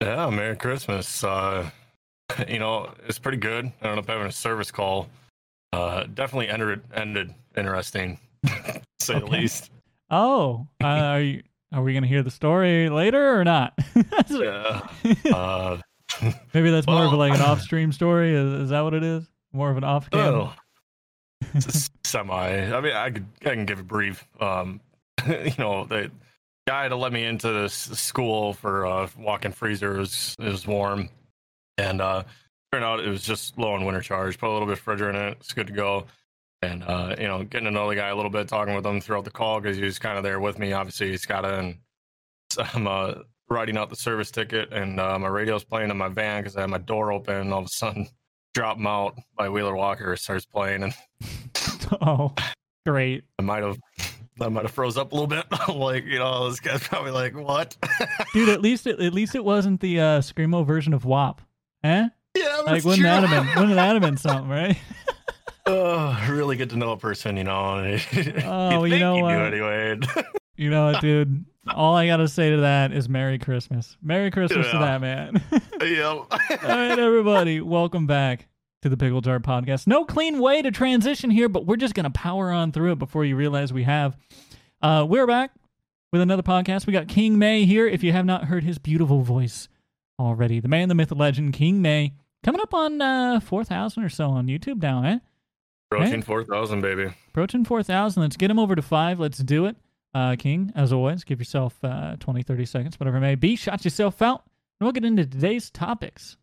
Yeah, Merry Christmas. Uh, you know, it's pretty good. I don't know if having a service call uh, definitely ended ended interesting, to say the least. Oh, uh, are you are we gonna hear the story later or not? Yeah. Uh, Maybe that's more of like an off stream story. Is, is that what it is? More of an off well, it's semi. I mean, I could I can give a brief. Um, you know, the guy to let me into this school for uh, walk-in freezer is is warm, and uh, turned out it was just low on winter charge. Put a little bit of refrigerant in it. It's good to go. And uh, you know, getting to know the guy a little bit, talking with him throughout the call because he was kind of there with me. Obviously, he's got to. And so I'm uh, writing out the service ticket, and uh, my radio's playing in my van because I had my door open. And all of a sudden, "Drop 'Em Out" by Wheeler Walker starts playing, and Oh, great. I might have. I might have froze up a little bit. like, you know, this guy's probably like, "What?" Dude, at least it, at least it wasn't the uh, screamo version of WAP. Eh? yeah, Like wouldn't true. that have been wouldn't that have been something, right? Uh, really get to know a person, you know. Oh, you think know do what? anyway. You know what, dude? All I gotta say to that is Merry Christmas. Merry Christmas to that man. yep. All right, everybody, welcome back to the Pickle Jar Podcast. No clean way to transition here, but we're just gonna power on through it before you realize we have. Uh, we're back with another podcast. We got King May here. If you have not heard his beautiful voice already, the man, the myth, the legend, King May, coming up on uh, four thousand or so on YouTube now, eh? Approaching four thousand, baby. Approaching 4,000. Let's get him over to five. Let's do it. Uh, King, as always, give yourself uh, 20, 30 seconds, whatever it may be. Shot yourself out. And we'll get into today's topics.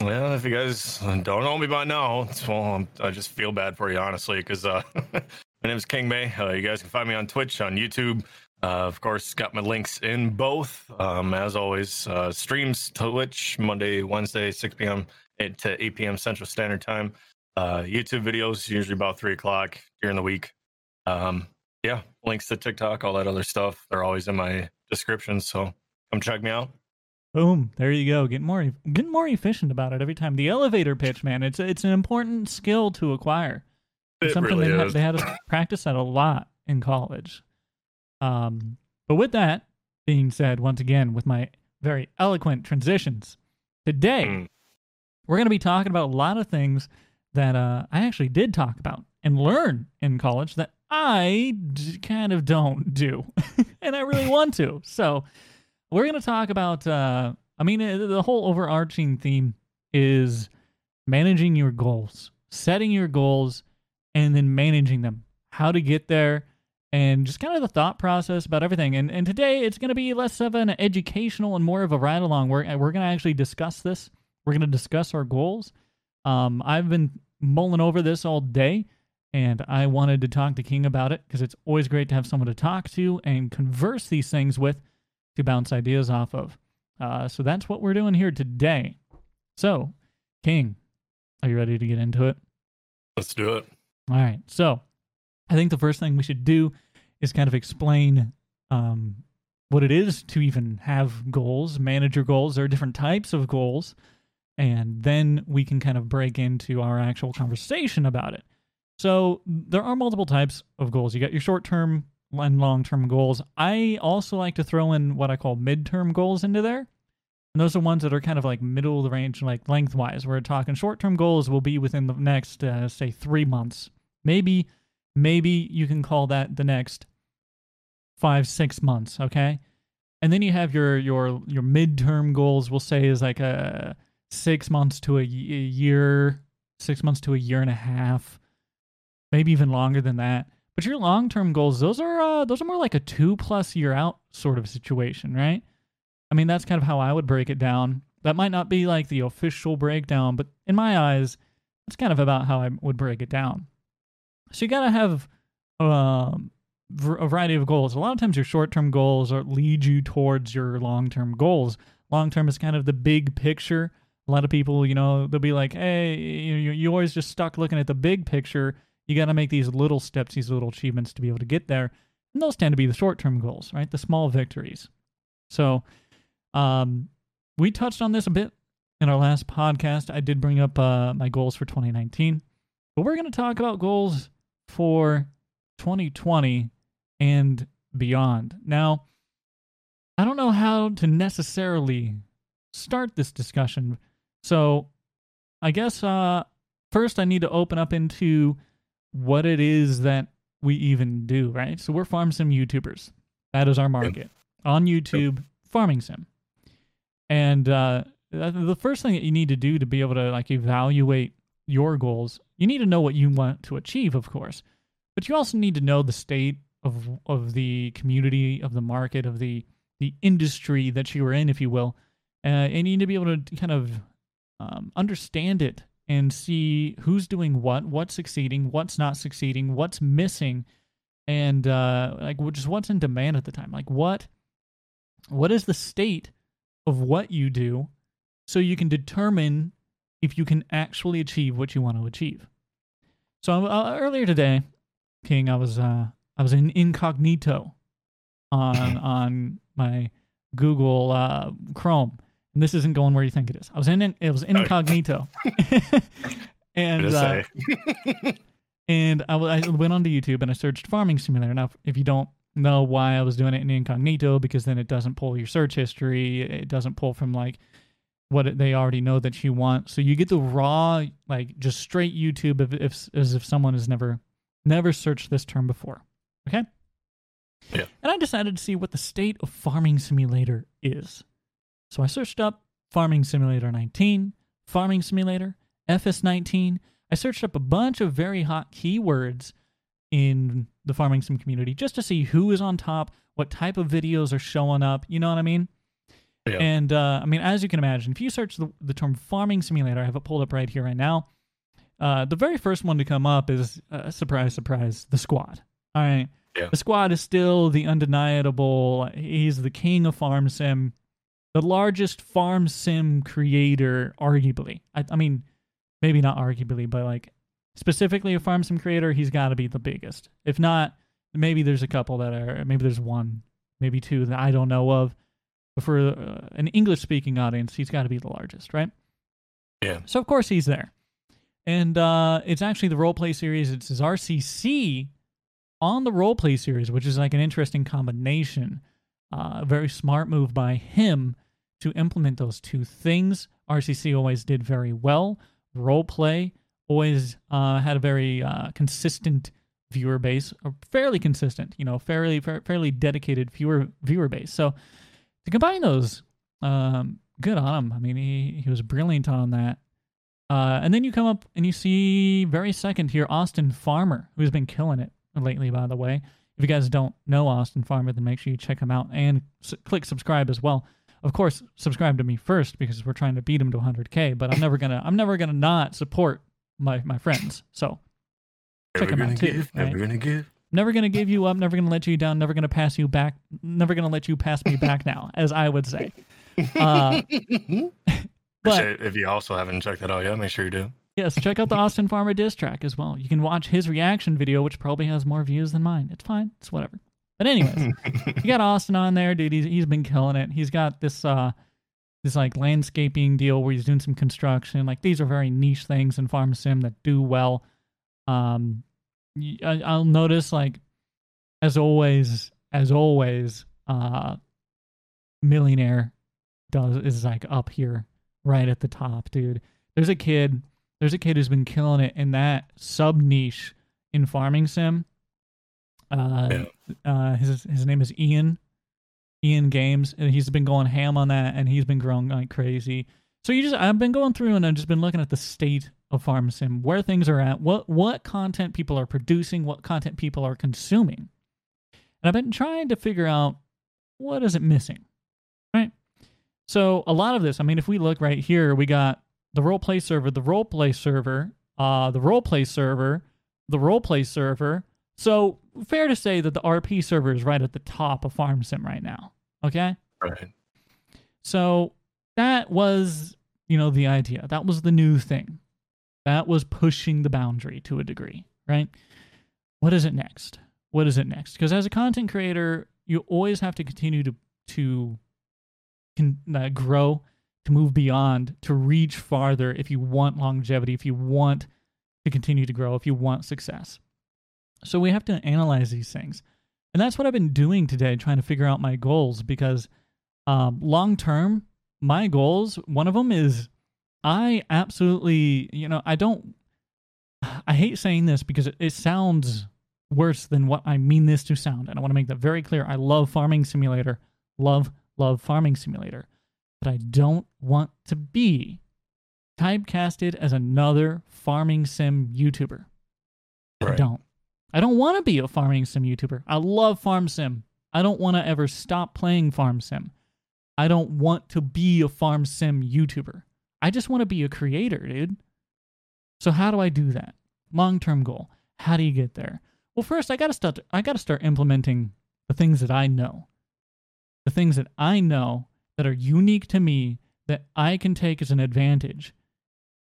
Well, if you guys don't know me by now, well, I'm, I just feel bad for you, honestly, because uh, my name is King May. Uh, you guys can find me on Twitch, on YouTube. Uh, of course, got my links in both. Um, as always, uh, streams to Twitch Monday, Wednesday, 6 p.m. to 8 p.m. Central Standard Time. Uh, YouTube videos usually about three o'clock during the week. Um, yeah, links to TikTok, all that other stuff. They're always in my description, so come check me out. Boom. There you go. Getting more getting more efficient about it every time. The elevator pitch, man. It's it's an important skill to acquire. It's It something really they, had, is. they had to practice that a lot in college. Um, but with that being said, once again, with my very eloquent transitions, today Mm. we're going to be talking about a lot of things that uh, I actually did talk about and learn in college that I d- kind of don't do, and I really want to. So we're going to talk about. Uh, I mean, the whole overarching theme is managing your goals, setting your goals, and then managing them. How to get there, and just kind of the thought process about everything. And and today it's going to be less of an educational and more of a ride along. We're we're going to actually discuss this. We're going to discuss our goals. Um, I've been mulling over this all day, and I wanted to talk to King about it because it's always great to have someone to talk to and converse these things with to bounce ideas off of. Uh, so that's what we're doing here today. So, King, are you ready to get into it? Let's do it. All right. So, I think the first thing we should do is kind of explain um, what it is to even have goals, manage your goals. There are different types of goals, and then we can kind of break into our actual conversation about it. So, there are multiple types of goals. You got your short term and long term goals. I also like to throw in what I call midterm goals into there. And those are ones that are kind of like middle of the range, like lengthwise. We're talking short term goals will be within the next, uh, say, three months. Maybe, maybe you can call that the next five, six months, okay? And then you have your your your midterm goals. We'll say is like a six months to a, y- a year, six months to a year and a half, maybe even longer than that. But your long term goals, those are uh, those are more like a two plus year out sort of situation, right? I mean, that's kind of how I would break it down. That might not be like the official breakdown, but in my eyes, that's kind of about how I would break it down. So you got to have um, a variety of goals. A lot of times, your short term goals are, lead you towards your long term goals. Long term is kind of the big picture. A lot of people, you know, they'll be like, "Hey, you you always just stuck looking at the big picture. You got to make these little steps, these little achievements to be able to get there." And those tend to be the short term goals, right? The small victories. So, um, we touched on this a bit in our last podcast. I did bring up uh, my goals for 2019, but we're going to talk about goals for 2020 and beyond. Now, I don't know how to necessarily start this discussion. So, I guess uh, first I need to open up into what it is that we even do, right? So, we're farm sim YouTubers. That is our market. On YouTube, farming sim. And uh, the first thing that you need to do to be able to like evaluate your goals, you need to know what you want to achieve, of course, but you also need to know the state of of the community, of the market, of the the industry that you are in, if you will, uh, and you need to be able to kind of um, understand it and see who's doing what, what's succeeding, what's not succeeding, what's missing, and uh, like just what's in demand at the time. Like what what is the state of what you do so you can determine if you can actually achieve what you want to achieve. So uh, earlier today, King, I was uh, I was in incognito on on my Google uh, Chrome, and this isn't going where you think it is. I was in it was incognito, and uh, and I, I went onto YouTube and I searched farming simulator. Now, if you don't know why I was doing it in incognito, because then it doesn't pull your search history. It doesn't pull from like what they already know that you want. So you get the raw, like just straight YouTube, if, if as if someone has never never searched this term before. Okay. Yeah. And I decided to see what the state of farming simulator is. So I searched up farming simulator 19, farming simulator, FS19. I searched up a bunch of very hot keywords in the farming sim community just to see who is on top, what type of videos are showing up. You know what I mean? Yeah. And uh, I mean, as you can imagine, if you search the, the term farming simulator, I have it pulled up right here, right now. Uh, the very first one to come up is uh, surprise, surprise, the squad. All right. Yeah. The squad is still the undeniable. He's the king of farm sim, the largest farm sim creator, arguably. I, I mean, maybe not arguably, but like specifically a farm sim creator, he's got to be the biggest. If not, maybe there's a couple that are, maybe there's one, maybe two that I don't know of. But for uh, an English speaking audience, he's got to be the largest, right? Yeah. So of course he's there, and uh, it's actually the role play series. It's his RCC on the role play series, which is like an interesting combination. Uh, a very smart move by him to implement those two things. RCC always did very well. Role play always uh, had a very uh, consistent viewer base, or fairly consistent, you know, fairly fa- fairly dedicated viewer viewer base. So to combine those, um, good on him. I mean, he he was brilliant on that. Uh, and then you come up and you see very second here Austin Farmer, who's been killing it lately. By the way, if you guys don't know Austin Farmer, then make sure you check him out and s- click subscribe as well. Of course, subscribe to me first because we're trying to beat him to 100k. But I'm never gonna I'm never gonna not support my my friends. So check Never him out gonna too, give, right? never gonna give. never gonna give you up, never gonna let you down, never gonna pass you back, never gonna let you pass me back now, as I would say. Uh, but if you also haven't checked that out yet, make sure you do. Yes, check out the Austin Farmer diss track as well. You can watch his reaction video, which probably has more views than mine. It's fine, it's whatever. But anyways, you got Austin on there, dude. He's he's been killing it. He's got this uh this like landscaping deal where he's doing some construction. Like these are very niche things in farm sim that do well. Um, I, I'll notice like as always, as always, uh, millionaire does is like up here right at the top, dude. There's a kid. There's a kid who's been killing it in that sub niche in farming sim. Uh, uh, his his name is Ian. Ian Games, and he's been going ham on that, and he's been growing like crazy. So you just, I've been going through and I've just been looking at the state of farm sim, where things are at, what what content people are producing, what content people are consuming, and I've been trying to figure out what is it missing, right? So a lot of this, I mean, if we look right here, we got the role play server, the role play server, uh, the role play server, the role play server. So fair to say that the RP server is right at the top of Farm Sim right now. Okay, Right. so that was you know the idea. That was the new thing. That was pushing the boundary to a degree, right? What is it next? What is it next? Because as a content creator, you always have to continue to to can uh, grow, to move beyond, to reach farther if you want longevity, if you want to continue to grow, if you want success. So we have to analyze these things. And that's what I've been doing today, trying to figure out my goals because um, long term, my goals, one of them is I absolutely, you know, I don't, I hate saying this because it, it sounds worse than what I mean this to sound. And I want to make that very clear. I love Farming Simulator, love, love Farming Simulator, but I don't want to be typecasted as another farming sim YouTuber. I don't. I don't want to be a farming sim YouTuber. I love farm sim. I don't want to ever stop playing farm sim. I don't want to be a farm sim YouTuber. I just want to be a creator, dude. So how do I do that? Long-term goal. How do you get there? Well, first I got to start I got to start implementing the things that I know. The things that I know that are unique to me that I can take as an advantage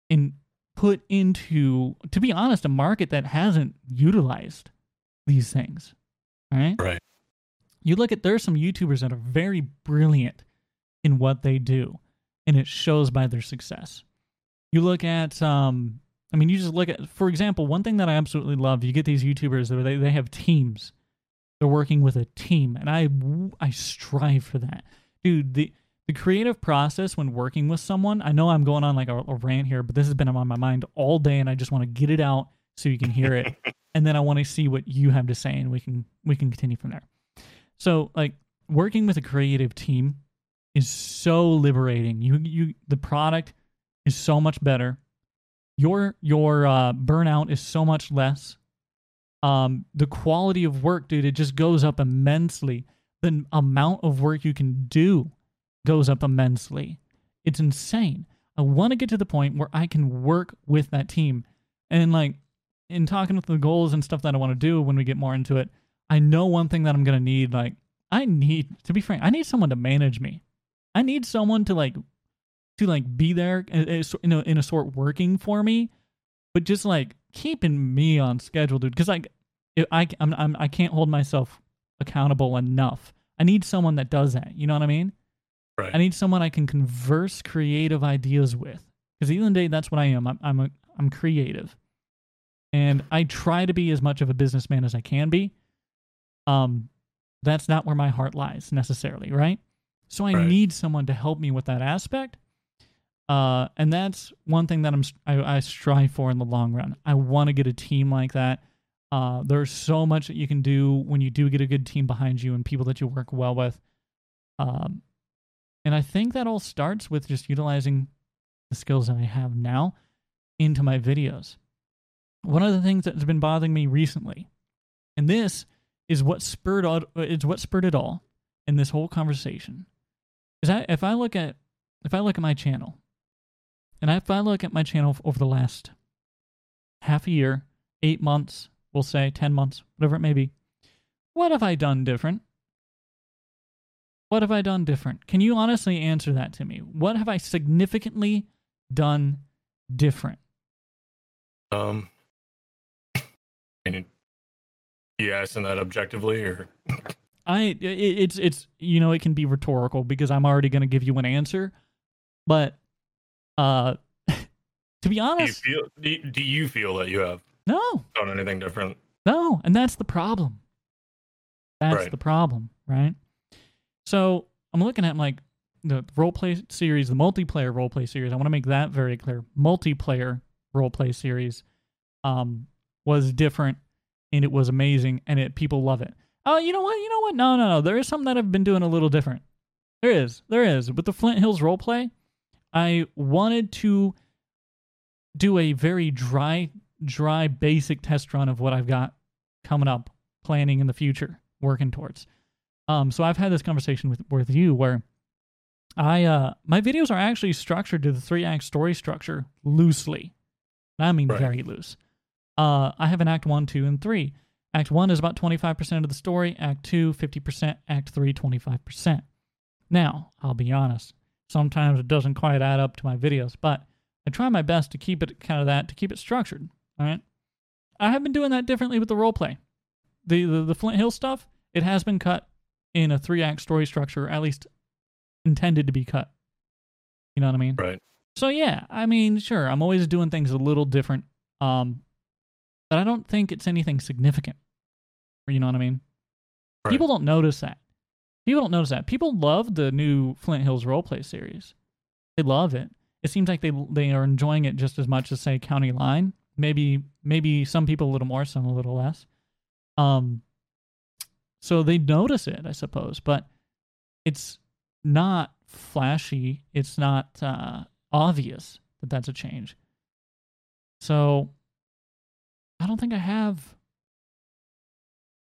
and put into to be honest a market that hasn't utilized these things. Right? Right. you look at there's some YouTubers that are very brilliant in what they do, and it shows by their success. You look at, um, I mean, you just look at, for example, one thing that I absolutely love. You get these YouTubers that they they have teams. They're working with a team, and I I strive for that, dude. The the creative process when working with someone. I know I'm going on like a, a rant here, but this has been on my mind all day, and I just want to get it out so you can hear it, and then I want to see what you have to say, and we can we can continue from there. So like working with a creative team is so liberating. You you the product is so much better. Your your uh, burnout is so much less. Um, the quality of work, dude, it just goes up immensely. The amount of work you can do goes up immensely. It's insane. I want to get to the point where I can work with that team. And like in talking with the goals and stuff that I want to do when we get more into it, I know one thing that I'm gonna need. Like, I need to be frank. I need someone to manage me. I need someone to like, to like be there in a, in a sort working for me, but just like keeping me on schedule, dude. Because like, I I'm, I'm I can't hold myself accountable enough. I need someone that does that. You know what I mean? Right. I need someone I can converse creative ideas with. Because at the end of the day, that's what I am. I'm I'm a, I'm creative, and I try to be as much of a businessman as I can be. Um, that's not where my heart lies necessarily, right? So I Right. need someone to help me with that aspect. Uh, and that's one thing that I'm I, I strive for in the long run. I want to get a team like that. Uh, there's so much that you can do when you do get a good team behind you and people that you work well with. Um, and I think that all starts with just utilizing the skills that I have now into my videos. One of the things that's been bothering me recently, and this is what spurred what spurred it all in this whole conversation, is that if I look at if I look at my channel, and if I look at my channel over the last half a year, eight months, we'll say ten months, whatever it may be, what have I done different? What have I done different? Can you honestly answer that to me? What have I significantly done different? Um, and you asking that objectively, or I it, it's it's you know it can be rhetorical because I'm already going to give you an answer, but uh, to be honest, do you feel? Do you, do you feel that you have no, done anything different? no, and that's the problem. That's Right. the problem, right? So I'm looking at like the role play series, the multiplayer role play series. I want to make that very clear. Multiplayer role play series um, was different and it was amazing, and it people love it. Oh, you know what? You know what? No, no, no. There is something that I've been doing a little different. There is, there is. With the Flint Hills roleplay, I wanted to do a very dry, dry, basic test run of what I've got coming up, planning in the future, working towards. Um, so I've had this conversation with with you where I uh my videos are actually structured to the three act story structure loosely. And I mean Right. very loose. Uh I have an act one, two, and three. Act one is about 25% of the story, act two, 50%, act three, 25%. Now, I'll be honest, sometimes it doesn't quite add up to my videos, but I try my best to keep it kind of that, to keep it structured. All right. I have been doing that differently with the role play. The, the the Flint Hill stuff, it has been cut in a three act story structure, at least intended to be cut. You know what I mean? Right. So yeah, I mean, sure, I'm always doing things a little different. Um, but I don't think it's anything significant. You know what I mean? Right. People don't notice that. People don't notice that. People love the new Flint Hills roleplay series. They love it. It seems like they they are enjoying it just as much as say County Line. Maybe maybe some people a little more, some a little less. Um, so they notice it, I suppose, but it's not flashy. It's not uh, obvious that that's a change. So I don't think I have.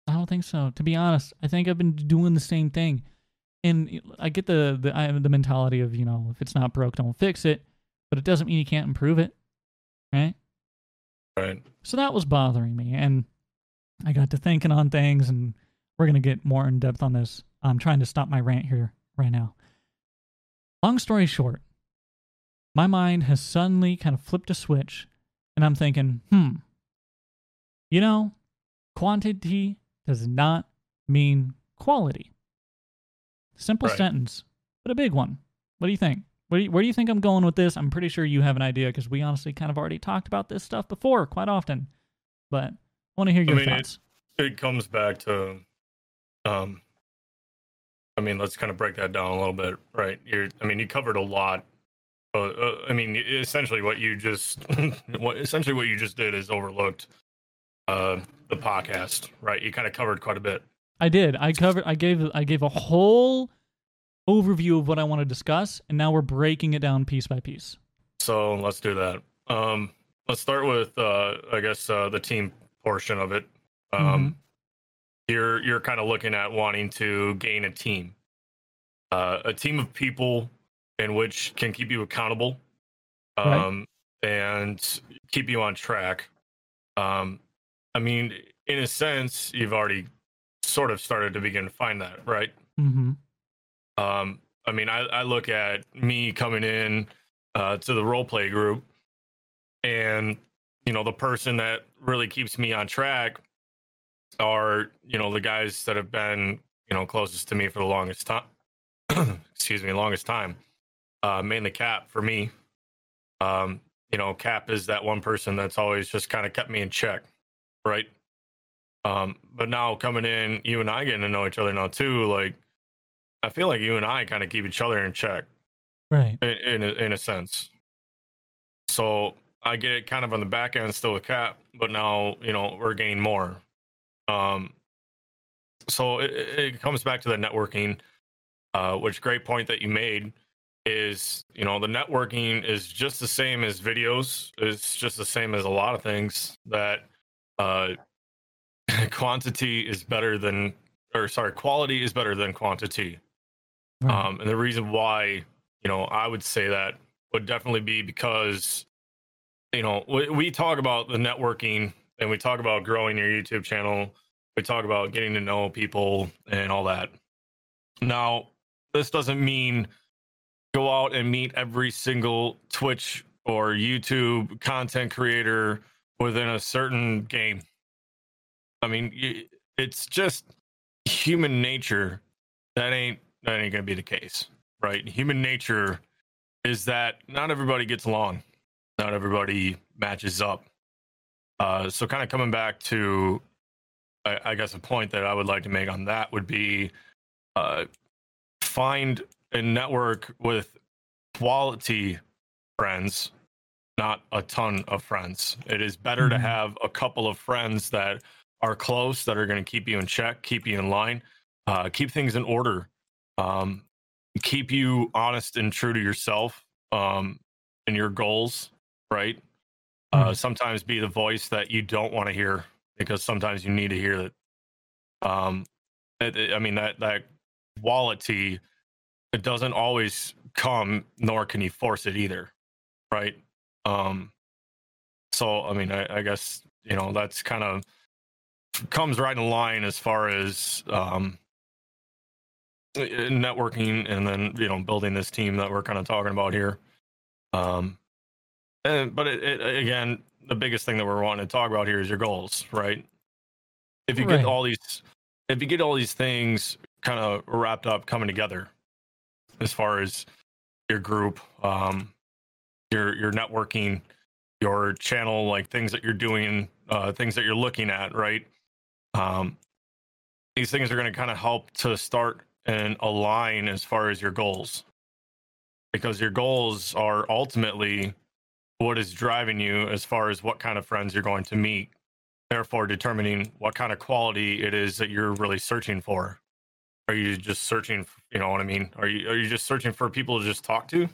I don't think so. To be honest, I think I've been doing the same thing, and I get the the I have the mentality of you know if it's not broke, don't fix it. But it doesn't mean you can't improve it, right? Right. So that was bothering me, and I got to thinking on things, and we're gonna get more in depth on this. I'm trying to stop my rant here right now. Long story short, my mind has suddenly kind of flipped a switch, and I'm thinking, hmm, you know, quantity does not mean quality. Simple Right. sentence, but a big one. What do you think? Where do you, where do you think I'm going with this? I'm pretty sure you have an idea because we honestly kind of already talked about this stuff before quite often. But I want to hear your mean, it- thoughts. It comes back to, um, I mean, let's kind of break that down a little bit, right? You're, I mean, you covered a lot. Uh, uh, I mean, essentially, what you just, what essentially what you just did is overlooked uh, the podcast, right? You kind of covered quite a bit. I did. I covered. I gave. I gave a whole overview of what I want to discuss, and now we're breaking it down piece by piece. So let's do that. Um, let's start with, uh, I guess, uh, the team portion of it. Um, You're you're kind of looking at wanting to gain a team, uh, a team of people in which can keep you accountable, Right. um, and keep you on track. Um, I mean, in a sense, you've already sort of started to begin to find that, right? Mm-hmm. Um, I mean, I, I look at me coming in uh, to the role play group, and you know, the person that really keeps me on track are you know the guys that have been you know closest to me for the longest time. Excuse me, longest time. Uh, mainly Cap for me. Um, you know, Cap is that one person that's always just kind of kept me in check, right? Um, but now coming in, you and I getting to know each other now too. Like, I feel like you and I kind of keep each other in check Right. in in a, in a sense. So I get it kind of on the back end still with Cap, but now you know we're gaining more. Um, so it, it comes back to the networking, uh, which great point that you made is you know the networking is just the same as videos. It's just the same as a lot of things that uh, quantity is better than or sorry quality is better than quantity. Right. Um, and the reason why, you know, I would say that would definitely be because, you know, we, we talk about the networking and we talk about growing your YouTube channel. We talk about getting to know people and all that. Now, this doesn't mean go out and meet every single Twitch or YouTube content creator within a certain game. I mean, it's just human nature. That ain't that ain't gonna be the case, right? Human nature is that not everybody gets along, not everybody matches up. Uh, so, kind of coming back to, I, I guess, a point that I would like to make on that would be, uh, find a network with quality friends, not a ton of friends. It is better to Mhm. have a couple of friends that are close that are going to keep you in check, keep you in line, uh, keep things in order, um, keep you honest and true to yourself um, and your goals, right? Uh, Mhm. sometimes be the voice that you don't want to hear because sometimes you need to hear that. Um, it, it- I mean that that quality, it doesn't always come, nor can you force it either, right? Um, so I mean, I, I guess you know that's kind of comes right in line as far as um, networking and then you know building this team that we're kind of talking about here. Um, and but it, it, again, the biggest thing that we're wanting to talk about here is your goals, right? If you Right. get all these, if you get all these things kind of wrapped up, coming together, as far as your group, um, your your networking, your channel, like things that you're doing, uh, things that you're looking at, right? Um, these things are going to kind of help to start and align as far as your goals, because your goals are ultimately what is driving you as far as what kind of friends you're going to meet, therefore determining what kind of quality it is that you're really searching for. Are you just searching, you know what I mean? Are you are you just searching for people to just talk to?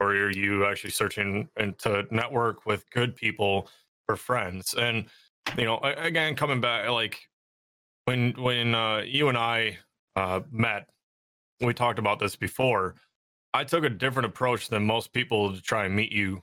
Or are you actually searching and to network with good people for friends? And you know, again, coming back like when when uh, you and I uh, met, we talked about this before. I took a different approach than most people to try and meet you,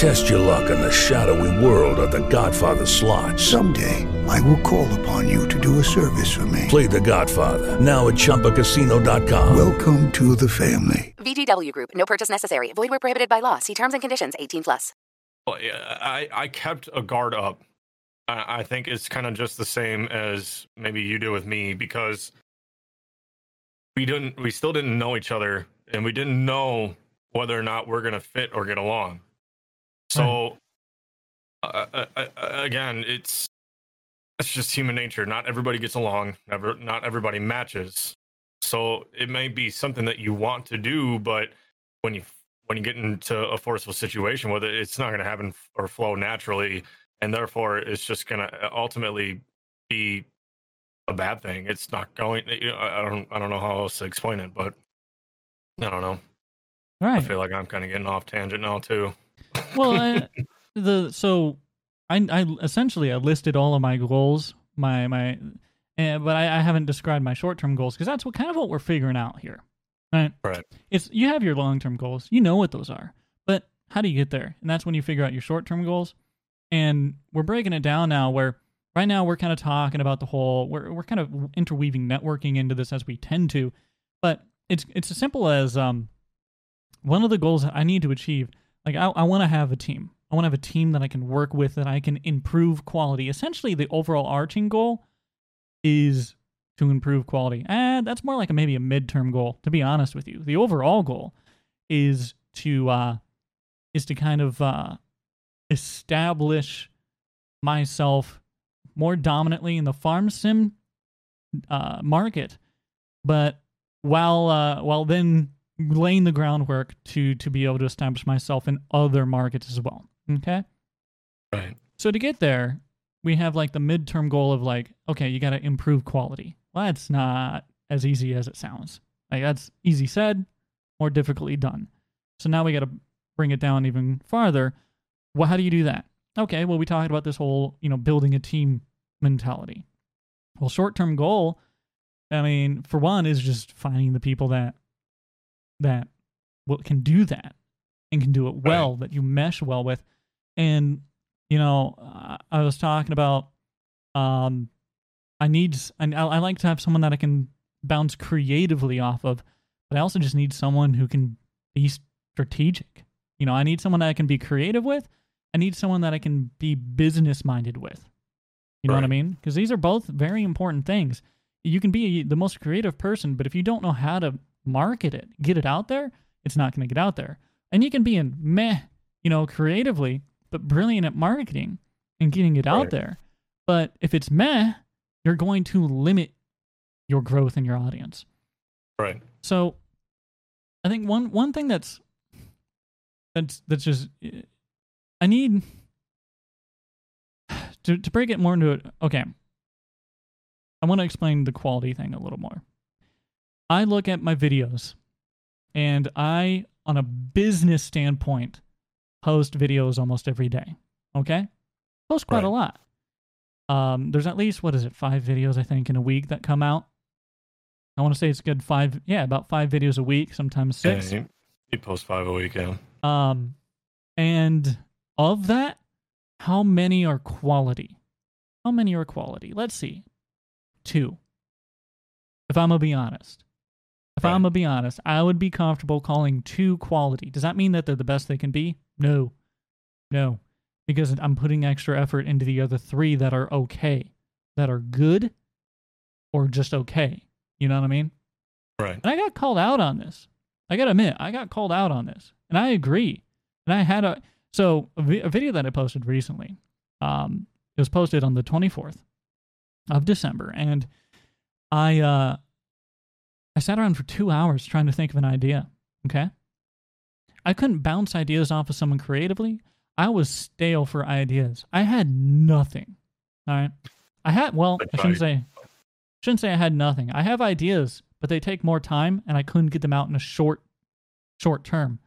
Test your luck in the shadowy world of The Godfather slot. Someday, I will call upon you to do a service for me. Play The Godfather now at ChumbaCasino.com. Welcome to the family. VGW Group. No purchase necessary. Void where prohibited by law. See terms and conditions. 18 plus. Oh, yeah, I I kept a guard up. I, I think it's kind of just the same as maybe you do with me because we didn't we still didn't know each other and we didn't know whether or not we're gonna fit or get along. So uh, uh, uh, again, it's it's just human nature. Not everybody gets along. Never, not everybody matches. So it may be something that you want to do, but when you when you get into a forceful situation, whether it's not going to happen or flow naturally, and therefore it's just going to ultimately be a bad thing. It's not going. I don't. I don't know how else to explain it, but I don't know. All I feel like I'm kind of getting off tangent now too. Well, I, the so I I essentially I listed all of my goals, my my, uh, but I, I haven't described my short term goals because that's what kind of what we're figuring out here, right? Right. It's you have your long term goals, you know what those are, but how do you get there? And that's when you figure out your short term goals, and we're breaking it down now. Where right now we're kind of talking about the whole we're we're kind of interweaving networking into this as we tend to, but it's it's as simple as um one of the goals that I need to achieve like I, I want to have a team. I want to have a team that I can work with that I can improve quality. Essentially, the overall arching goal is to improve quality. And that's more like a, maybe a midterm goal, to be honest with you. The overall goal is to uh, is to kind of uh, establish myself more dominantly in the farm sim uh, market, but while uh, while then laying the groundwork to to be able to establish myself in other markets as well. Okay. Right. So to get there, we have like the midterm goal of like, okay, you got to improve quality. Well, that's not as easy as it sounds. Like that's easy said, more difficultly done. So now we got to bring it down even farther. Well, how do you do that? Okay, well, we talked about this whole, you know, building a team mentality. Well, short term goal, I mean, for one, is just finding the people that that will, can do that and can do it well that you mesh well with. And you know, I, I was talking about um, I need I, I like to have someone that I can bounce creatively off of, but I also just need someone who can be strategic. You know, I need someone that I can be creative with. I need someone that I can be business minded with. You know what I mean? Because these are both very important things. You can be the most creative person, but if you don't know how to market it, get it out there, it's not going to get out there. And you can be in meh, you know, creatively, but brilliant at marketing and getting it out there. But if it's meh, you're going to limit your growth in your audience. Right. So I think one one thing that's that's that's just I need to to break it more into it. Okay. I want to explain the quality thing a little more. I look at my videos and I on a business standpoint post videos almost every day. Okay? Post quite a lot. Um there's at least what is it? 5 videos I think in a week that come out. I want to say it's good five, yeah, about five videos a week, sometimes six. Yeah, you, you post five a week, yeah. Um, and of that, how many are quality? How many are quality? Let's see. Two. If I'm gonna be honest, if Right. I'm gonna be honest, I would be comfortable calling two quality. Does that mean that they're the best they can be? No, no, because I'm putting extra effort into the other three that are okay, that are good, or just okay. You know what I mean? Right. And I got called out on this. I got to admit, I got called out on this. And I agree. And I had a so a, vi- a video that I posted recently. Um it was posted on the 24th of December and I uh I sat around for 2 hours trying to think of an idea, okay? I couldn't bounce ideas off of someone creatively. I was stale for ideas. I had nothing. All right. I had well, I shouldn't say shouldn't say I had nothing. I have ideas, but they take more time and I couldn't get them out in a short short term.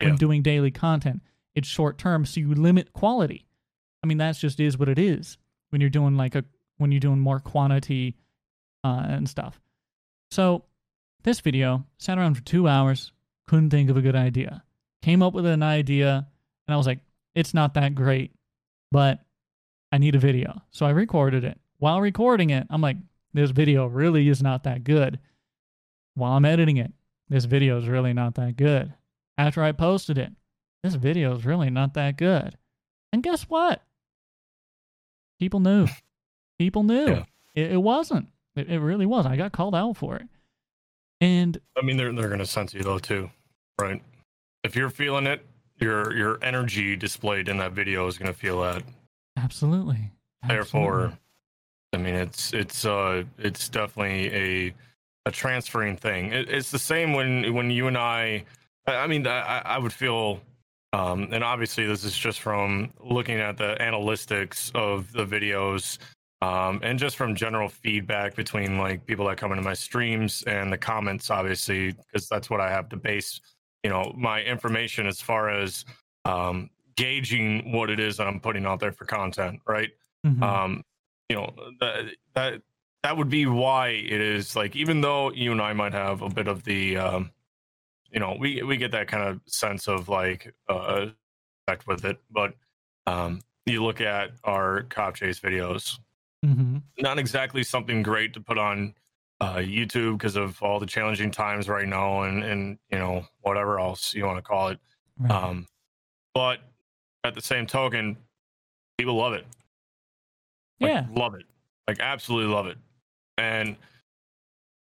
When Yeah. doing daily content, it's short term, so you limit quality. I mean, that's just is what it is when you're doing like a when you're doing more quantity uh, and stuff. So this video sat around for two hours, couldn't think of a good idea. Came up with an idea, and I was like, it's not that great, but I need a video. So I recorded it. While recording it, I'm like, this video really is not that good. While I'm editing it, this video is really not that good. After I posted it, this video is really not that good. And guess what? People knew. People knew. Yeah. It, it wasn't. It, it really was. I got called out for it. And I mean, they're they're gonna sense you though too, right? If you're feeling it, your your energy displayed in that video is gonna feel that. absolutely. Therefore. I mean, it's it's uh it's definitely a a transferring thing. It, it's the same when when you and I. I I mean, I, I would feel, um, and obviously this is just from looking at the analytics of the videos, um, and just from general feedback between like people that come into my streams and the comments, obviously, because that's what I have to base, you know, my information as far as um, gauging what it is that I'm putting out there for content, right? Mhm. um you know that that that would be why it is like even though you and i might have a bit of the um you know we we get that kind of sense of like uh effect with it but um you look at our cop chase videos Mhm. not exactly something great to put on uh youtube because of all the challenging times right now and and you know whatever else you want to call it Right. um but at the same token people love it like, yeah. love it. Like absolutely love it. And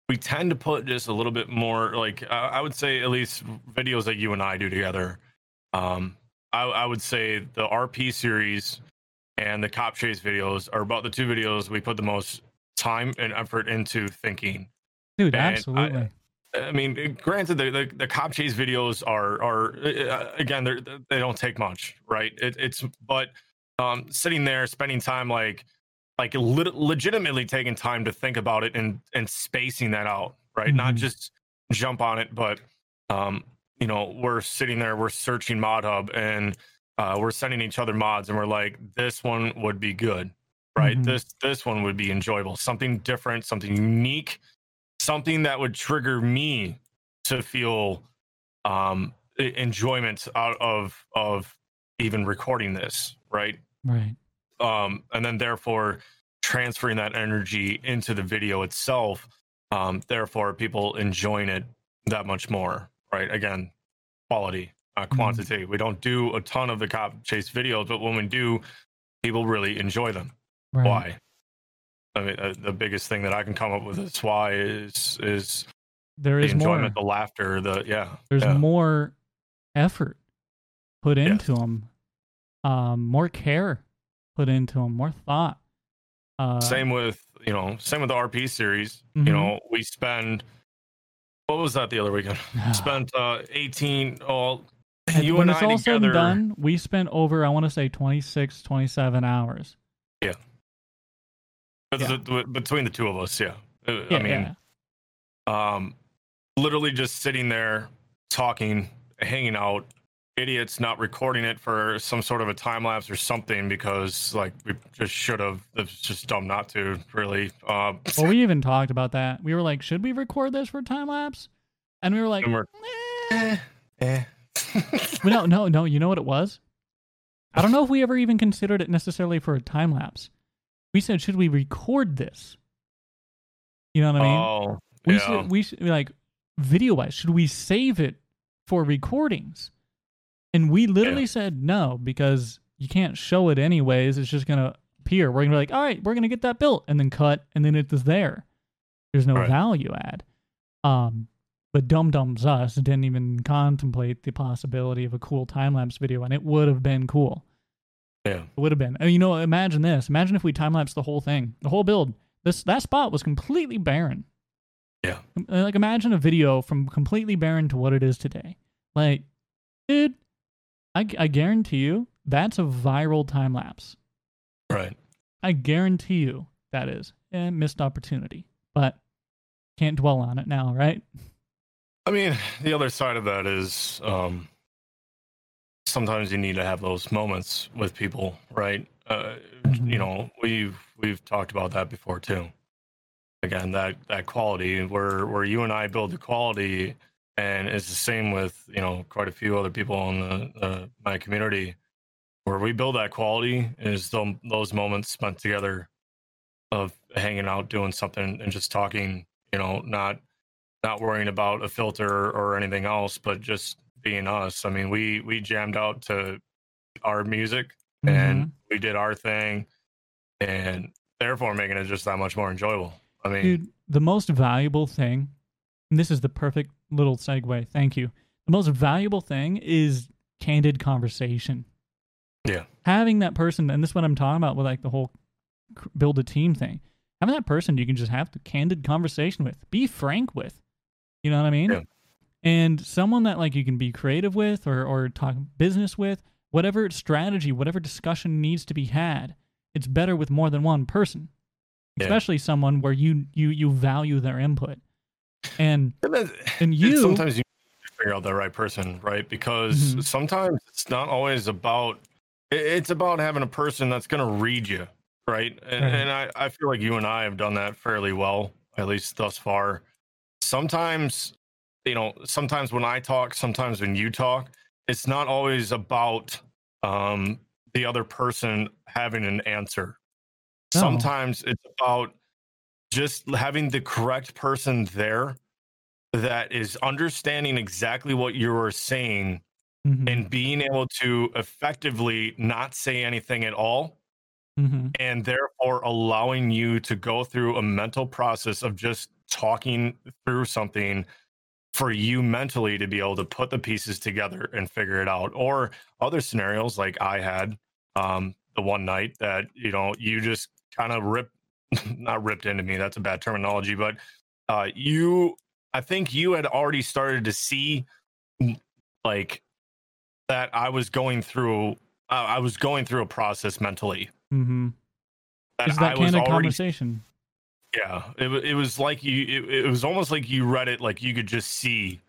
we tend to put just a little bit more like I, I would say at least videos that you and I do together. Um, I, I would say the RP series and the cop chase videos are about the two videos we put the most time and effort into thinking. Dude, and I- absolutely. I mean, granted, the, the the cop chase videos are are uh, again they're, they don't take much, right? It, it's but um, sitting there spending time like like lit- legitimately taking time to think about it and and spacing that out, right? Not Mhm. just jump on it, but um, you know, we're sitting there, we're searching Mod Hub, and uh, we're sending each other mods, and we're like, this one would be good, right? Mhm. This this one would be enjoyable, something different, something unique, something that would trigger me to feel um enjoyment out of of even recording this, right? Right. um, and then therefore transferring that energy into the video itself. Um, therefore, people enjoying it that much more, right? Again, quality, uh, quantity. We don't do a ton of the cop chase videos, but when we do, people really enjoy them. Right. Why? I mean, uh, the biggest thing that I can come up with is why is is There the is more. enjoyment, the laughter, the yeah. There's yeah. more effort put Yes. into them, um, more care put into them, more thought. Uh, same with you know same with the rp series Mhm. you know we spend what was that the other weekend spent uh 18 oh and you when and it's I all said and done, we spent over, I want to say, 26, 27 hours. but yeah. between the two of us yeah, Uh, Yeah, i mean yeah. um literally just sitting there talking hanging out idiots not recording it for some sort of a time lapse or something because like we just should have it's just dumb not to really um Well, we even talked about that. We were like, should we record this for time lapse? And we were like, we're- eh. eh. no, no, no. You know what it was? I don't know if we ever even considered it necessarily for a time lapse. We said, should we record this? You know what I mean? oh we yeah. should, we should like video wise. Should we save it for recordings? And we literally Yeah. said no because you can't show it anyways. It's just gonna appear. We're gonna be like, all right, we're gonna get that built, and then cut, and then it is there. There's no Right. value add. Um, but Dum Dum's Us didn't even contemplate the possibility of a cool time lapse video, and it would have been cool. yeah It would have been. And you know, imagine this. Imagine if we time lapse the whole thing, the whole build. This that spot was completely barren. Yeah. Uh, like imagine a video from completely barren to what it is today. Like, dude, I I guarantee you that's a viral time lapse. right I guarantee you that is a missed opportunity. But can't dwell on it now, right? I mean, the other side of that is um, sometimes you need to have those moments with people, right? Uh. You know, we've we've talked about that before too. Again, that that quality where where you and I build the quality, and it's the same with you know quite a few other people in the, the my community. Where we build that quality is tho- those moments spent together of hanging out, doing something, and just talking. You know, not not worrying about a filter or anything else, but just being us. I mean, we we jammed out to our music and mm-hmm. we did our thing, and therefore making it just that much more enjoyable. I mean, Dude, the most valuable thing, and this is the perfect little segue. Thank you. The most valuable thing is candid conversation. Yeah. Having that person, and this is what I'm talking about with like the whole build a team thing. Having that person you can just have the candid conversation with, be frank with. You know what I mean? Yeah. And someone that like you can be creative with or or talk business with, whatever strategy, whatever discussion needs to be had, it's better with more than one person Yeah. especially someone where you you you value their input and and and you- sometimes you figure out the right person, right? Because Mhm. sometimes it's not always about. It's about having a person that's going to read you, right? And, Right. and I, I feel like you and I have done that fairly well, at least thus far. Sometimes, you know, sometimes when I talk, sometimes when you talk, it's not always about um, the other person having an answer. No. Sometimes it's about just having the correct person there that is understanding exactly what you are saying Mhm, and being able to effectively not say anything at all mhm. and therefore allowing you to go through a mental process of just talking through something for you mentally to be able to put the pieces together and figure it out or other scenarios like i had um the one night that you know you just kind of ripped not ripped into me that's a bad terminology but uh you i think you had already started to see mm, like that i was going through uh, i was going through a process mentally mm-hmm. that that I was candid already conversation. Yeah, it it was like you. It, it was almost like you read it, like you could just see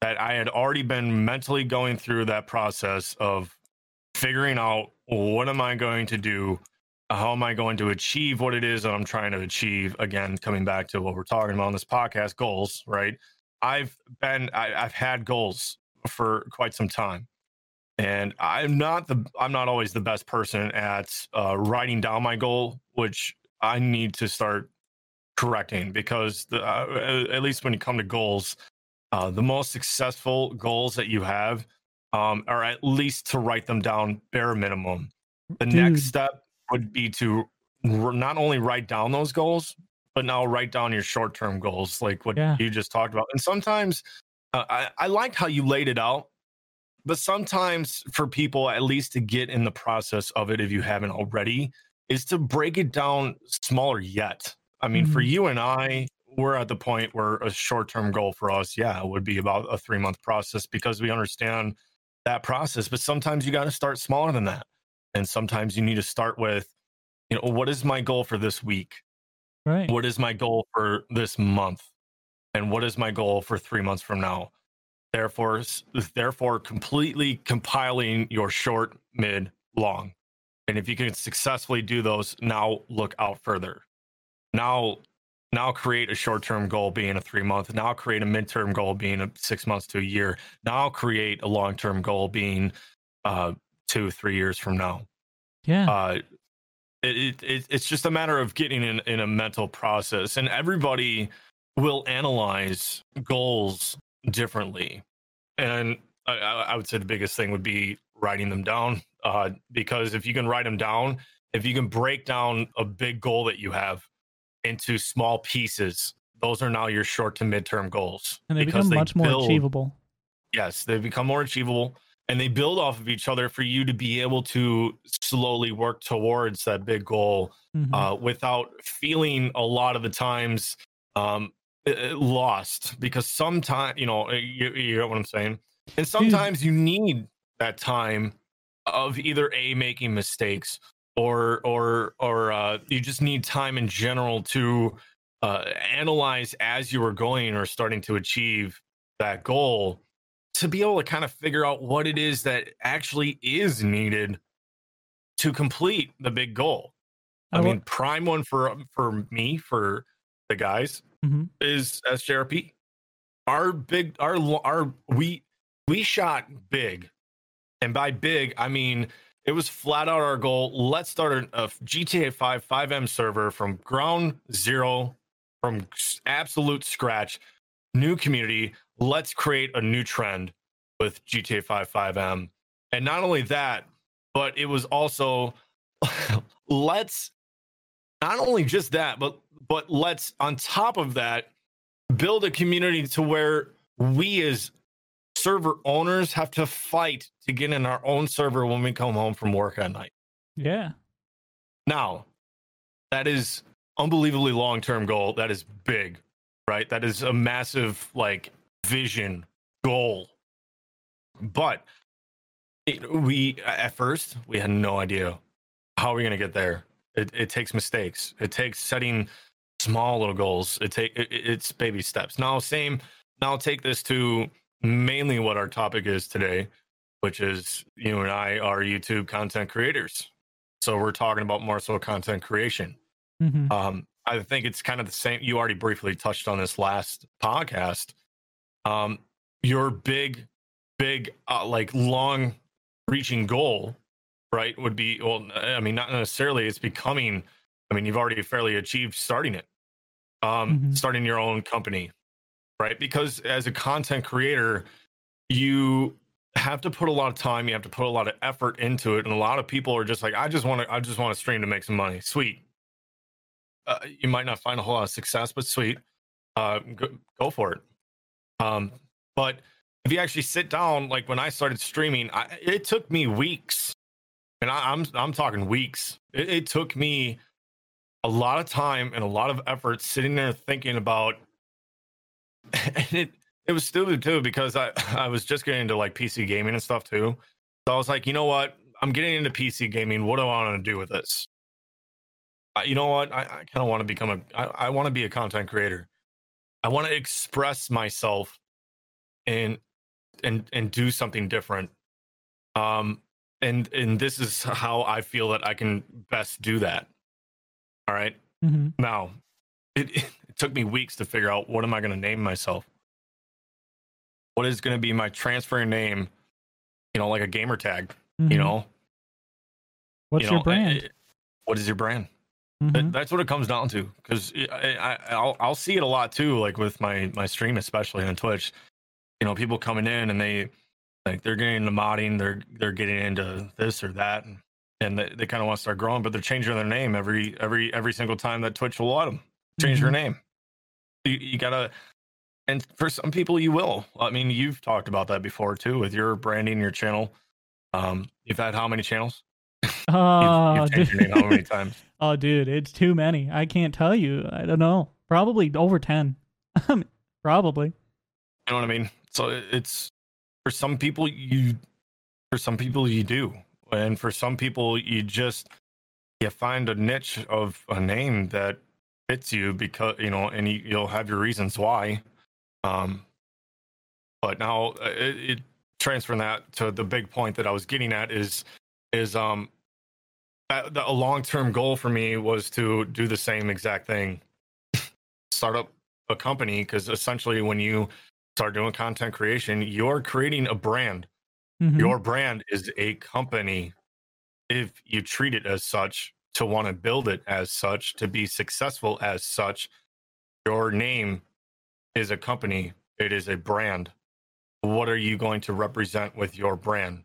that I had already been mentally going through that process of figuring out what am I going to do, how am I going to achieve what it is that I'm trying to achieve. Again, coming back to what we're talking about on this podcast, goals. Right? I've been, I, I've had goals for quite some time, and I'm not the I'm not always the best person at uh, writing down my goal, which I need to start correcting because the, uh, at least when you come to goals, uh, the most successful goals that you have um, are at least to write them down bare minimum. The Dude. next step would be to not only write down those goals, but now write down your short term goals, like what Yeah. you just talked about. And sometimes uh, I, I liked how you laid it out, but sometimes for people, at least to get in the process of it, if you haven't already, is to break it down smaller yet. I mean, for Mhm. you and I, we're at the point where a short term goal for us, yeah, would be about a three month process because we understand that process. But sometimes you got to start smaller than that. And sometimes you need to start with, you know, what is my goal for this week? Right. What is my goal for this month? And what is my goal for three months from now? Therefore, therefore, completely compiling your short, mid, long. And if you can successfully do those, now look out further. Now, now create a short-term goal being a three month. Now create a midterm goal being a six months to a year. Now create a long-term goal being uh, two, three years from now Yeah. uh, it, it, it it's just a matter of getting in, in a mental process and everybody will analyze goals differently and I, I I would say the biggest thing would be writing them down uh, because if you can write them down if you can break down a big goal that you have into small pieces those are now your short to midterm goals and they become much more build- achievable. yes they become more achievable and they build off of each other for you to be able to slowly work towards that big goal Mhm. uh, without feeling a lot of the times um, lost because sometimes you know uh, you, you know what i'm saying and sometimes you need that time of either a making mistakes or or or uh, you just need time in general to uh, analyze as you are going or starting to achieve that goal to be able to kind of figure out what it is that actually is needed to complete the big goal. I, I mean, prime one for for me for the guys Mhm. is SJRP. Our big our our we we shot big, and by big I mean it was flat out our goal. Let's start a, GTA 5 FiveM server from ground zero, from absolute scratch, new community. Let's create a new trend with GTA 5 FiveM. And not only that, but it was also let's not only just that, but but let's on top of that build a community to where we as server owners have to fight to get in our own server when we come home from work at night. Yeah. Now, that is unbelievably long term goal. That is big, right? That is a massive like vision goal. But it, we at first we had no idea how we're gonna get there. It, it takes mistakes. It takes setting small little goals. It take it, it- it's baby steps. Now, same. Now, take this to mainly what our topic is today, which is you and I are YouTube content creators. So we're talking about more so content creation. hmm Um, I think it's kind of the same. You already briefly touched on this last podcast. Um, your big, big, uh, like long reaching goal, right, would be, well, I mean, not necessarily it's becoming, I mean, you've already fairly achieved starting it, um, Mhm. starting your own company, right? Because as a content creator, you have to put a lot of time, you have to put a lot of effort into it. And a lot of people are just like, I just want to, I just want to stream to make some money. Sweet uh, you might not find a whole lot of success, but sweet, uh, go, go for it. Um, but if you actually sit down, like when I started streaming, I, it took me weeks, and I, I'm I'm talking weeks. It, it took me a lot of time and a lot of effort sitting there thinking about, and it it was stupid too because I I was just getting into like PC gaming and stuff too. So I was like, you know what? I'm getting into PC gaming. What do I want to do with this? Uh, you know what? I, I kind of want to become a. I, I want to be a content creator. I want to express myself and and and do something different. Um, and and this is how I feel that I can best do that. All right. hmm Now, it, it took me weeks to figure out what am I going to name myself. what is going to be my transfer name? You know, like a gamer tag. Mhm. You know, What's you your know, brand? eh, what is your brand? That- Mhm. That's what it comes down to. Because I, I, I'll I'll see it a lot too, like with my my stream, especially on Twitch. You know, people coming in and they like they're getting into modding, they're they're getting into this or that, and, and they, they kind of want to start growing, but they're changing their name every every every single time that Twitch will let them change their Mhm. name. You, you gotta, and for some people, you will. I mean, you've talked about that before too with your branding, your channel. Um, you've had how many channels? Oh, you've your name how many times? oh, dude, it's too many. I can't tell you. I don't know. Probably over ten. Probably. You know what I mean? So it's for some people you for some people you do. And for some people you just you find a niche of a name that fits you because you know and you, you'll have your reasons why. Um but now uh, it, it transferring that to the big point that I was getting at is is um a, a long term goal for me was to do the same exact thing start up a company because essentially when you start doing content creation you're creating a brand Mhm. your brand is a company if you treat it as such to want to build it as such to be successful as such. Your name is a company it is a brand. What are you going to represent with your brand?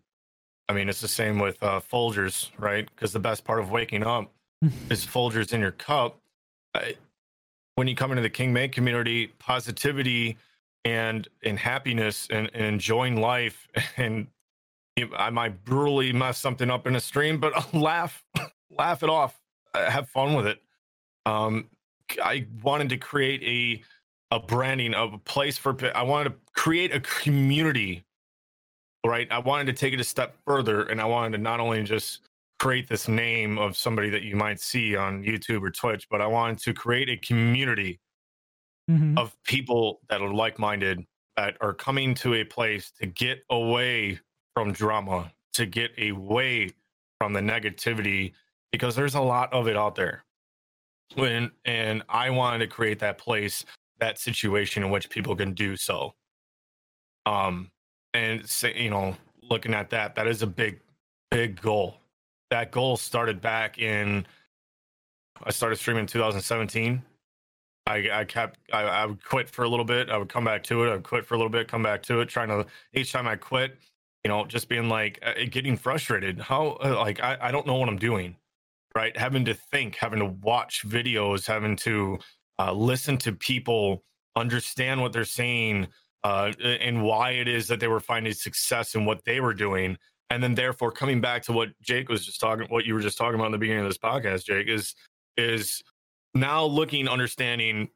I mean it's the same with uh, folgers right? Because the best part of waking up is folgers in your cup. I, when you come into the king may community positivity and and happiness and, and enjoying life and i might brutally mess something up in a stream but I'll laugh laugh it off uh, have fun with it um i wanted to create a a branding of a place for i wanted to create a community right i wanted to take it a step further and i wanted to not only just create this name of somebody that you might see on youtube or twitch but i wanted to create a community Mhm. of people that are like-minded that are coming to a place to get away from drama to get away from the negativity because there's a lot of it out there when and i wanted to create that place that situation in which people can do so um and say you know looking at that that is a big big goal that goal started back in i started streaming in 2017 I, I kept I, I would quit for a little bit. I would come back to it. I would quit for a little bit, come back to it. Trying to each time I quit, you know, just being like uh, getting frustrated. How uh, like I, I don't know what I'm doing, right? Having to think, having to watch videos, having to uh, listen to people, understand what they're saying, uh, and why it is that they were finding success in what they were doing, and then therefore coming back to what Jake was just talking, what you were just talking about in the beginning of this podcast, Jake, is is now looking understanding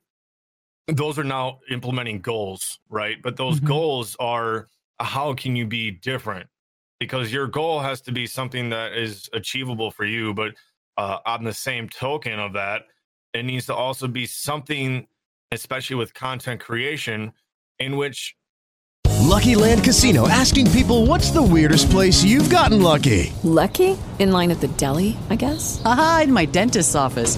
those are now implementing goals right but those Mhm. goals are how can you be different because your goal has to be something that is achievable for you but uh, on the same token of that it needs to also be something especially with content creation in which Lucky Land Casino asking people what's the weirdest place you've gotten lucky? Lucky? In line at the deli, I guess? Aha, in my dentist's office.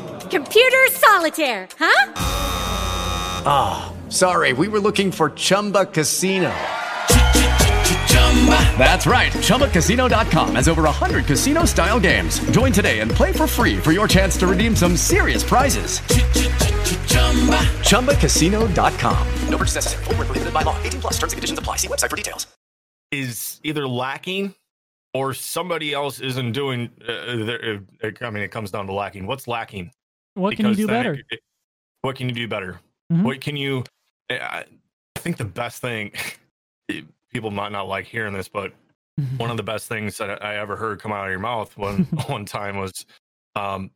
Computer solitaire, huh? Ah, sorry, we were looking for Chumba Casino. That's right. ChumbaCasino.com has over 100 casino style games. Join today and play for free for your chance to redeem some serious prizes. ChumbaCasino.com. No purchase necessary. Void where prohibited by law. 18 plus. Terms and conditions apply. See website for details. is either lacking or somebody else isn't doing uh, uh, i mean it comes down to lacking what's lacking What can you do better? it- it- what can you do better Mhm. what can you I I think the best thing people might not like hearing this but one of the best things that i ever heard come out of your mouth one one time was um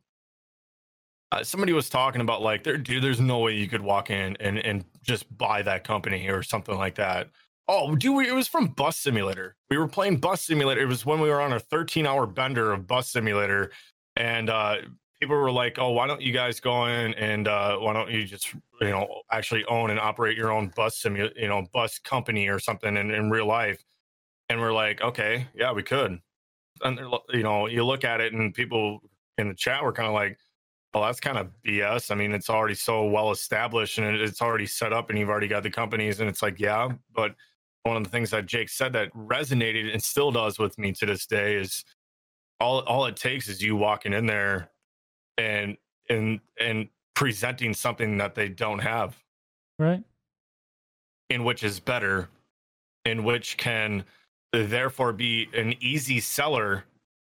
uh, somebody was talking about like there dude there's no way you could walk in and and just buy that company or something like that Oh, dude, it was from Bus Simulator. We were playing Bus Simulator. It was when we were on a 13 hour bender of Bus Simulator, and uh, people were like, "Oh, why don't you guys go in and uh, why don't you just you know actually own and operate your own bus simu- you know bus company or something in, in real life?" And we're like, "Okay, yeah, we could." And you know, you look at it, and people in the chat were kind of like, well, that's kind of BS. I mean, it's already so well established and it's already set up and you've already got the companies. And it's like, yeah. But one of the things that Jake said that resonated and still does with me to this day is all all it takes is you walking in there and and and presenting something that they don't have, Right. in which is better, in which can therefore be an easy seller,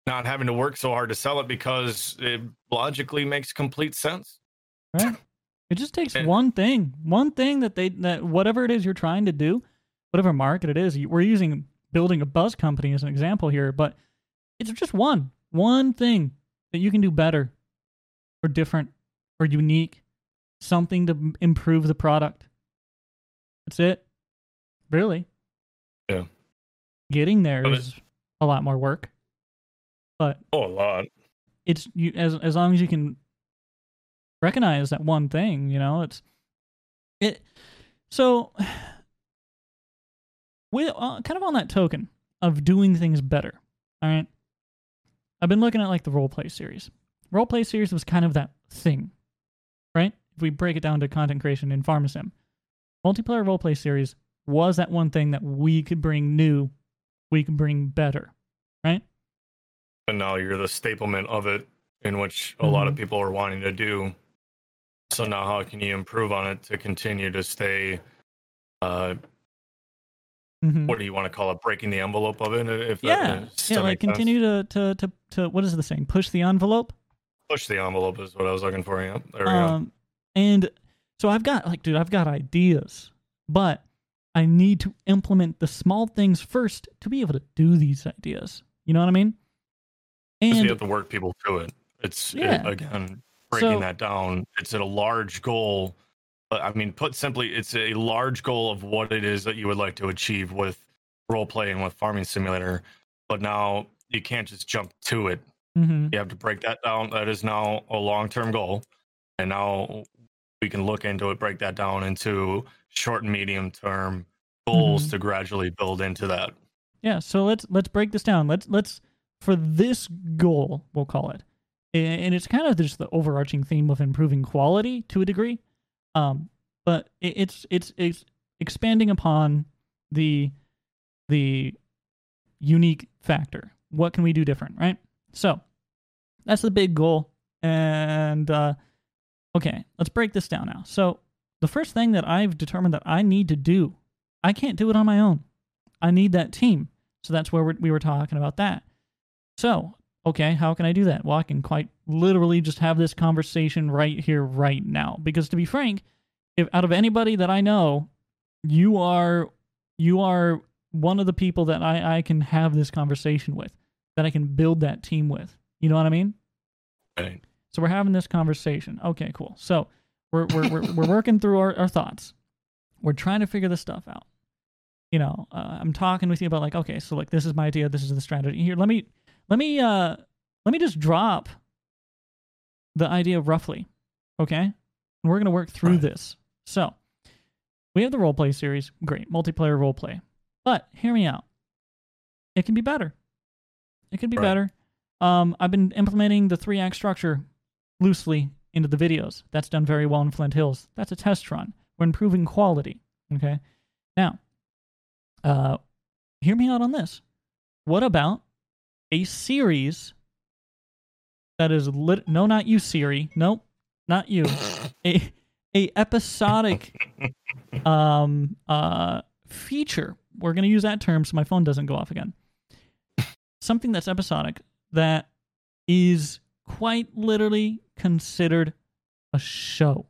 not having to work so hard to sell it because it logically makes complete sense. Right. It just takes one thing, one thing that they that whatever it is you're trying to do, whatever market it is. We're using building a buzz company as an example here, but it's just one, one thing that you can do better, or different, or unique, something to improve the product. That's it. Really, Yeah. getting there But is a lot more work, but Oh, a lot. it's you as as long as you can recognize that one thing, you know, it's it. So, we uh, kind of on that token of doing things better. All right, I've been looking at like the role play series. Role play series was kind of that thing, right? If we break it down to content creation in Farm Sim, multiplayer role play series was that one thing that we could bring new, we could bring better, right? And now you're the staplement of it, in which a lot of Mhm. people are wanting to do. So now, how can you improve on it to continue to stay? Uh, Mhm. What do you want to call it? Breaking the envelope of it? If that, yeah, does yeah, like sense? continue to, to to to what is the saying? Push the envelope. Push the envelope is what I was looking for. Yeah, there we go. Um, and so I've got like, dude, I've got ideas, but I need to implement the small things first to be able to do these ideas. You know what I mean? And you have to work people through it. It's it- again breaking So- that down. It's a large goal. But I mean, put simply, it's a large goal of what it is that you would like to achieve with role playing with farming simulator. But now you can't just jump to it. Mhm. You have to break that down. That is now a long term goal, and now we can look into it, break that down into short and medium term goals Mhm. to gradually build into that. Yeah, so let's let's break this down. Let's let's for this goal, we'll call it, and it's kind of just the overarching theme of improving quality to a degree, um, but it's it's it's expanding upon the the unique factor. What can we do different, right? So that's the big goal, and uh, okay, let's break this down now. So the first thing that I've determined that I need to do, I can't do it on my own. I need that team. So that's where we were talking about that. So, okay, how can I do that? Well, I can quite literally just have this conversation right here, right now. Because to be frank, if out of anybody that I know, you are you are one of the people that I, I can have this conversation with, that I can build that team with. You know what I mean? Right. So we're having this conversation. Okay, cool. So we're we're we're, we're working through our, our thoughts. We're trying to figure this stuff out. You know, uh, I'm talking with you about like, okay, so like this is my idea, this is the strategy. Here, let me let me uh let me just drop the idea roughly. Okay? And we're gonna work through this. So we have the role play series, great, multiplayer role play. But hear me out. It can be better. It could be Right. better. Um, I've been implementing the three act structure loosely into the videos. That's done very well in Flint Hills. That's a test run. We're improving quality. Okay. Now, uh, hear me out on this. What about a series that is lit? No, not you, Siri. Nope, not you. a a episodic um uh feature. We're gonna use that term so my phone doesn't go off again. Something that's episodic that is quite literally considered a show.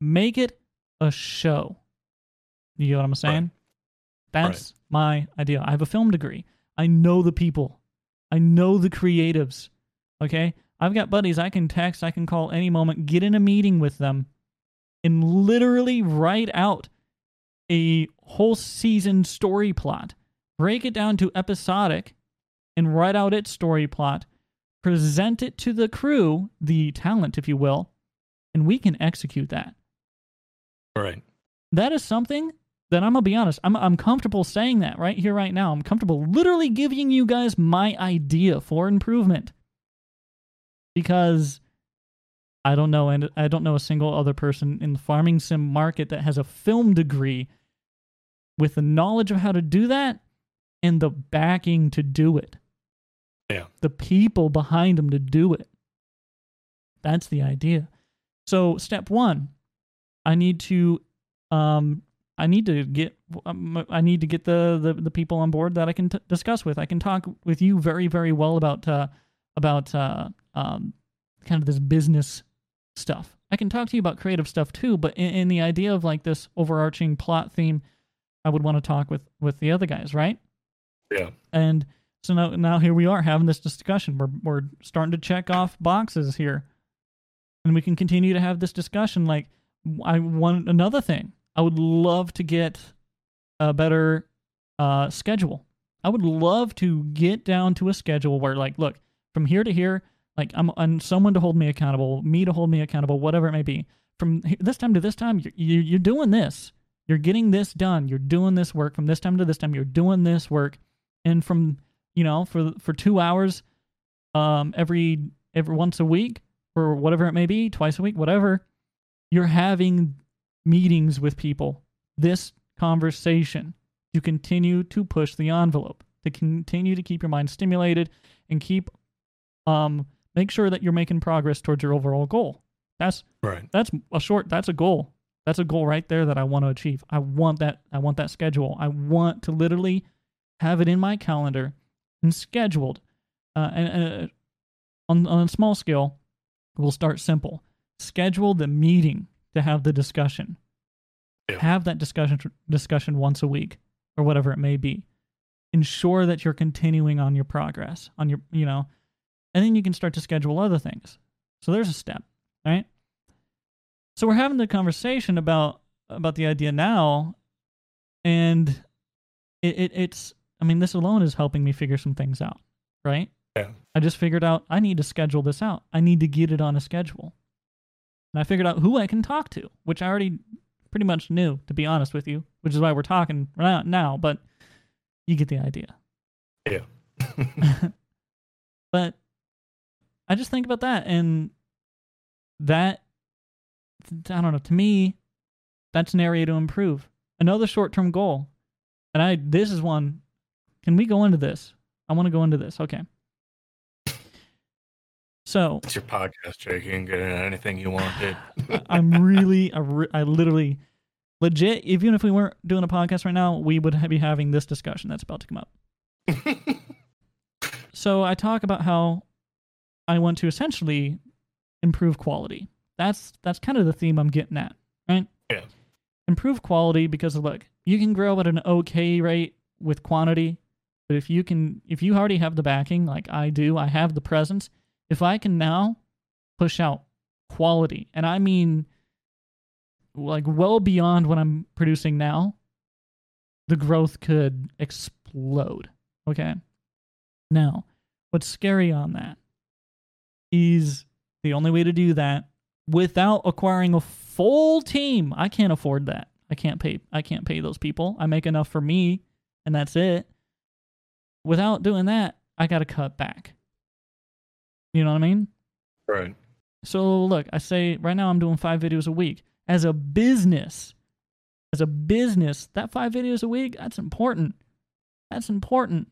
Make it a show. You get what I'm saying? That's my idea. I have a film degree. I know the people. I know the creatives. Okay? I've got buddies I can text, I can call any moment, get in a meeting with them, and literally write out a whole season story plot, break it down to episodic, and write out its story plot, present it to the crew, the talent, if you will, and we can execute that. Right. That is something that I'm gonna be honest. I'm I'm comfortable saying that right here, right now. I'm comfortable literally giving you guys my idea for improvement because I don't know, and I don't know a single other person in the farming sim market that has a film degree with the knowledge of how to do that and the backing to do it. Yeah. The people behind them to do it. That's the idea. So, step one, I need to, um, I need to get, um, I need to get the, the the people on board that I can t- discuss with. I can talk with you very, very well about, uh, about, uh, um, kind of this business stuff. I can talk to you about creative stuff too, but in, in the idea of like this overarching plot theme, I would want to talk with with the other guys, right? Yeah. And so now now here we are having this discussion. We're we're starting to check off boxes here. And we can continue to have this discussion like I want another thing. I would love to get a better uh schedule. I would love to get down to a schedule where like look, from here to here, like I'm on someone to hold me accountable, me to hold me accountable, whatever it may be. From this time to this time, you're, you're doing this. You're getting this done. You're doing this work. From this time to this time, you're doing this work. And from you know for for two hours, um, every every once a week or whatever it may be, twice a week, whatever, you're having meetings with people. This conversation to continue to push the envelope, to continue to keep your mind stimulated and keep um make sure that you're making progress towards your overall goal. That's right. That's a short. That's a goal. That's a goal right there that I want to achieve. I want that. I want that schedule. I want to literally have it in my calendar and scheduled. Uh, and uh, on on a small scale, we'll start simple. Schedule the meeting to have the discussion. Yeah. Have that discussion discussion once a week or whatever it may be. Ensure that you're continuing on your progress on your you know and then you can start to schedule other things. So there's a step, right? So we're having the conversation about about the idea now, and it, it it's I mean this alone is helping me figure some things out, right? Yeah. I just figured out I need to schedule this out. I need to get it on a schedule, and I figured out who I can talk to, which I already pretty much knew, to be honest with you, which is why we're talking right now. But you get the idea. Yeah. but I just think about that and that I don't know, to me, that's an area to improve. Another short term goal. And I this is one can we go into this? I want to go into this. Okay. So It's your podcast, Jake. You can get into anything you want, dude. I'm really, I, re- I literally, legit. Even if we weren't doing a podcast right now, we would be having this discussion that's about to come up. so I talk about how I want to essentially improve quality. That's that's kind of the theme I'm getting at, right? Yeah. Improve quality because look, you can grow at an okay rate with quantity, but if you can, if you already have the backing, like I do, I have the presence. If I can now push out quality, and I mean like well beyond what I'm producing now, the growth could explode. Okay. Now, what's scary on that is the only way to do that without acquiring a full team. I can't afford that. I can't pay I can't pay those people. I make enough for me and that's it. Without doing that, I got to cut back. You know what I mean? Right. So look, I say right now I'm doing 5 videos a week. As a business, as a business, that 5 videos a week, that's important. That's important.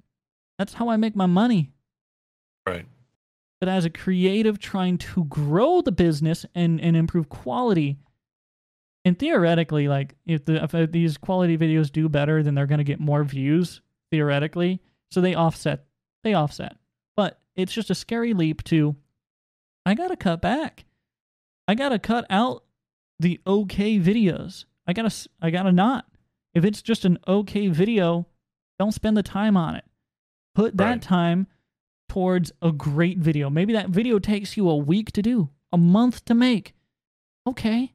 That's how I make my money. Right. But as a creative trying to grow the business and, and improve quality, and theoretically, like if the if these quality videos do better, then they're gonna get more views, theoretically. So they offset they offset. But it's just a scary leap to I gotta cut back. I gotta cut out the okay videos. I gotta I gotta not. If it's just an okay video, don't spend the time on it. Put that Right. time towards a great video. Maybe that video takes you a week to do, a month to make. Okay.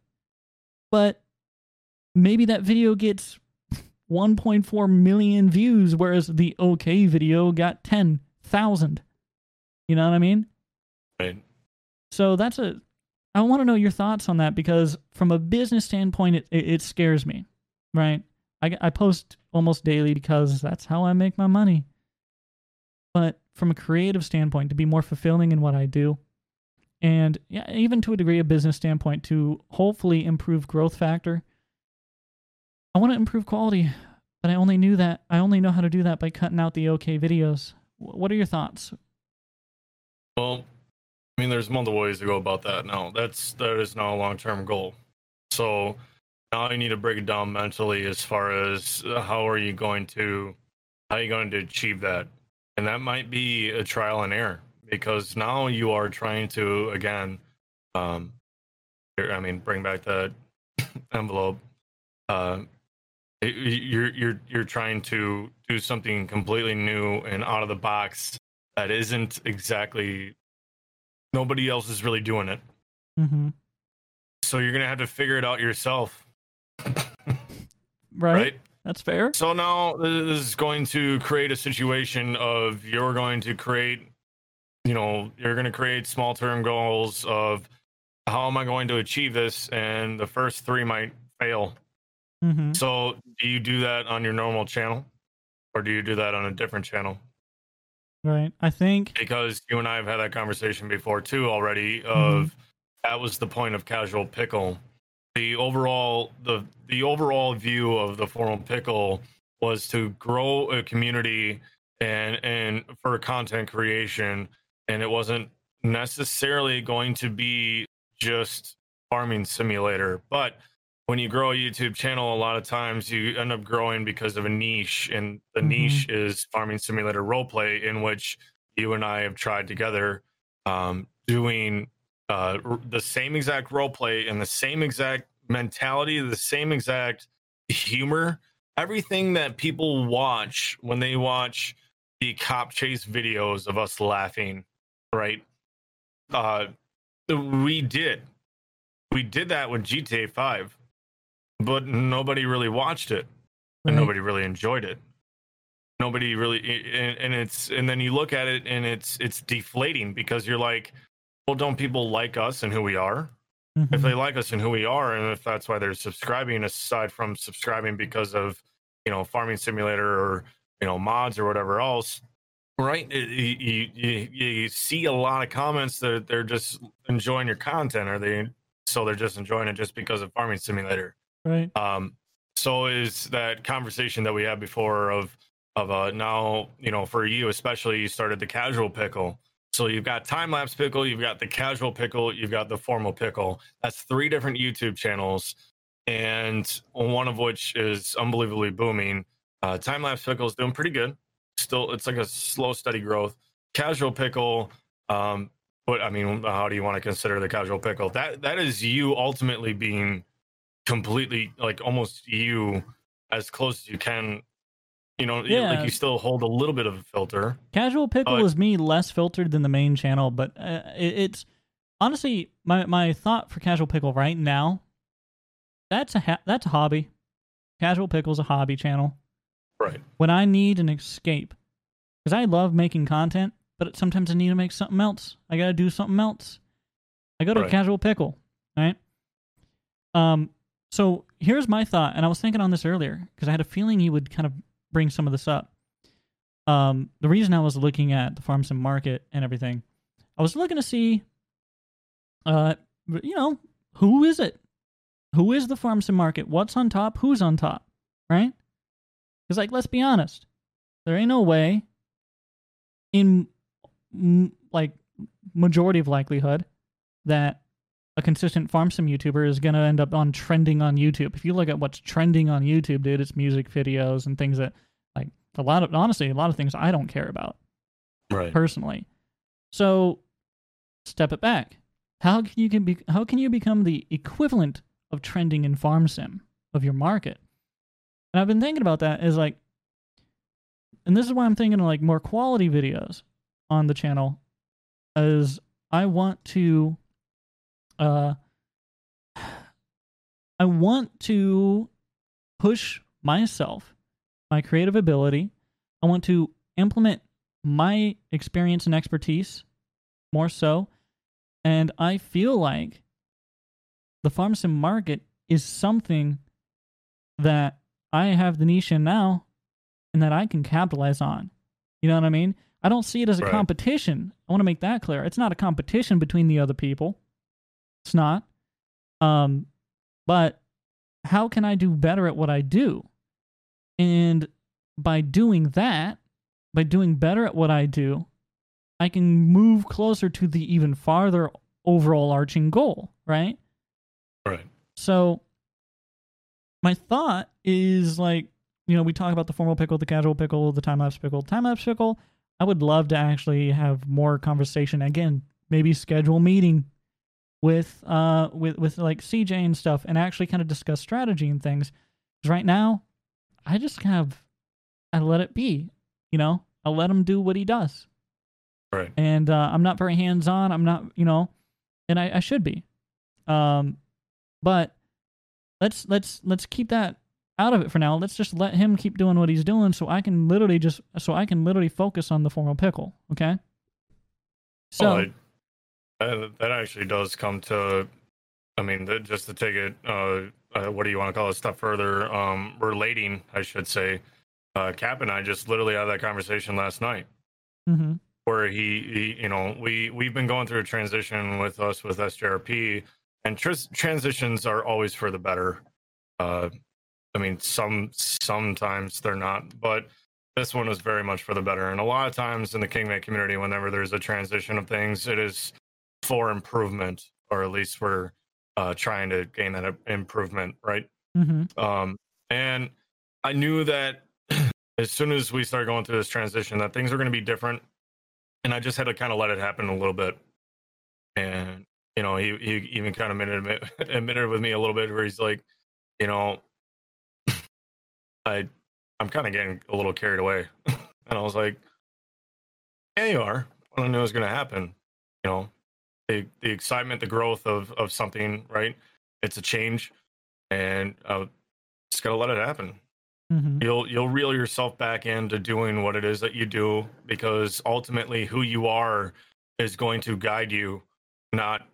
But maybe that video gets 1.4 million views, whereas the OK video got 10,000. You know what I mean? Right. So that's a. I want to know your thoughts on that because from a business standpoint, it, it, it scares me, right? I, I post almost daily because that's how I make my money. But from a creative standpoint, to be more fulfilling in what I do, and yeah, even to a degree, a business standpoint, to hopefully improve growth factor. I want to improve quality, but I only knew that I only know how to do that by cutting out the OK videos. What are your thoughts? Well, I mean, there's multiple ways to go about that. Now, that's that is now a long term goal. So now you need to break it down mentally as far as uh, how are you going to how are you going to achieve that, and that might be a trial and error because now you are trying to again, um, I mean, bring back the envelope. Uh, you're you're you're trying to do something completely new and out of the box that isn't exactly nobody else is really doing it. Mm-hmm. So you're gonna have to figure it out yourself. right. right? That's fair. So now this is going to create a situation of you're going to create, you know, you're going to create small term goals of how am I going to achieve this, and the first three might fail. Mm-hmm. So do you do that on your normal channel, or do you do that on a different channel? Right. I think because you and I have had that conversation before too already of Mm-hmm. that was the point of casual pickle. The overall the the overall view of the formal pickle was to grow a community and and for content creation and it wasn't necessarily going to be just farming simulator but when you grow a YouTube channel, a lot of times you end up growing because of a niche, and the Mhm. niche is farming simulator roleplay, in which you and I have tried together um, doing uh, r- the same exact roleplay and the same exact mentality, the same exact humor, everything that people watch when they watch the cop chase videos of us laughing, right? Uh, we did. We did that with GTA 5 but nobody really watched it and Right. nobody really enjoyed it nobody really and, and it's and then you look at it and it's it's deflating because you're like well don't people like us and who we are Mm-hmm. if they like us and who we are and if that's why they're subscribing aside from subscribing because of you know farming simulator or you know mods or whatever else right you, you, you, you see a lot of comments that they're just enjoying your content or they so they're just enjoying it just because of farming simulator right. um, so is that conversation that we had before of of uh now you know for you especially you started the casual pickle. So you've got time lapse pickle, you've got the casual pickle, you've got the formal pickle. That's three different YouTube channels, and one of which is unbelievably booming. Uh, time lapse pickle is doing pretty good. Still, it's like a slow, steady growth. Casual pickle, um, but I mean, how do you want to consider the casual pickle? That that is you ultimately being completely like almost you as close as you can. You know, Yeah. like you still hold a little bit of a filter. Casual Pickle But- is me less filtered than the main channel, but uh, it, it's honestly my my thought for Casual Pickle right now. That's a ha- that's a hobby. Casual Pickle's a hobby channel. Right. When I need an escape, because I love making content, but sometimes I need to make something else. I got to do something else. I go to Right. Casual Pickle, right? Um. So here's my thought, and I was thinking on this earlier because I had a feeling you would kind of bring some of this up. Um, the reason I was looking at the farm sim market and everything, I was looking to see, uh, you know, who is it? Who is the farm sim market? What's on top? Who's on top? Right? Because, like, let's be honest, there ain't no way, in like majority of likelihood, that a consistent farm sim YouTuber is gonna end up on trending on YouTube. If you look at what's trending on YouTube, dude, it's music videos and things that like a lot of honestly, a lot of things I don't care about Right. personally. So step it back. How can you can be how can you become the equivalent of trending in farm sim of your market? And I've been thinking about that is like and this is why I'm thinking of like more quality videos on the channel as I want to uh I want to push myself my creative ability. I want to implement my experience and expertise more so. And I feel like the farm sim market is something that I have the niche in now and that I can capitalize on. You know what I mean? I don't see it as a Right. competition. I want to make that clear. It's not a competition between the other people. It's not. Um, but how can I do better at what I do? And by doing that, by doing better at what I do, I can move closer to the even farther overall arching goal, right? Right. So my thought is like, you know, we talk about the formal pickle, the casual pickle, the time lapse pickle. Time lapse pickle, I would love to actually have more conversation. Again, maybe schedule a meeting with uh with with like CJ and stuff and actually kind of discuss strategy and things. 'Cause right now, I just kind of I let it be, you know? I let him do what he does. Right. And uh, I'm not very hands on. I'm not, you know, and I, I should be. Um, but let's let's let's keep that out of it for now. Let's just let him keep doing what he's doing, so I can literally just so I can literally focus on the formal pickle. Okay. So Well, I- uh, that actually does come to, I mean, th- just to take it, uh, uh, what do you want to call it, a step further, um, relating, I should say. Uh, Cap and I just literally had that conversation last night mhm. where he, he you know, we, we've been going through a transition with us with SJRP, and tris- transitions are always for the better. Uh, I mean, some sometimes they're not, but this one was very much for the better. And a lot of times in the Kingmate community, whenever there's a transition of things, it is for improvement, or at least we're uh, trying to gain that improvement, right? Mhm. Um, and I knew that as soon as we started going through this transition, that things were going to be different, and I just had to kind of let it happen a little bit. And you know, he he even kind of admitted admitted with me a little bit where he's like, you know, I I'm kind of getting a little carried away, and I was like, yeah, you are. I don't know what's going to happen. You know, the the excitement, the growth of of something, right? It's a change, and uh, just gotta let it happen. Mhm. You'll you'll reel yourself back into doing what it is that you do because ultimately, who you are is going to guide you, not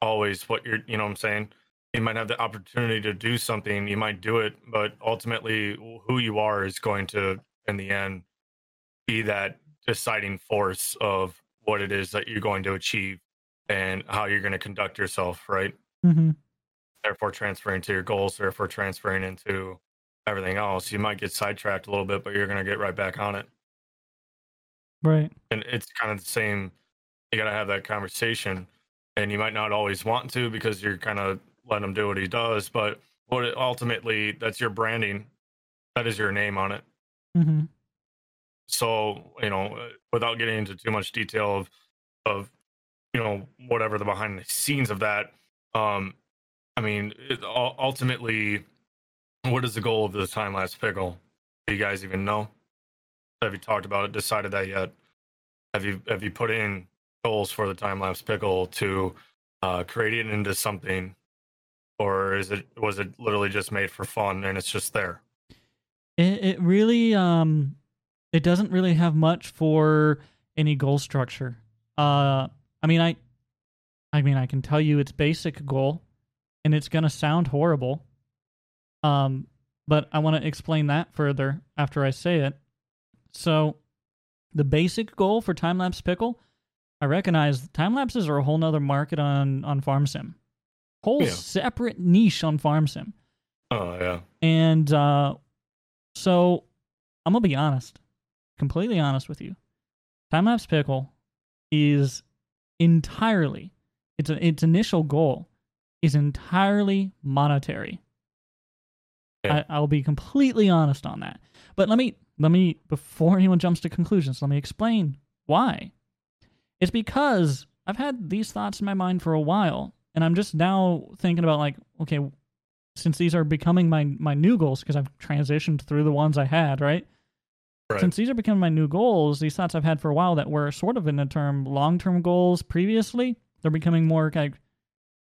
always what you're. You know what I'm saying? You might have the opportunity to do something, you might do it, but ultimately, who you are is going to, in the end, be that deciding force of what it is that you're going to achieve and how you're going to conduct yourself, right? Mhm. Therefore, transferring to your goals, therefore, transferring into everything else. You might get sidetracked a little bit, but you're going to get right back on it. Right. And it's kind of the same. You got to have that conversation, and you might not always want to because you're kind of letting him do what he does. But what it, ultimately, that's your branding. That is your name on it. hmm so you know uh, without getting into too much detail of of you know whatever the behind the scenes of that um i mean it, ultimately what is the goal of the time lapse pickle? Do you guys even know? Have you talked about it decided that yet? Have you have you put in goals for the time lapse pickle to uh create it into something? Or is it was it literally just made for fun and it's just there? It it really um it doesn't really have much for any goal structure. Uh I mean I I mean I can tell you its basic goal and it's going to sound horrible. Um but I want to explain that further after I say it. So the basic goal for time lapse pickle, I recognize time lapses are a whole nother market on on farm sim. Whole Yeah. separate niche on farm sim. oh yeah And uh, so I'm gonna be honest, completely honest with you. Time lapse pickle is entirely its its initial goal is entirely monetary. I, I'll be completely honest on that. But let me let me before anyone jumps to conclusions, let me explain why. It's because I've had these thoughts in my mind for a while, and I'm just now thinking about like, okay, since these are becoming my my new goals because I've transitioned through the ones I had, right? Right. Since these are becoming my new goals, these thoughts I've had for a while that were sort of in the term long term goals previously, they're becoming more kind of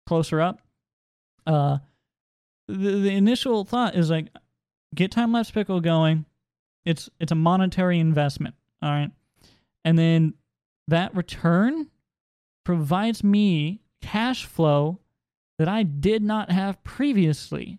closer up. Uh, the, the initial thought is like, get time lapse pickle going, it's it's a monetary investment. All right, and then that return provides me cash flow that I did not have previously.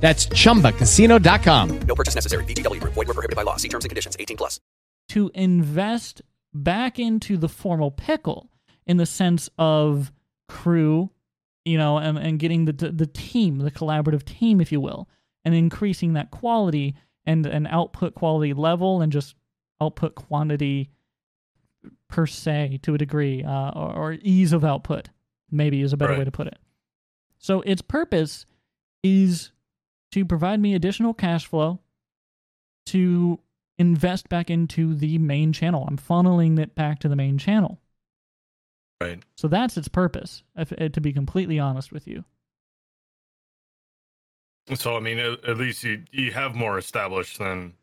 That's ChumbaCasino.com. No purchase necessary. VGW Group. Void were prohibited by law. See terms and conditions. 18 plus. To invest back into the formal pickle in the sense of crew, you know, and, and getting the the team, the collaborative team, if you will, and increasing that quality and an output quality level and just output quantity per se to a degree, uh, or, or ease of output, maybe is a better Right. way to put it. So its purpose is to provide me additional cash flow to invest back into the main channel. I'm funneling it back to the main channel. Right. So that's its purpose, if, uh, to be completely honest with you. So I mean, at, least you you have more established than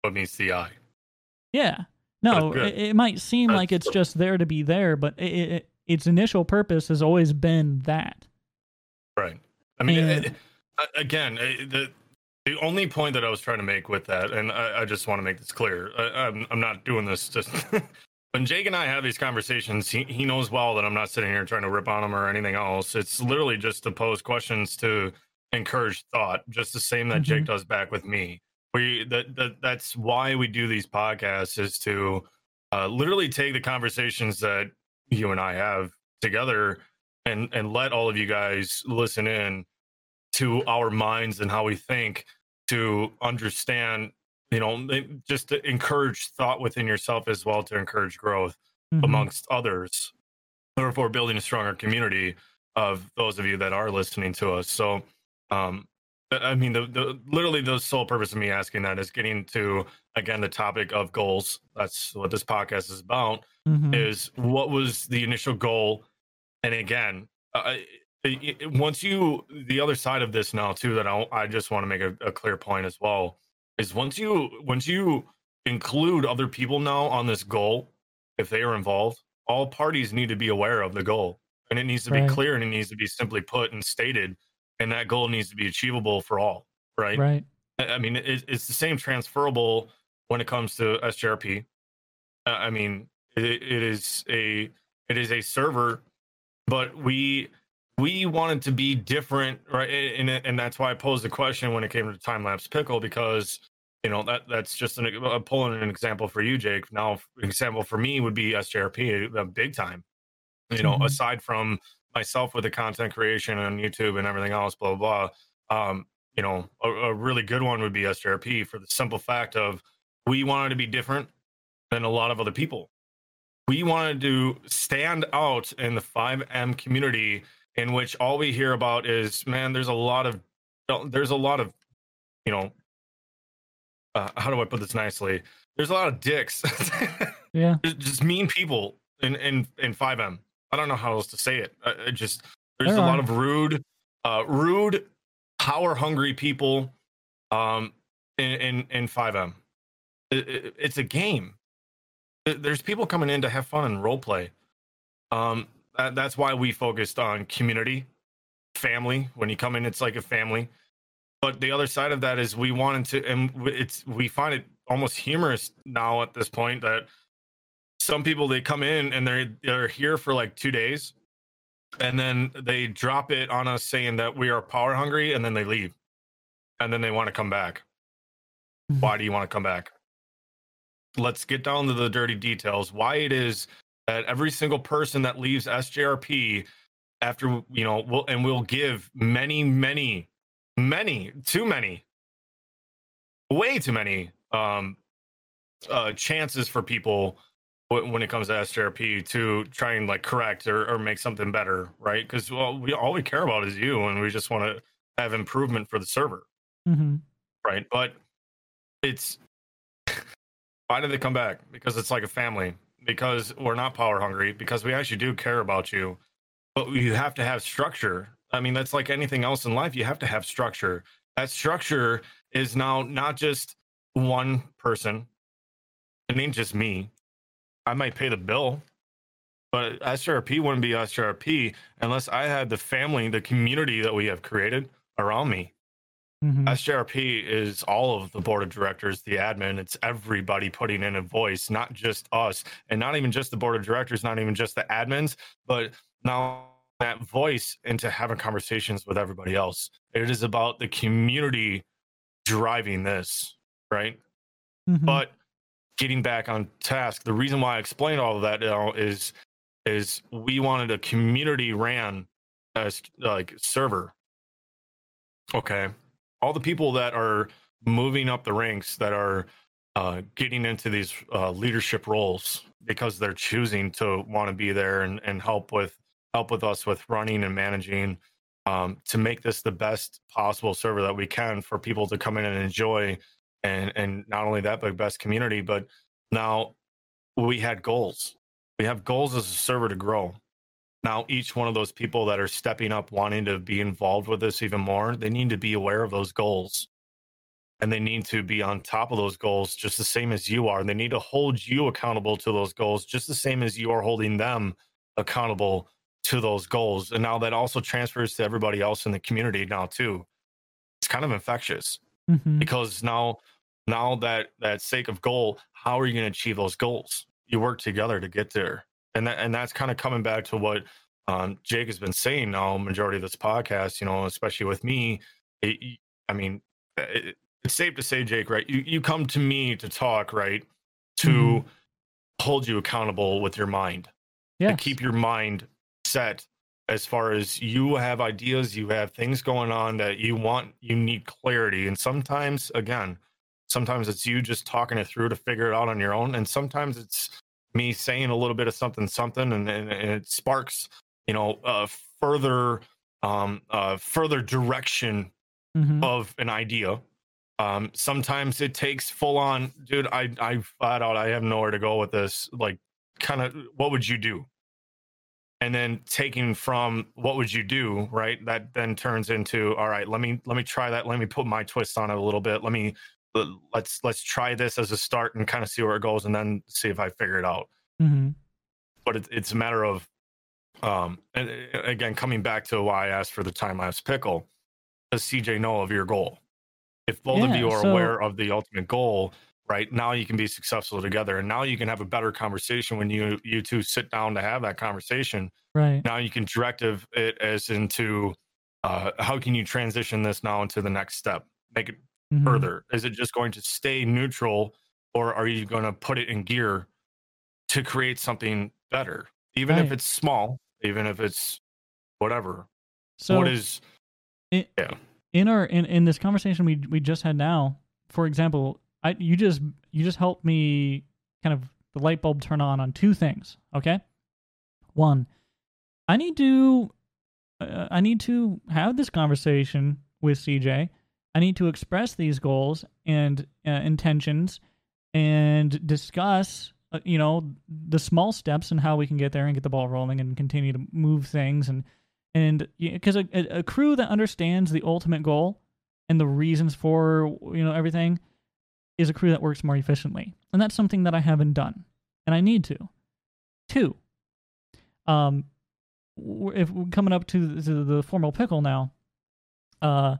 what meets the eye. Yeah. No, it, it might seem That's like it's good. just there to be there, but it, it, its initial purpose has always been that. Right. I mean, again, the the only point that I was trying to make with that, and I, I just want to make this clear, I, I'm I'm not doing this just. when Jake and I have these conversations, he, he knows well that I'm not sitting here trying to rip on him or anything else. It's literally just to pose questions to encourage thought, just the same that Jake Mhm. does back with me. We that, that that's why we do these podcasts is to uh, literally take the conversations that you and I have together and and let all of you guys listen in to our minds and how we think to understand you know just to encourage thought within yourself as well to encourage growth Mhm. amongst others therefore building a stronger community of those of you that are listening to us so um I- mean the, the literally the sole purpose of me asking that is getting to again the topic of goals that's what this podcast is about Mhm. is what was the initial goal and again uh, once you the other side of this now too that i, I just want to make a, a clear point as well is once you once you include other people now on this goal if they are involved all parties need to be aware of the goal and it needs to Right. be clear and it needs to be simply put and stated and that goal needs to be achievable for all right Right. I mean, it, it's the same transferable when it comes to SJRP. Uh, I mean, it, it is a it is a server, but we we wanted to be different, right? And and that's why I posed the question when it came to time lapse pickle because you know that that's just an uh, pulling an example for you, Jake. Now, example for me would be SJRP, uh, big time. You know, Mhm. aside from myself with the content creation on YouTube and everything else, blah blah blah. Um, you know, a, a really good one would be SJRP for the simple fact of we wanted to be different than a lot of other people. We wanted to stand out in the FiveM community in which all we hear about is, man, there's a lot of, there's a lot of, you know, uh, how do I put this nicely? There's a lot of dicks, Yeah. just, mean people in, in, in FiveM. I don't know how else to say it. Uh, it just, there's There a lot of rude, uh, rude, power hungry people um in in, in FiveM It- it- it's a game there's people coming in to have fun and role play um that, that's why we focused on community family. When you come in it's like a family. But the other side of that is we wanted to and it's we find it almost humorous now at this point that some people they come in and they're they're here for like two days and then they drop it on us saying that we are power hungry and then they leave. And then they want to come back. Mm-hmm. Why do you want to come back? Let's get down to the dirty details. Why it is that every single person that leaves SJRP after you know, we'll, and we'll give many, many, many, too many, way too many um, uh, chances for people wh- when it comes to SJRP to try and like correct or, or make something better, right? Because well, we all we care about is you, and we just want to have improvement for the server, Mm-hmm. right? But it's why did they come back? Because it's like a family. Because we're not power hungry. Because we actually do care about you, but you have to have structure. I mean, that's like anything else in life. You have to have structure. That structure is now not just one person. It ain't just me. I might pay the bill, but SRP wouldn't be SRP unless I had the family, the community that we have created around me. Mm-hmm. SJRP is all of the board of directors, the admin. It's everybody putting in a voice, not just us, and not even just the board of directors, not even just the admins, but now that voice into having conversations with everybody else. It is about the community driving this, right? Mhm. But getting back on task, the reason why I explained all of that now is is we wanted a community ran as like server. Okay. All the people that are moving up the ranks that are uh, getting into these uh, leadership roles because they're choosing to want to be there and, and help with help with us with running and managing um, to make this the best possible server that we can for people to come in and enjoy and and not only that but best community. But now we had goals. We have goals as a server to grow now each one of those people that are stepping up wanting to be involved with this even more they need to be aware of those goals. And they need to be on top of those goals just the same as you are. And they need to hold you accountable to those goals just the same as you are holding them accountable to those goals. And now that also transfers to everybody else in the community now too. It's kind of infectious Mhm. because now now that that sake of goal how are you going to achieve those goals? You work together to get there and that and that's kind of coming back to what um, jake has been saying now majority of this podcast you know especially with me it, i mean it, it's safe to say jake right you, you come to me to talk right to Mhm. hold you accountable with your mind to keep your mind set as far as you have ideas you have things going on that you want you need clarity and sometimes again sometimes it's you just talking it through to figure it out on your own and sometimes it's me saying a little bit of something something and, and, and it sparks you know uh, further um uh further direction Mhm. of an idea. Um sometimes it takes full on dude i i flat out i have nowhere to go with this like kind of what would you do? And then taking from what would you do? right that then turns into all right let me let me try that. Let me put my twist on it a little bit. Let me let's let's try this as a start and kind of see where it goes and then see if i figure it out Mhm. but it, it's a matter of um and uh, again coming back to why i asked for the time lapse pickle does cj know of your goal if both of you are so- aware of the ultimate goal right now you can be successful together and now you can have a better conversation when you you two sit down to have that conversation Right. now you can directive it as into uh, how can you transition this now into the next step make it Mhm. further is it just going to stay neutral or are you going to put it in gear to create something better even if it's small even if it's whatever So what is in, yeah in our in, in this conversation we we just had now, for example, I you just you just helped me kind of the light bulb turn on on two things. Okay, one, I need to uh, I need to have this conversation with CJ. I need to express these goals and uh, intentions and discuss uh, you know the small steps and how we can get there and get the ball rolling and continue to move things and and because a, a, crew that understands the ultimate goal and the reasons for you know everything is a crew that works more efficiently. And that's something that i haven't done and i need to. Two um if we're coming up to to the formal pickle now uh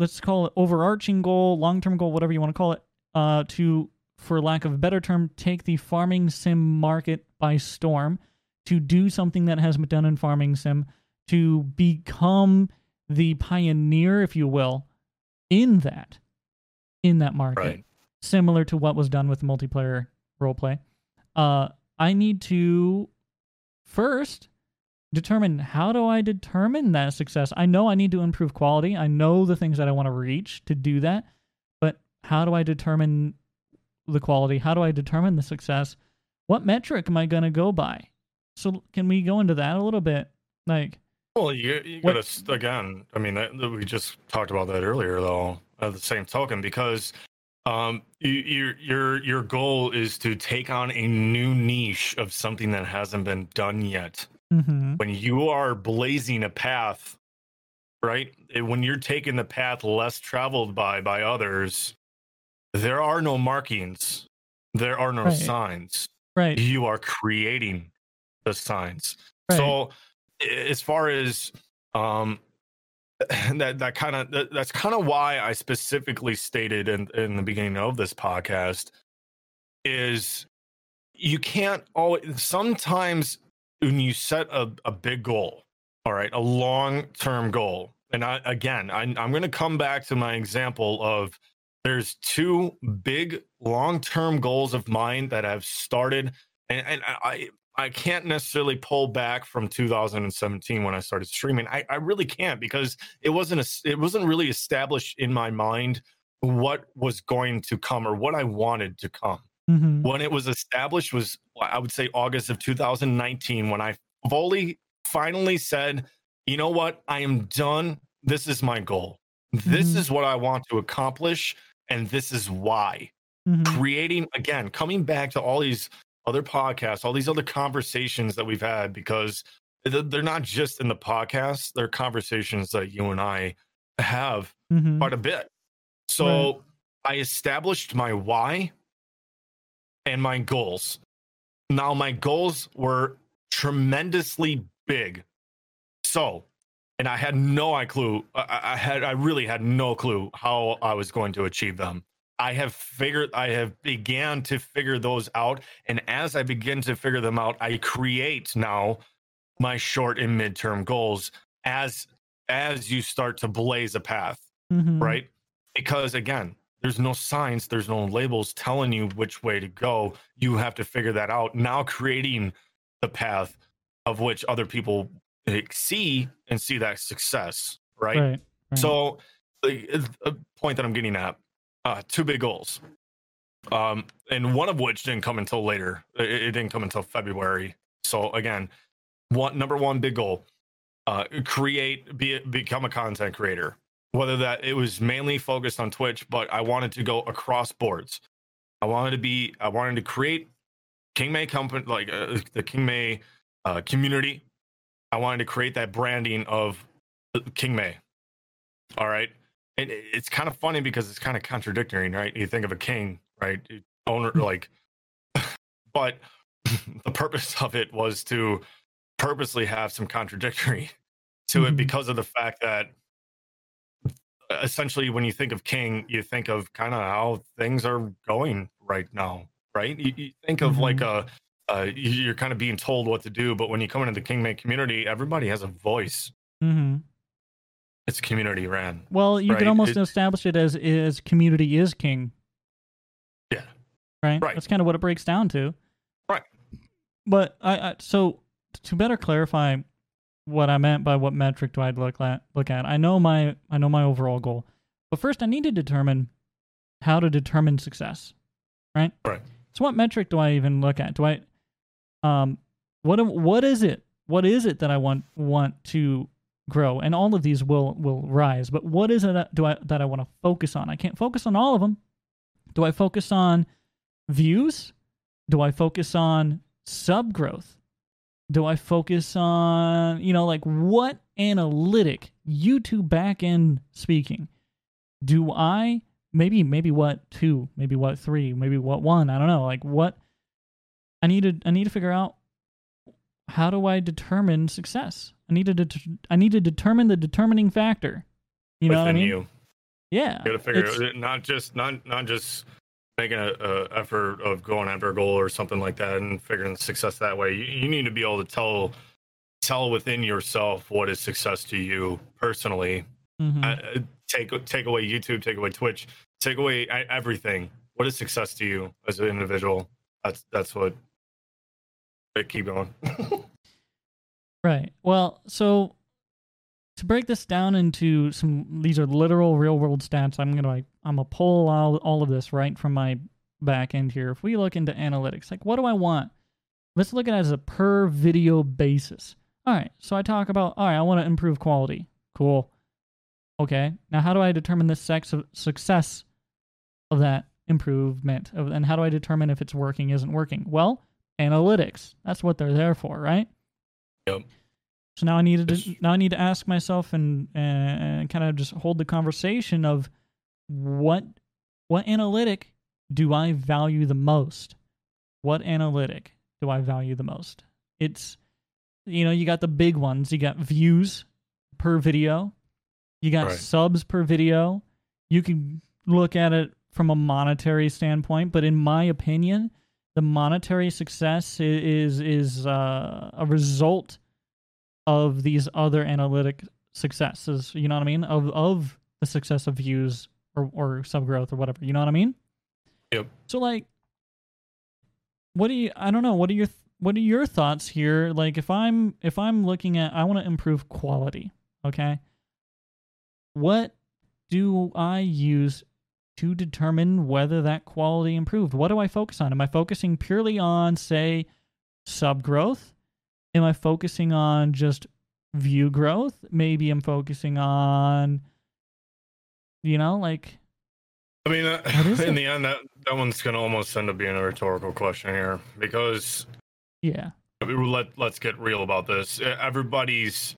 let's call it overarching goal long-term goal whatever you want to call it uh to for lack of a better term take the farming sim market by storm to do something that hasn't been done in farming sim to become the pioneer if you will in that in that market Right. similar to what was done with multiplayer roleplay uh I need to first determine how do I determine that success? I know I need to improve quality. I know the things that I want to reach to do that. But how do I determine the quality? How do I determine the success? What metric am I going to go by? So can we go into that a little bit? Like Well, you, you What- gotta again. I mean, that, that we just talked about that earlier, though. At the same token, because um, you, your your your goal is to take on a new niche of something that hasn't been done yet. Mhm. When you are blazing a path, right? eh, When you're taking the path less traveled by by others, there are no markings, there are no Right. signs. Right. You are creating the signs. Right. So, as far as um, that that kind of that, that's kind of why I specifically stated in in the beginning of this podcast is you can't always sometimes when you set a, a big goal all right a long term goal. And i again I, i'm going to come back to my example of there's two big long term goals of mine that have started and, and i i can't necessarily pull back from 2017 when i started streaming. I, I really can't because it wasn't a, it wasn't really established in my mind what was going to come or what i wanted to come Mhm. when it was established was I would say August of 2019 when I fully finally said, you know what, I am done. This is my goal. This Mhm. is what I want to accomplish, and this is why. Mhm. Creating again, coming back to all these other podcasts, all these other conversations that we've had, because they're not just in the podcast, they're conversations that you and I have Mhm. quite a bit. So I established my why and my goals. Now, my goals were tremendously big. So, and I had no clue. I, I had, I really had no clue how I was going to achieve them. I have figured, I have began to figure those out, and as I begin to figure them out, I create now my short and midterm goals as as you start to blaze a path Mhm. right? Because again, there's no signs, there's no labels telling you which way to go. You have to figure that out. Now creating the path of which other people see and see that success, right? Right. right. So the a point that I'm getting at, uh, two big goals. Um, and one of which didn't come until later. It, it didn't come until February. So again, one number one big goal, uh, create be become a content creator. Whether that it was mainly focused on Twitch, but I wanted to go across boards. I wanted to be I wanted to create King May company like uh, the King May uh, community. I wanted to create that branding of King May. All right. And it's kind of funny because it's kind of contradictory, right? You think of a king, right? Owner, like, but the purpose of it was to purposely have some contradictory to it Mhm. because of the fact that essentially when you think of king, you think of kind of how things are going right now, right? You, you think of like a, uh, you- you're kind of being told what to do, but when you come into the King May community, everybody has a voice. hmm It's community ran. Well, you right? can almost It- establish it as is community is king. Yeah. Right. Right. That's kind of what it breaks down to. Right. But I, I so to better clarify what I meant by what metric do I look at look at. I know my I know my overall goal. But first I need to determine how to determine success. Right? Right. So what metric do I even look at? Do I um what what is it? What is it that I want want to grow? And all of these will will rise, but what is it that do I that I want to focus on? I can't focus on all of them. Do I focus on views? Do I focus on sub growth? Do I focus on, you know, like what analytic, YouTube backend speaking, do I maybe maybe what two, maybe what three, maybe what one, I don't know, like what I need to I need to figure out how do I determine success? I need to det- I need to determine the determining factor. You know what I mean? you. Yeah. You got to figure it not just not not just making a, a effort of going after a goal or something like that and figuring success that way. You, you need to be able to tell tell within yourself what is success to you personally. Mhm. Uh, take take away YouTube, take away Twitch, take away everything. What is success to you as an individual? That's that's what But keep going. Right. Well, so to break this down into some, these are literal real world stats. I'm gonna like, I'm gonna pull all all of this right from my back end here. If we look into analytics, like what do I want? Let's look at it as a per video basis. All right. So I talk about, all right, I want to improve quality. Cool. Okay. Now, how do I determine the sex of success of that improvement? And how do I determine if it's working, isn't working? Well, analytics. That's what they're there for, right? Yep. So now I need to now I need to ask myself and and kind of just hold the conversation of what what analytic do I value the most? What analytic do I value the most? It's you know, you got the big ones. You got views per video. You got Right. subs per video. You can look at it from a monetary standpoint, but in my opinion, the monetary success is is uh, a result of these other analytic successes. You know what I mean? Of of the success of views or or sub growth or whatever. You know what I mean? Yep. So like, what do you? I don't know. What are your what are your thoughts here? Like, if I'm if I'm looking at, I want to improve quality. Okay. What do I use to determine whether that quality improved? What do I focus on? Am I focusing purely on, say, sub growth? Am I focusing on just view growth? Maybe I'm focusing on, you know, like I mean, uh, in it? the end, that, that one's going to almost end up being a rhetorical question here because yeah, let let's get real about this. Everybody's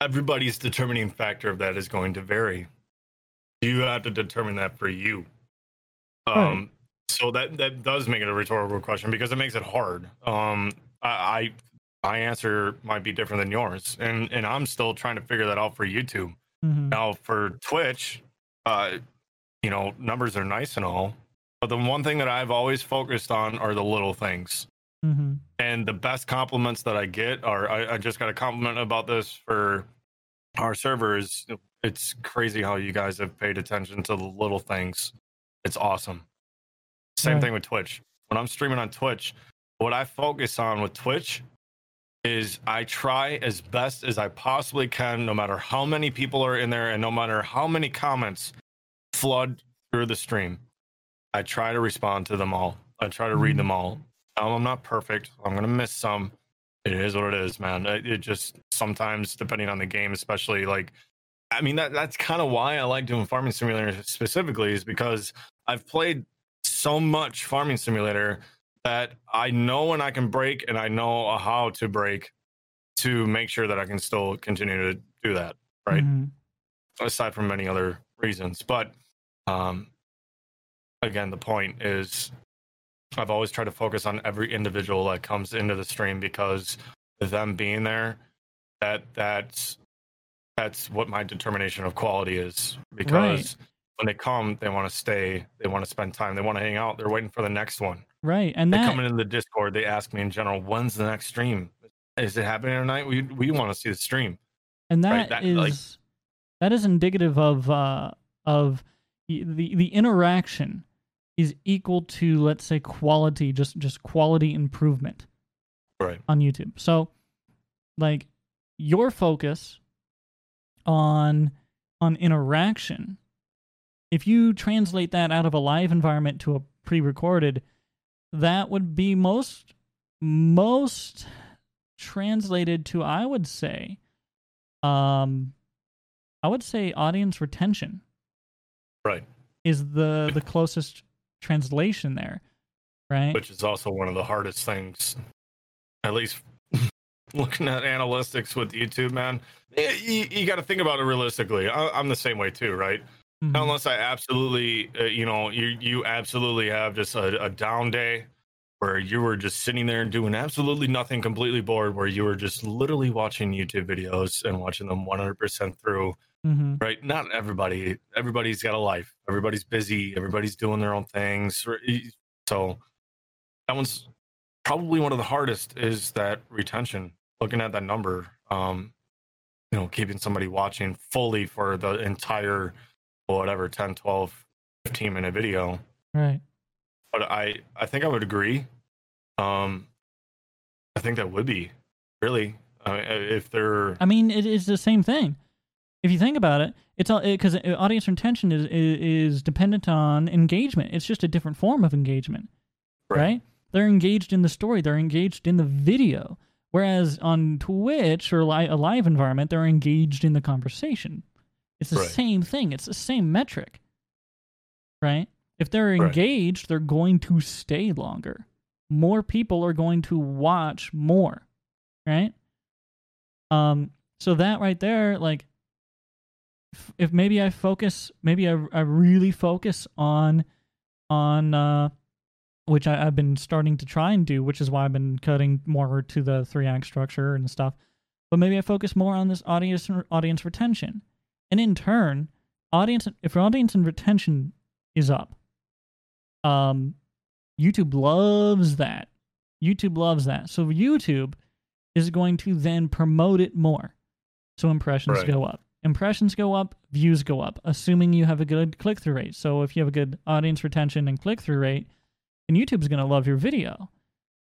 everybody's determining factor of that is going to vary. You have to determine that for you. Um, Right. so that that does make it a rhetorical question because it makes it hard. Um, I, I my answer might be different than yours, and and I'm still trying to figure that out for YouTube. Mhm. Now for Twitch, uh, you know, numbers are nice and all, but the one thing that I've always focused on are the little things. Mm-hmm. And the best compliments that I get are I, I just got a compliment about this for our servers. It's crazy how you guys have paid attention to the little things. It's awesome. Same Right. thing with Twitch. When I'm streaming on Twitch, what I focus on with Twitch is I try as best as I possibly can, no matter how many people are in there and no matter how many comments flood through the stream. I try to respond to them all. I try to read them all. Um, I'm not perfect. I'm gonna miss some. It is what it is, man. It, it just sometimes, depending on the game, especially like, I mean that that's kind of why I like doing Farming Simulator specifically, is because I've played so much Farming Simulator that I know when I can break and I know how to break to make sure that I can still continue to do that. Right Mhm. aside from many other reasons. But um, again, the point is, I've always tried to focus on every individual that comes into the stream because them being there, that that's that's what my determination of quality is. Because Right. When they come, they want to stay, they want to spend time, they want to hang out, they're waiting for the next one. Right, and they that come into the Discord, they ask me in general, when's the next stream? Is it happening tonight? We we want to see the stream. and right, that that, is like- that is indicative of uh of the the the interaction is equal to let's say quality just just quality improvement Right. on YouTube. So like your focus on on interaction if you translate that out of a live environment to a pre-recorded that would be most most translated to I would say um I would say audience retention Right. is the the closest translation there, right? which is also one of the hardest things at least looking at analytics with youtube man you, you, got to think about it realistically I, i'm the same way too right Mhm. unless i absolutely uh, you know you you absolutely have just a, a down day where you were just sitting there and doing absolutely nothing completely bored where you were just literally watching youtube videos and watching them 100% through Mhm. right not everybody everybody's got a life everybody's busy everybody's doing their own things so that one's probably one of the hardest is that retention looking at that number um you know keeping somebody watching fully for the entire whatever 10 12 15 minute video Right. but i i think i would agree um I think that would be really uh, if they're. I mean, it is the same thing. If you think about it, it's all because audience retention is, is is dependent on engagement. It's just a different form of engagement, right. right? They're engaged in the story. They're engaged in the video. Whereas on Twitch or li- a live environment, they're engaged in the conversation. It's the Right. same thing. It's the same metric, right? If they're Right. engaged, they're going to stay longer. More people are going to watch more, right? Um, so that right there, like, if, if maybe I focus, maybe I, I really focus on, on, uh, which I, I've been starting to try and do, which is why I've been cutting more to the three act structure and stuff. But maybe I focus more on this audience audience retention, and in turn, audience if your audience and retention is up, um, YouTube loves that. YouTube loves that. So YouTube is going to then promote it more. So impressions Right. go up. Impressions go up, views go up, assuming you have a good click through rate. So if you have a good audience retention and click through rate, then YouTube's going to love your video.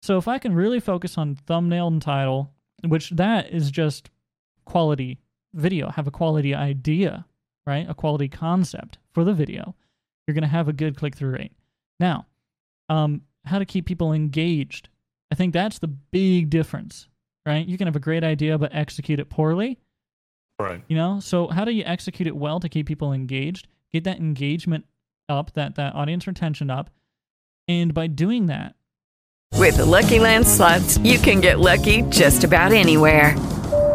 So if I can really focus on thumbnail and title, which that is just quality video, have a quality idea, right? A quality concept for the video, you're going to have a good click through rate. Now, um, how to keep people engaged. I think that's the big difference, right? You can have a great idea but execute it poorly. Right. You know, so how do you execute it well to keep people engaged? Get that engagement up, that that audience retention up, and by doing that, With the Lucky Land slots, you can get lucky just about anywhere.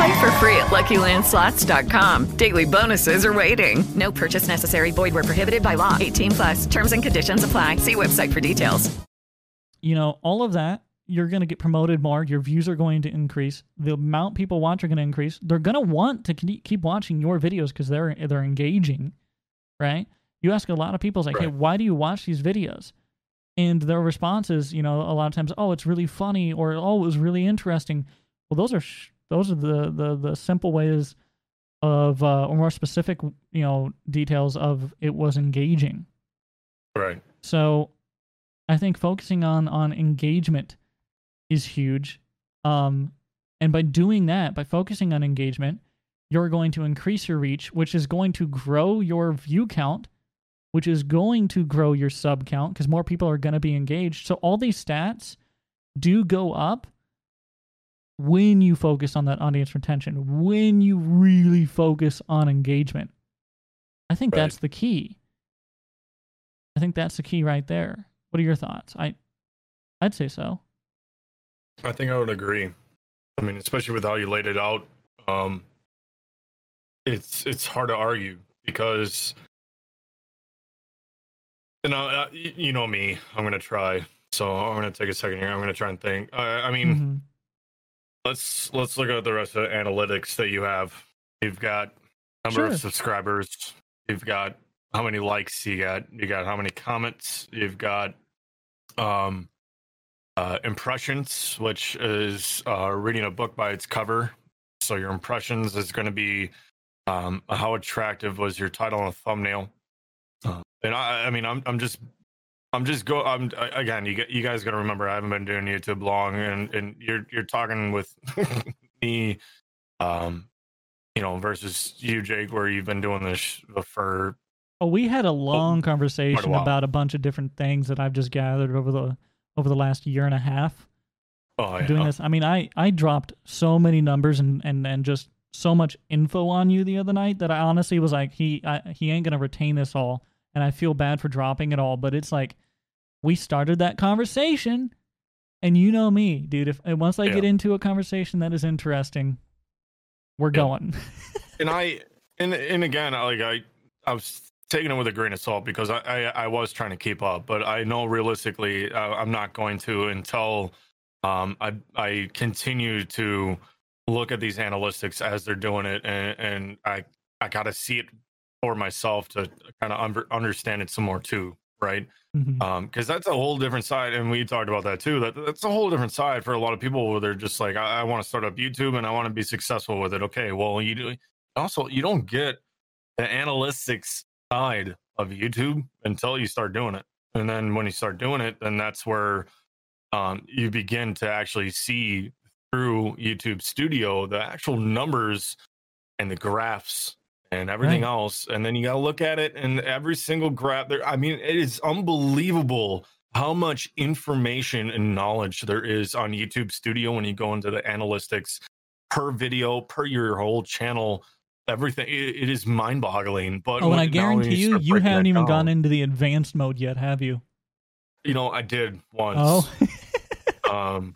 Play for free at LuckyLandSlots.com. Daily bonuses are waiting. No purchase necessary. Void where prohibited by law. 18 plus. Terms and conditions apply. See website for details. you know, all of that, you're going to get promoted more. Your views are going to increase. The amount people watch are going to increase. They're going to want to keep watching your videos because they're they're engaging, right? You ask a lot of people, it's like, hey, why do you watch these videos? And their response is, you know, a lot of times, oh, it's really funny, or oh, it was really interesting. Well, those are sh- those are the the the simple ways of uh, or more specific, you know, details of it was engaging. Right. So I think focusing on on engagement is huge. Um and by doing that, by focusing on engagement, you're going to increase your reach, which is going to grow your view count, which is going to grow your sub count because more people are going to be engaged. So all these stats do go up when you focus on that audience retention, when you really focus on engagement. I think Right. that's the key. I think that's the key right there. What are your thoughts? I I'd say so. I think I would agree. I mean, especially with how you laid it out, um, it's it's hard to argue because, you know, you know me. I'm gonna try. So I'm gonna take a second here. I'm gonna try and think. Uh, I mean, Mhm. Let's let's look at the rest of the analytics that you have. You've got number Sure. of subscribers. You've got how many likes you got. You got how many comments. You've got um uh, impressions, which is uh, reading a book by its cover. So your impressions is going to be um, how attractive was your title and thumbnail. Uh, and I, I mean, I'm I'm just I'm just go. I'm again. You you guys got to remember. I haven't been doing YouTube long, and and you're you're talking with me, um, you know, versus you, Jake, where you've been doing this for Oh, we had a long conversation while. about a bunch of different things that I've just gathered over the over the last year and a half. oh yeah. doing this. I mean, I I dropped so many numbers and and and just so much info on you the other night that I honestly was like, he I, he ain't gonna retain this all, and I feel bad for dropping it all. But it's like we started that conversation, And you know me, dude. If once I Yeah. get into a conversation that is interesting, we're going. and I and and again, I- like I, I was taking it with a grain of salt because I I, I was trying to keep up, but I know realistically uh, I'm not going to until um I I continue to look at these analytics as they're doing it, and and I I got to see it for myself to kind of under, understand it some more too, right? Mhm. Um, because that's a whole different side, and we talked about that too. That that's a whole different side for a lot of people where they're just like, I, I want to start up YouTube and I want to be successful with it. Okay, well, you do also you don't get the analytics side of YouTube until you start doing it, and then when you start doing it, then that's where um, you begin to actually see through YouTube Studio the actual numbers and the graphs and everything Right. else. And then you got to look at it and every single graph there. I mean, it is unbelievable how much information and knowledge there is on YouTube Studio when you go into the analytics per video, per your whole channel. Everything it, it is mind boggling. But oh, and I guarantee you, start you haven't even down- gone into the advanced mode yet, have you? You know, I did once. Oh, um,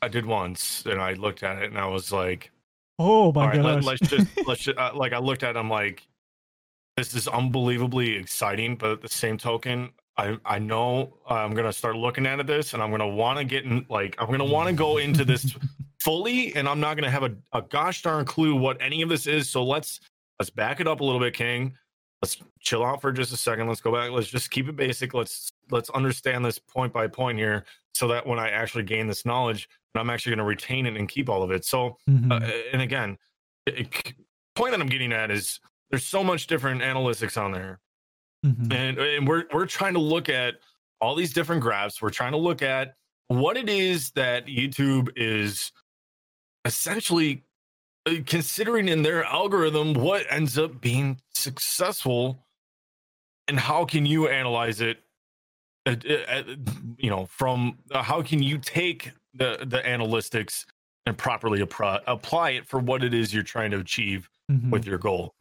I did once, and I looked at it, and I was like, oh my "All right, let, let's just let's just uh, like." I looked at, him like, "This is unbelievably exciting," but at the same token, I I know I'm gonna start looking at this, and I'm gonna want to get in, like, I'm gonna want to go into this fully, and I'm not gonna have a, a gosh darn clue what any of this is. So let's let's back it up a little bit, King. Let's chill out for just a second. Let's go back. Let's just keep it basic. Let's let's understand this point by point here, so that when I actually gain this knowledge, I'm actually going to retain it and keep all of it. So, Mhm. uh, and again, it, it- point that I'm getting at is there's so much different analytics on there, Mhm. and and we're we're trying to look at all these different graphs. We're trying to look at what it is that YouTube is essentially uh, considering in their algorithm what ends up being successful and how can you analyze it uh, uh, you know from uh, how can you take the the analytics and properly apply, apply it for what it is you're trying to achieve Mhm. with your goal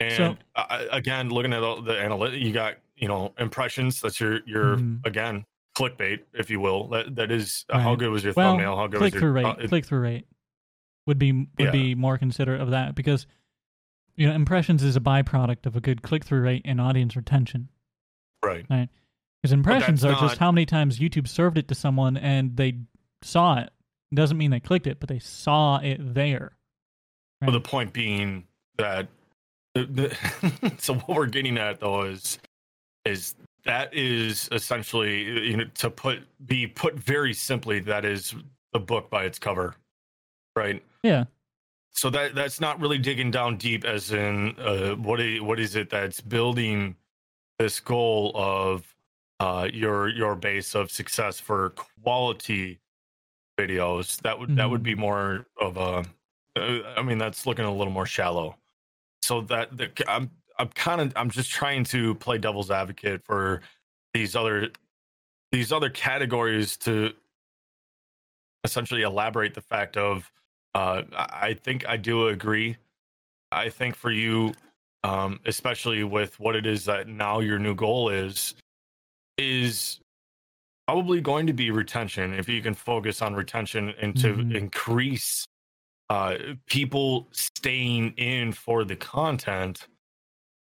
and So- uh, again looking at all the analytics you got you know impressions that's your your Mhm. again clickbait if you will that that is uh, how good was your well, thumbnail how good click was through your rate? uh, click through rate would be would Yeah. be more considerate of that because you know impressions is a byproduct of a good click through rate and audience retention, right right? Because impressions are that's just how many times YouTube served it to someone and they saw it. It doesn't mean they clicked it, but they saw it there. Well, the point being that the, the, so what we're getting at though is is that is essentially you know to put be put very simply that is the book by its cover, right? Yeah. So that that's not really digging down deep as in uh, what is, what is it that's building this goal of uh, your your base of success for quality videos. That would that would be more of a. Uh, mean, that's looking a little more shallow. So that, that I'm I'm kind of I'm just trying to play devil's advocate for these other these other categories to essentially elaborate the fact of uh, I I think I do agree. I think for you, um, especially with what it is that now your new goal is, is probably going to be retention. If you can focus on retention and to Mhm. increase uh, people staying in for the content,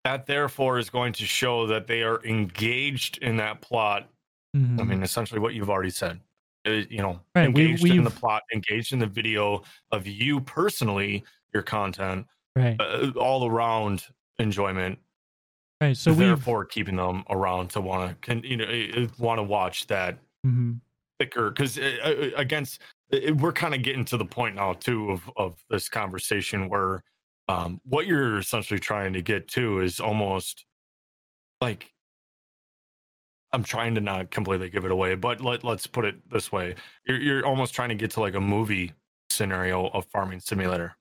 that therefore is going to show that they are engaged in that plot. I Mhm. mean, essentially what you've already said. Uh, you know, Right, we- engaged in the plot, engaged in the video of you personally, your content, Right. uh, all around enjoyment. Right. So therefore keeping them around to want to, can you know, want to watch that hmm thicker because uh, against uh, we're kind of getting to the point now too of of this conversation where um what you're essentially trying to get to is almost like I'm trying to not completely give it away, but let let's put it this way: you're you're almost trying to get to like a movie scenario of Farming Simulator,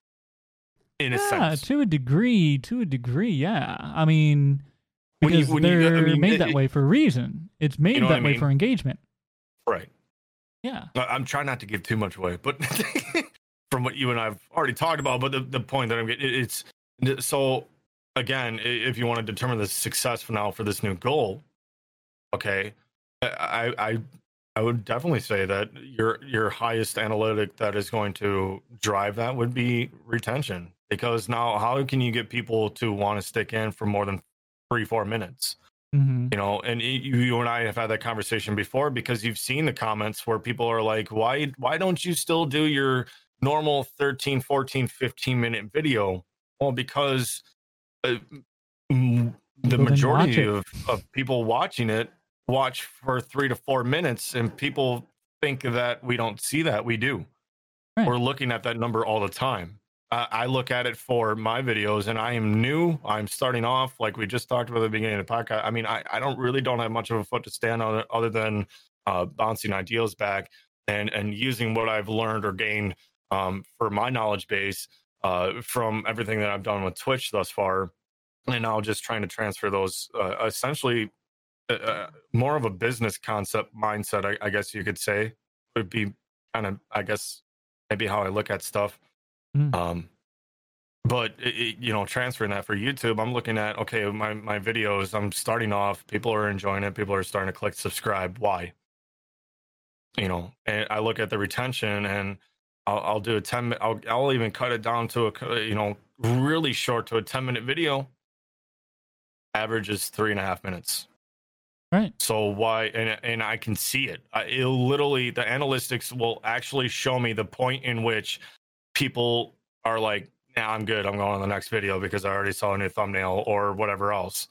in a yeah, sense. to a degree, to a degree, yeah. I mean, When you- because when you- I they're mean, made it- that way for a reason. It's made know that I way mean? for engagement. Right. Yeah. I'm trying not to give too much away, but from what you and I've already talked about, but the, the point that I'm getting, it's so again, if you want to determine the success for now for this new goal, okay, I, I, I would definitely say that your your highest analytic that is going to drive that would be retention. Because now, how can you get people to want to stick in for more than three, four minutes? Mm-hmm. You know, and it, you, and I have had that conversation before because you've seen the comments where people are like, "Why, why don't you still do your normal 13, 14, 15 minute video?" Well, because uh, the People majority of, of people watching it watch for three to four minutes, and people think that we don't see that. We do. We're looking at that number all the time. Uh, I look at it for my videos, and I am new. I'm starting off, like we just talked about at the beginning of the podcast. I mean, I, I don't really don't have much of a foot to stand on, other than uh, bouncing ideas back and and using what I've learned or gained um, for my knowledge base uh, from everything that I've done with Twitch thus far, and now just trying to transfer those uh, essentially uh, uh, more of a business concept mindset, I, I guess you could say, would be kind of, I guess, maybe how I look at stuff. Mm. Um, but it, it- you know, transferring that for YouTube, I'm looking at okay, my my videos. I'm starting off. People are enjoying it. People are starting to click subscribe. Why? You know, and I look at the retention, and I'll, I'll do a ten. I'll I'll even cut it down to a you know really short to a ten minute video. Average is three and a half minutes. Right. So why? And and I can see it. I, it'll literally the analytics will actually show me the point in which people are like, "Nah, I'm good. I'm going on the next video because I already saw a new thumbnail or whatever else."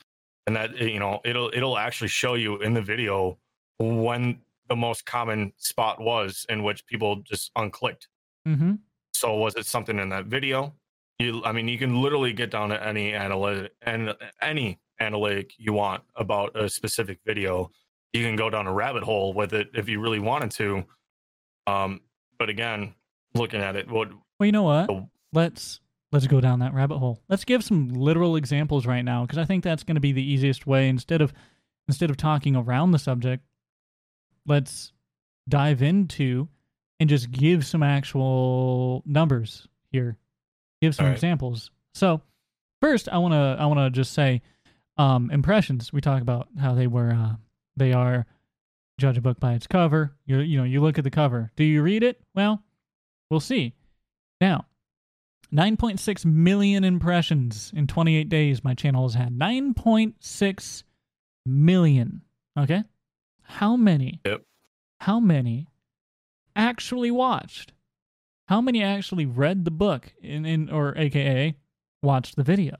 And that you know, it'll it'll actually show you in the video when the most common spot was in which people just unclicked. Mm-hmm. So was it something in that video? You, I mean, you can literally get down to any analytic and any analytic you want about a specific video. You can go down a rabbit hole with it if you really wanted to. Um, but again, looking at it, what Well, you know what? Oh. Let's let's go down that rabbit hole. Let's give some literal examples right now because I think that's going to be the easiest way. Instead of instead of talking around the subject, let's dive into and just give some actual numbers here. Give some right. examples. So first, I want to I want to just say um, impressions. We talk about how they were uh, they are judge a book by its cover. You you know you look at the cover. Do you read it? Well, we'll see. Now, 9.6 million impressions in 28 days. My channel has had 9.6 million. Okay, how many? Yep. How many actually watched? How many actually read the book in, in or AKA watched the video?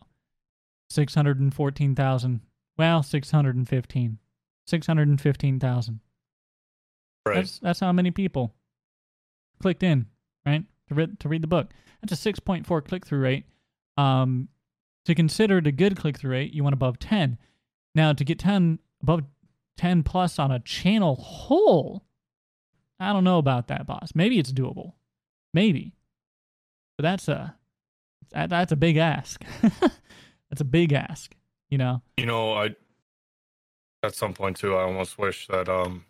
614,000. Well, 615. 615,000. right? That's that's how many people clicked in, right? To read to read the book. That's a 6.4 click through rate. Um to consider it a good click through rate, you want above 10. Now, to get 10 above 10 plus on a channel whole, I don't know about that, boss. Maybe it's doable. Maybe. But that's a that, that's a big ask. that's a big ask, you know. You know, I at some point too, I almost wish that um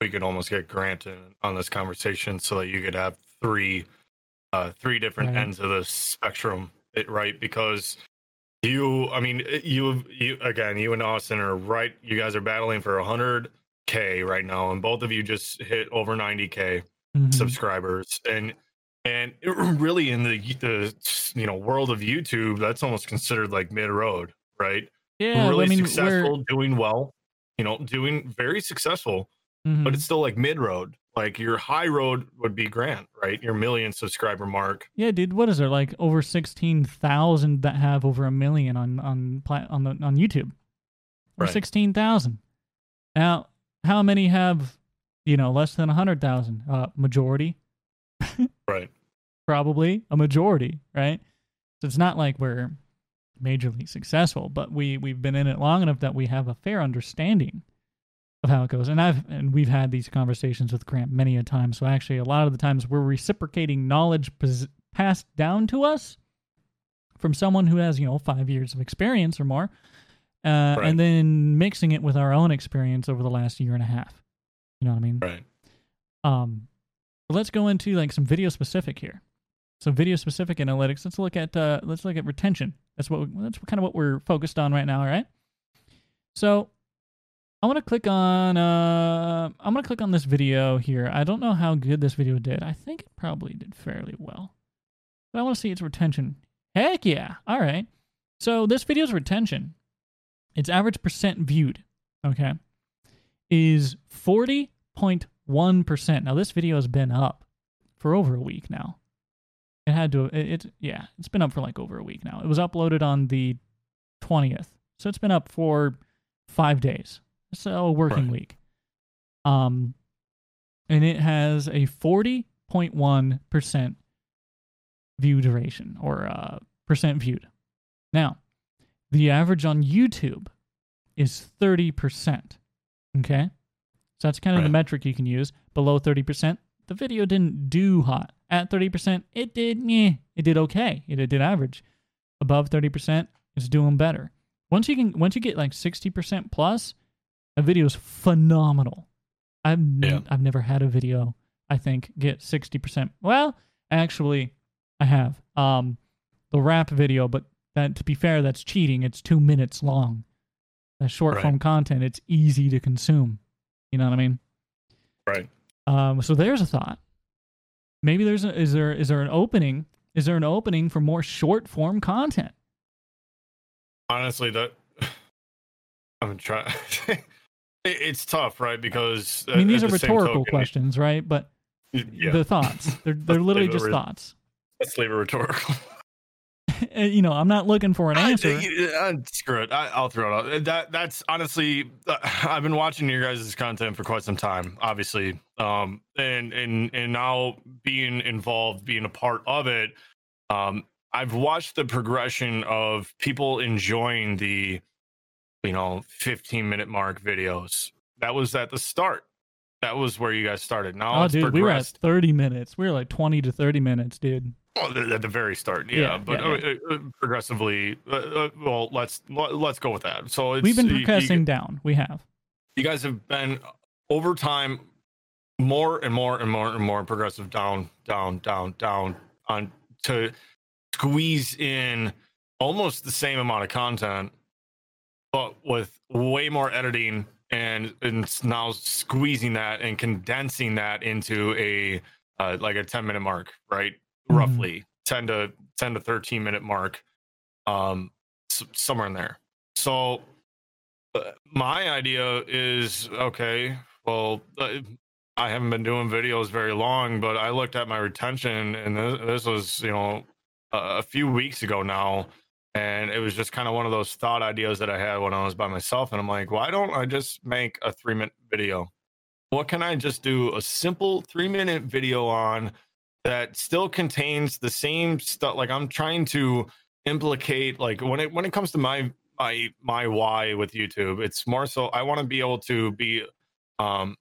we could almost get Grant in on this conversation so that you could have three uh three different Right. ends of the spectrum, right? Because you, I mean, you, you again, you and Austin are right. You guys are battling for hundred k right now, and both of you just hit over ninety k Mhm. subscribers, and and it, really in the the you know world of YouTube, that's almost considered like mid road, right? Yeah, really I mean, successful, doing well, you know, doing very successful, Mhm. but it's still like mid road. Like your high road would be Grant, right? Your million subscriber mark. Yeah, dude, what is there like over sixteen thousand that have over a million on on on the on YouTube? Or Right. sixteen thousand. Now, how many have you know less than a hundred thousand? Uh, majority, Right. probably a majority, right? So it's not like we're majorly successful, but we we've been in it long enough that we have a fair understanding of how it goes. And I've and we've had these conversations with Grant many a time. So actually, a lot of the times we're reciprocating knowledge passed down to us from someone who has you know five years of experience or more, uh, Right. and then mixing it with our own experience over the last year and a half. You know what I mean? Right. Um, let's go into like some video specific here. So video specific analytics. Let's look at uh, let's look at retention. That's what we, that's kind of what we're focused on right now. All right. So I want to click on. Uh, I'm gonna click on this video here. I don't know how good this video did. I think it probably did fairly well, but I want to see its retention. Heck yeah! All right. So this video's retention, its average percent viewed, okay, is forty point one percent. Now this video has been up for over a week now. It had to. It, it yeah. It's been up for like over a week now. It was uploaded on the twentieth, so it's been up for five days. So a working Right. week. Um, and it has a forty point one percent view duration or uh, percent viewed. Now, the average on YouTube is thirty percent. Okay, so that's kind of the metric you can use. Below thirty percent, the video didn't do hot. At thirty percent, it did meh. It did okay. It did average. Above thirty percent, it's doing better. Once you can, once you get like sixty percent plus, a video is phenomenal. I've Yeah. I've never had a video I think get sixty percent. Well, actually, I have um the rap video, but that to be fair, that's cheating. It's two minutes long. That short Right. form content, it's easy to consume. You know what I mean? Right. Um, so there's a thought. Maybe there's a, is there is there an opening? Is there an opening for more short form content? Honestly, that I'm trying. it's tough, right? Because I mean, these are the rhetorical token, questions, right? But Yeah. the thoughts they're they're literally just re- thoughts. Let's leave it rhetorical. Uh, you know, I'm not looking for an I- answer. uh, screw it. I, I'll throw it out. That that's honestly, uh, I've been watching your guys' content for quite some time, obviously, um, and and and now being involved, being a part of it, um, I've watched the progression of people enjoying the, you know, 15 minute mark videos. That was at the start. That was where you guys started. Now oh, it's dude, we were at 30 minutes. We were like 20 to 30 minutes, dude. Well, at the very start, yeah, Yeah, but yeah, uh, uh, progressively. Uh, uh, well, let's let- let's go with that. So it's, We've been you- you- progressing down. We have. you guys have been over time more and more and more and more progressive down down down down on to squeeze in almost the same amount of content but with way more editing and and now squeezing that and condensing that into a uh, like a 10 minute mark right Mhm. roughly 10 to 10 to 13 minute mark um s- somewhere in there so uh, my idea is okay well uh, i haven't been doing videos very long but i looked at my retention and this, this was you know a few weeks ago now and it was just kind of one of those thought ideas that i had when i was by myself and i'm like why don't i just make a three minute video? What can i just do a simple three minute video on that still contains the same stuff? Like i'm trying to implicate like when it when it comes to my my my why with youtube it's more so i want to be able to be um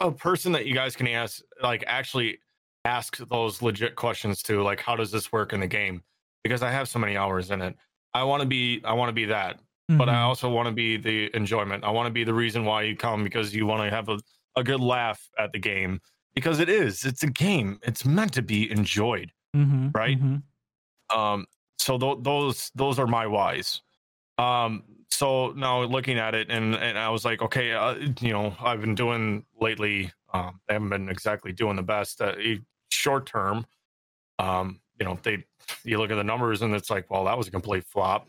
a person that you guys can ask like actually ask those legit questions to like how does this work in the game because i have so many hours in it. I want to be i want to be that but i Mhm. also want to be the enjoyment. I want to be the reason why you come because you want to have a, a good laugh at the game because it is it's a game. It's meant to be enjoyed Mhm, right? Mhm. um so th- those those are my whys. Um so now looking at it and and i was like okay uh, you know i've been doing lately um i haven't been exactly doing the best uh, short term um you know they you look at the numbers and it's like well that was a complete flop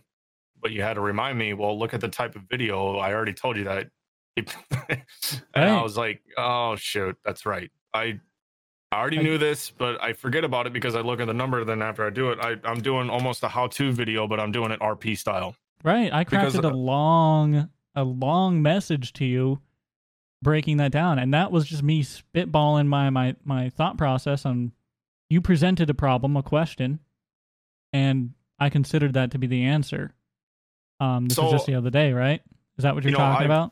but you had to remind me well look at the type of video i already told you that and i was like oh shoot that's right i I already I- knew this, but I forget about it because I look at the number. Then after I do it, I, I'm doing almost a how-to video, but I'm doing it RP style. Right. I Because, crafted a uh, long a long message to you breaking that down. And that was just me spitballing my my my thought process on you presented a problem, a question, and I considered that to be the answer. Um this was just the other day, right? Is that what you're You know, talking I- about?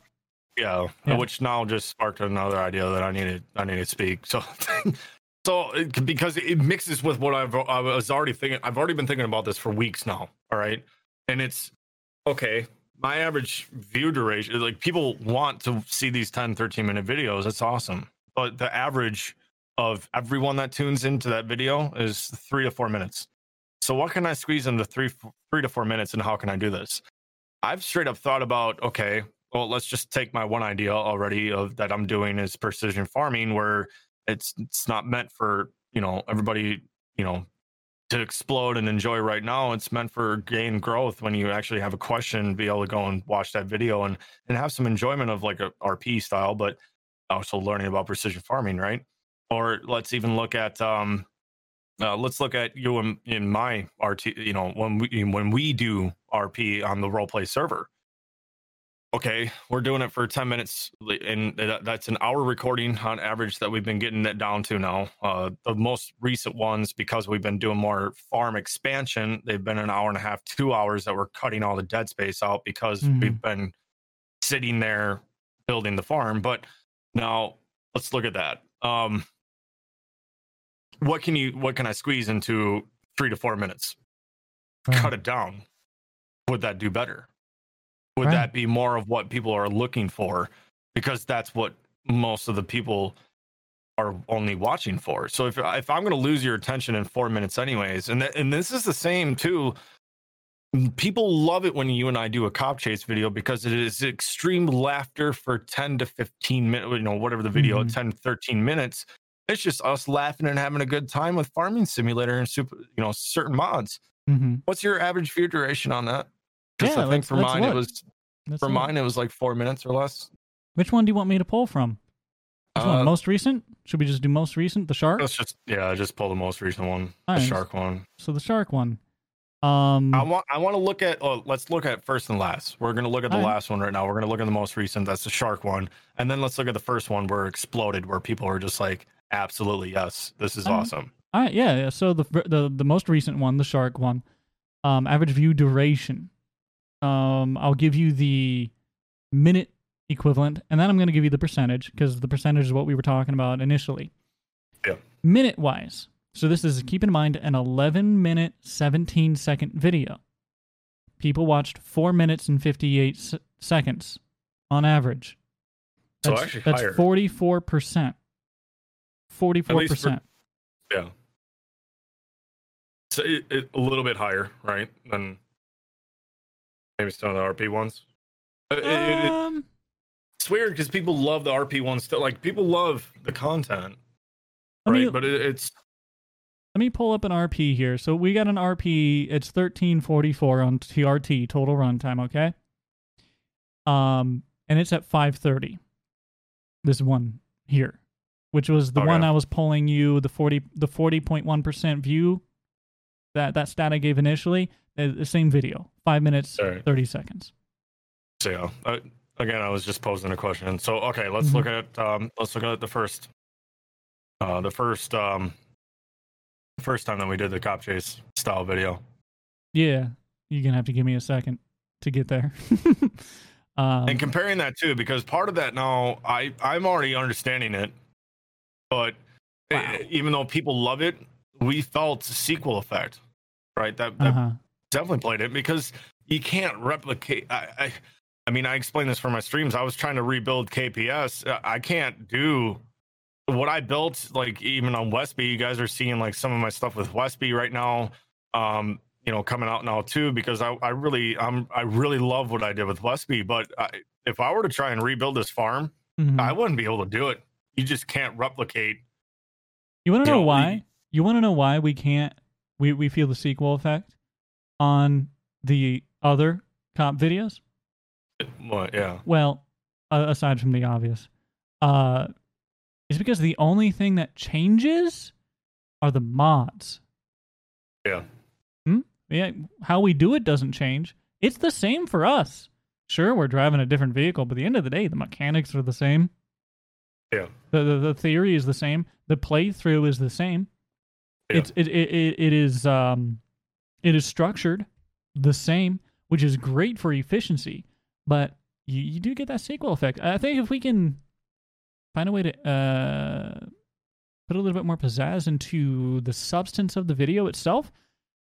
Yeah, Yeah. which now just sparked another idea that I needed. I need to speak. So, so it, because it mixes with what I've I was already thinking. I've already been thinking about this for weeks now. All right, and it's okay. My average view duration, like people want to see these 10, 13 minute videos. That's awesome. But the average of everyone that tunes into that video is three to four minutes. So what can I squeeze into three, three to four minutes, and how can I do this? I've straight up thought about okay, well, let's just take my one idea already of that I'm doing is precision farming, where it's it's not meant for you know everybody you know to explode and enjoy right now. It's meant for gain growth when you actually have a question, be able to go and watch that video and and have some enjoyment of like a RP style, but also learning about precision farming, right? Or let's even look at um uh, let's look at you in, in my RT, you know, when we when we do RP on the role play server. Okay, we're doing it for 10 minutes, and that's an hour recording on average that we've been getting it down to now. Uh, the most recent ones, because we've been doing more farm expansion, they've been an hour and a half, two hours that we're cutting all the dead space out because Mhm. we've been sitting there building the farm. But now let's look at that. Um, what can you what can I squeeze into three to four minutes? Cut it down. Would that do better? Would Right. that be more of what people are looking for? Because that's what most of the people are only watching for. So if if I'm going to lose your attention in four minutes, anyways, and th- and this is the same too. People love it when you and I do a cop chase video because it is extreme laughter for 10 to 15 minutes, you know, whatever the video, Mhm. 10, 13 minutes. It's just us laughing and having a good time with Farming Simulator and super, you know, certain mods. Mm-hmm. What's your average view duration on that? Because Yeah, I think for mine it was Let's for look. mine it was like four minutes or less. Which one do you want me to pull from? Which Uh, one? Most recent? Should we just do most recent? The shark. Let's just yeah, I just pull the most recent one, All the shark one. So the shark one. Um. I want I want to look at oh, let's look at first and last. We're gonna look at the right. last one right now. We're gonna look at the most recent. That's the shark one, and then let's look at the first one where it exploded, where people are just like, absolutely yes, this is right. awesome. All right, yeah, yeah. So the the the most recent one, the shark one, um, average view duration. Um, I'll give you the minute equivalent, and then I'm going to give you the percentage because the percentage is what we were talking about initially. Yeah. Minute wise, so this is keep in mind an 11 minute 17 second video. People watched four minutes and 58 s- seconds on average. So That's, actually that's higher. 44 percent. 44 least for- percent. Yeah. So it, it, a little bit higher, right? Than maybe some of the RP ones. It- Um, it's weird because people love the RP ones still. Like people love the content, right? me- but it, it's Let me pull up an RP here. So we got an RP. It's thirteen forty four on TRT total runtime. Okay. Um, and it's at five thirty. This one here, which was the one I was pulling you the forty the forty point one percent view. That that stat I gave initially, the same video, five minutes Alright. thirty seconds. So yeah, uh, again, I was just posing a question. So okay, let's look at um, let's look at the first, uh, the first um, first time that we did the cop chase style video. Yeah, you're gonna have to give me a second to get there. um, and comparing that too, because part of that now, I I'm already understanding it, but eh, even though people love it, we felt sequel effect, right? That, that uh-huh. definitely played it because you can't replicate. I, I, I mean, I explained this for my streams. I was trying to rebuild KPS. Uh, I can't do what I built. Like even on Westby, you guys are seeing like some of my stuff with Westby right now. Um, you know, coming out now too because I, I really, I'm, I really love what I did with Westby. But I, if I were to try and rebuild this farm, Mhm. I wouldn't be able to do it. You just can't replicate. You want to know know, why? You want to know why we can't? We we feel the sequel effect on the other cop videos. What? Yeah. Well, uh, aside from the obvious, uh, it's because the only thing that changes are the mods. Yeah. Hmm? Yeah, how we do it doesn't change. It's the same for us. Sure, we're driving a different vehicle, but at the end of the day, the mechanics are the same. Yeah. The the, the theory is the same. The playthrough is the same. It's it, it it it is um it is structured the same, which is great for efficiency, but you, you do get that sequel effect. I think if we can find a way to uh put a little bit more pizzazz into the substance of the video itself,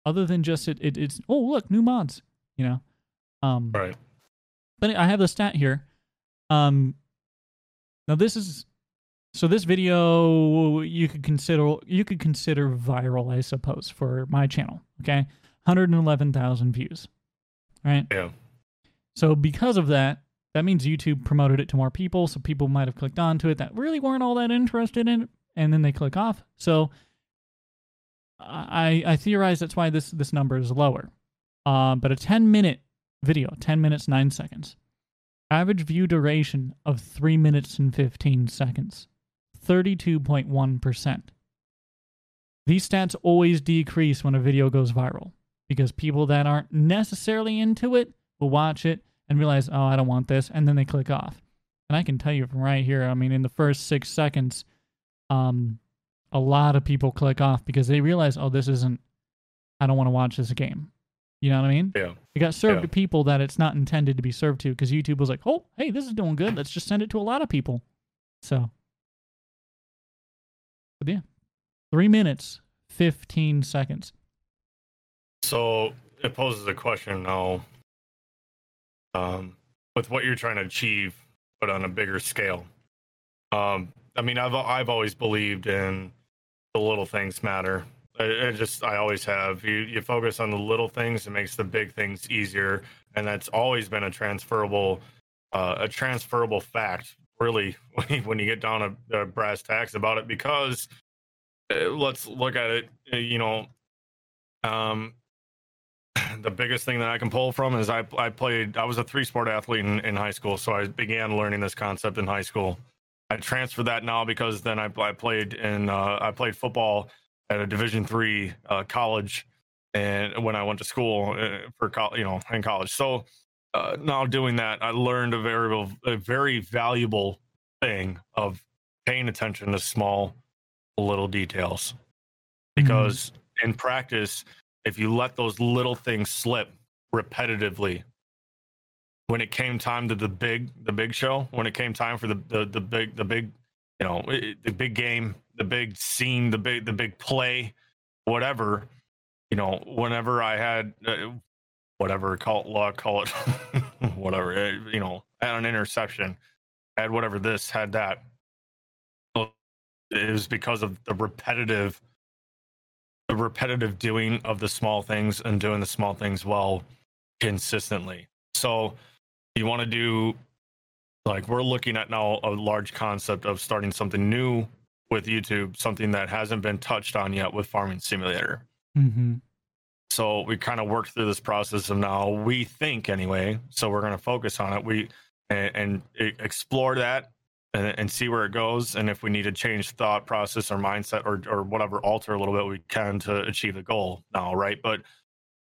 other than just it, it it's oh look new mods, you know. Um Right. but I have the stat here. Um, now this is so this video you could consider you could consider viral, I suppose, for my channel. Okay, hundred and eleven thousand views. Right. Yeah. So because of that, that means YouTube promoted it to more people, so people might have clicked onto it that really weren't all that interested in it, and then they click off. So I I theorize that's why this this number is lower. Um, but a 10 minute video, 10 minutes 9 seconds, average view duration of 3 minutes and 15 seconds, 32.1%. These stats always decrease when a video goes viral because people that aren't necessarily into it will watch it and realize, oh, I don't want this, and then they click off. And I can tell you from right here, I mean, in the first six seconds, um, a lot of people click off because they realize, oh, this isn't, I don't want to watch this game. You know what I mean? Yeah. It got served Yeah. to people that it's not intended to be served to because YouTube was like, oh, hey, this is doing good. Let's just send it to a lot of people. So, but yeah, three minutes, 15 seconds. So it poses a question now. Um, with what you're trying to achieve, but on a bigger scale. Um, I mean, I've I've always believed in the little things matter. I, just I always have. You you focus on the little things, it makes the big things easier, and that's always been a transferable uh, a transferable fact. Really, when you, get down to uh, brass tacks about it, because uh, let's look at it. uh, You know, um, the biggest thing that I can pull from is I I played I was a three sport athlete in, in high school, so I began learning this concept in high school. I transfer that now because then I, I played in uh, I played football at a Division three uh, college, and when I went to school uh, for college, you know, in college. So uh, now doing that, I learned a very a very valuable thing of paying attention to small little details because in practice if you let those little things slip repetitively when it came time to the big the big show when it came time for the the, the big the big you know the big game the big scene the big the big play whatever you know whenever i had uh, whatever call it luck call it whatever uh, you know had an interception had whatever this had that it was because of the repetitive the repetitive doing of the small things and doing the small things well consistently. So you want to do like we're looking at now a large concept of starting something new with YouTube, something that hasn't been touched on yet with Farming Simulator. Mm-hmm. So we kind of worked through this process of now we think anyway. So we're going to focus on it. We and, and explore that and, and see where it goes. And if we need to change thought process or mindset or or whatever, alter a little bit, we can to achieve the goal now, right? But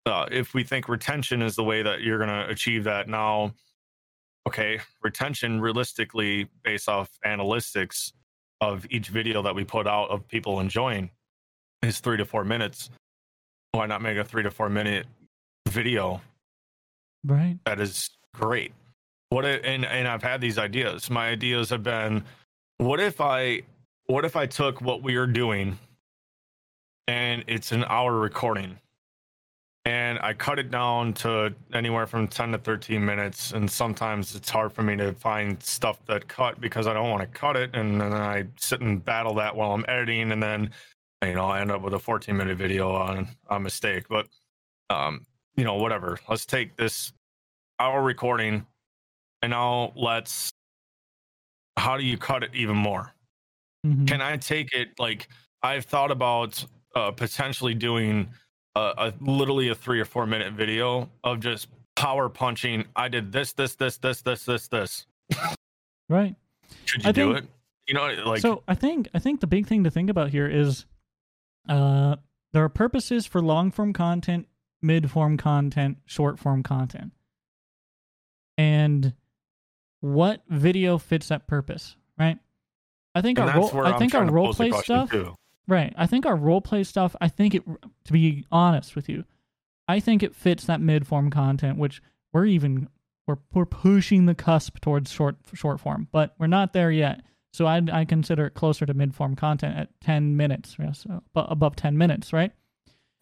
uh, if we think retention is the way that you're going to achieve that now, okay, retention realistically based off analytics of each video that we put out of people enjoying is three to four minutes. Why not make a three to four minute video Right. that is great. What if, and and I've had these ideas. My ideas have been, what if I, what if I took what we are doing, and it's an hour recording, and I cut it down to anywhere from ten to thirteen minutes, and sometimes it's hard for me to find stuff that cut because I don't want to cut it, and then I sit and battle that while I'm editing, and then you know I end up with a fourteen minute video on a mistake, but um, you know whatever. Let's take this hour recording. And now let's how do you cut it even more? Mm-hmm. can i take it like i've thought about uh, potentially doing a, a literally a three or four minute video of just power punching i did this this this this this this this Right. should you I do think- it you know like so I think I think the big thing to think about here is uh there are purposes for long form content, mid form content, short form content. And what video fits that purpose, right? I think and our role I I'm think our role play stuff too. Right. I think our role play stuff, I think it to be honest with you, I think it fits that mid form content, which we're even we're we're pushing the cusp towards short short form, but we're not there yet. So I I consider it closer to mid form content at ten minutes, yes, uh, bu- above ten minutes, right?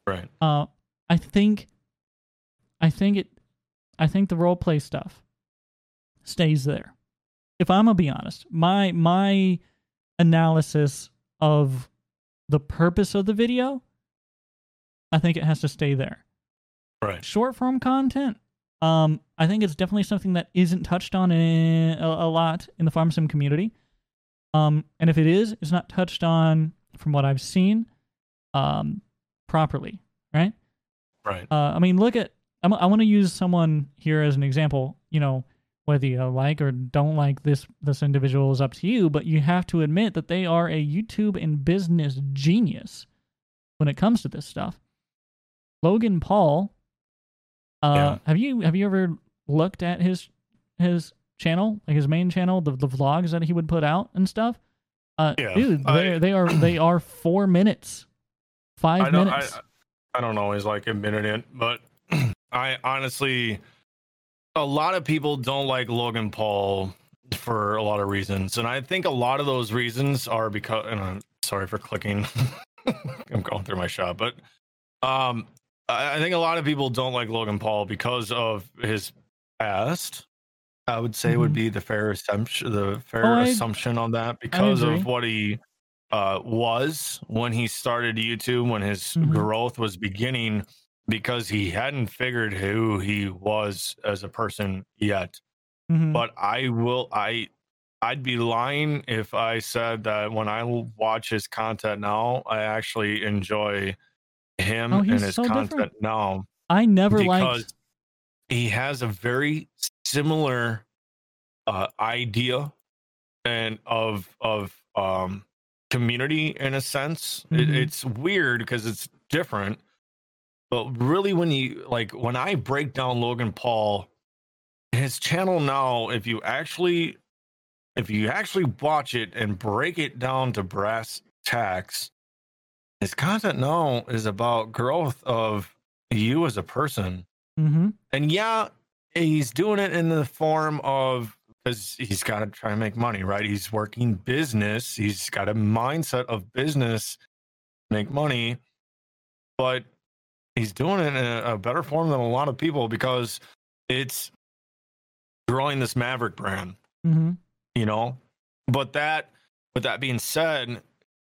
right Uh, I think, I think it, I think the role play stuff stays there. If I'm gonna be honest, my my analysis of the purpose of the video, I think it has to stay there. right Short form content, Um, I think it's definitely something that isn't touched on in, a, a lot in the farm sim community. Um, and if it is, it's not touched on from what I've seen, um, properly, right? Right. Uh, I mean, look at. I'm, I want to use someone here as an example. You know, whether you like or don't like this this individual is up to you, but you have to admit that they are a YouTube and business genius when it comes to this stuff. Logan Paul. Uh, Yeah. have you have you ever looked at his his channel, like his main channel, the the vlogs that he would put out and stuff? Uh, Yeah, dude, I- they they are they are four minutes, five I don't, I, minutes. I don't always like admitting it, but I honestly, a lot of people don't like Logan Paul for a lot of reasons, and I think a lot of those reasons are because. And I'm sorry for clicking. I'm going through my shot, but um, I, think a lot of people don't like Logan Paul because of his past. I would say would Mhm. be the fair assumption. The fair Oh, assumption on that because of what he uh, was when he started YouTube, when his Mhm. growth was beginning, because he hadn't figured who he was as a person yet. Mhm. But I will, I, I'd be lying if I said that when I watch his content now, I actually enjoy him Oh, and his so content different. now I never because liked. he has a very similar uh, idea and of of um, community in a sense. It, Mhm. it's weird because it's different, but really, when you like when I break down Logan Paul, his channel now, if you actually if you actually watch it and break it down to brass tacks, his content now is about growth of you as a person Mm-hmm. and yeah, he's doing it in the form of because he's got to try and make money, right? He's working business. He's got a mindset of business, make money, but he's doing it in a, a better form than a lot of people because it's growing this Maverick brand Mm-hmm. you know? But that with that being said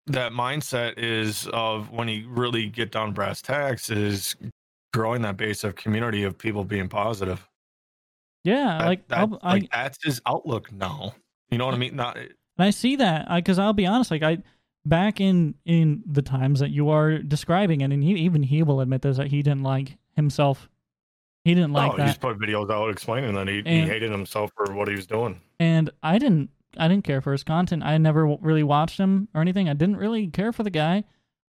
that mindset is of when you really get down brass tacks is growing that base of community of people being positive. Yeah, That- like that- I'll, I that's his outlook now. You know what i mean? Not and I see that. Because I'll be honest, like I back in in the times that you are describing it, and he, even he will admit this that he didn't like himself. He didn't like oh, that. he just put videos out explaining that he, he hated himself for what he was doing and I didn't I didn't care for his content. I never really watched him or anything. I didn't really care for the guy,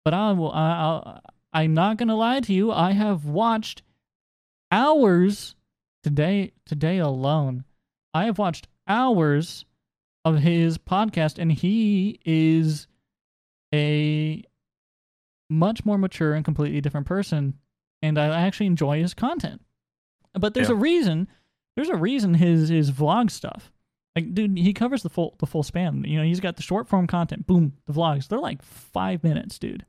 but I will. I, I'll, I'm not gonna lie to you. I have watched hours today. Today alone, I have watched hours of his podcast, and he is a much more mature and completely different person. And I actually enjoy his content. But there's Yeah. a reason. There's a reason his his vlog stuff. Like, dude, he covers the full the full span. You know, he's got the short form content. Boom, the vlogs. They're like five minutes, dude.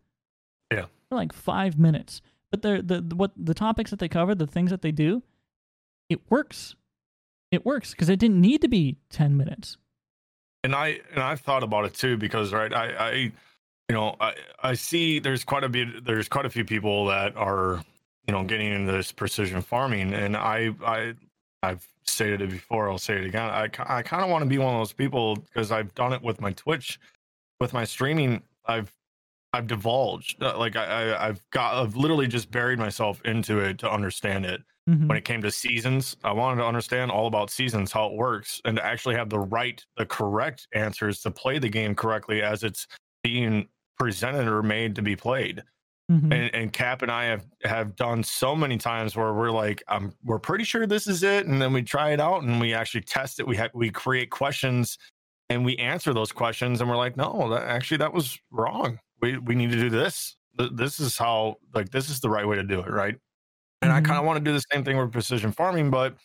yeah They're like five minutes. But they're the, the what the topics that they cover, the things that they do, it works. It works because it didn't need to be ten minutes. and I and I've thought about it too because right I I you know I I see there's quite a bit there's quite a few people that are you know getting into this precision farming. And I I I've stated it before I'll say it again. I I kind of want to be one of those people because I've done it with my Twitch with my streaming I've I've divulged. Uh, like I, I I've got I've literally just buried myself into it to understand it. Mhm. when it came to seasons i wanted to understand all about seasons how it works and to actually have the right the correct answers to play the game correctly as it's being presented or made to be played. Mhm. and, and cap and i have have done so many times where we're like um, we're pretty sure this is it and then we try it out and we actually test it. We have we create questions and we answer those questions and we're like no that actually that was wrong. We we need to do this. This is how like this is the right way to do it right? And I Mhm. kind of want to do the same thing with precision farming, but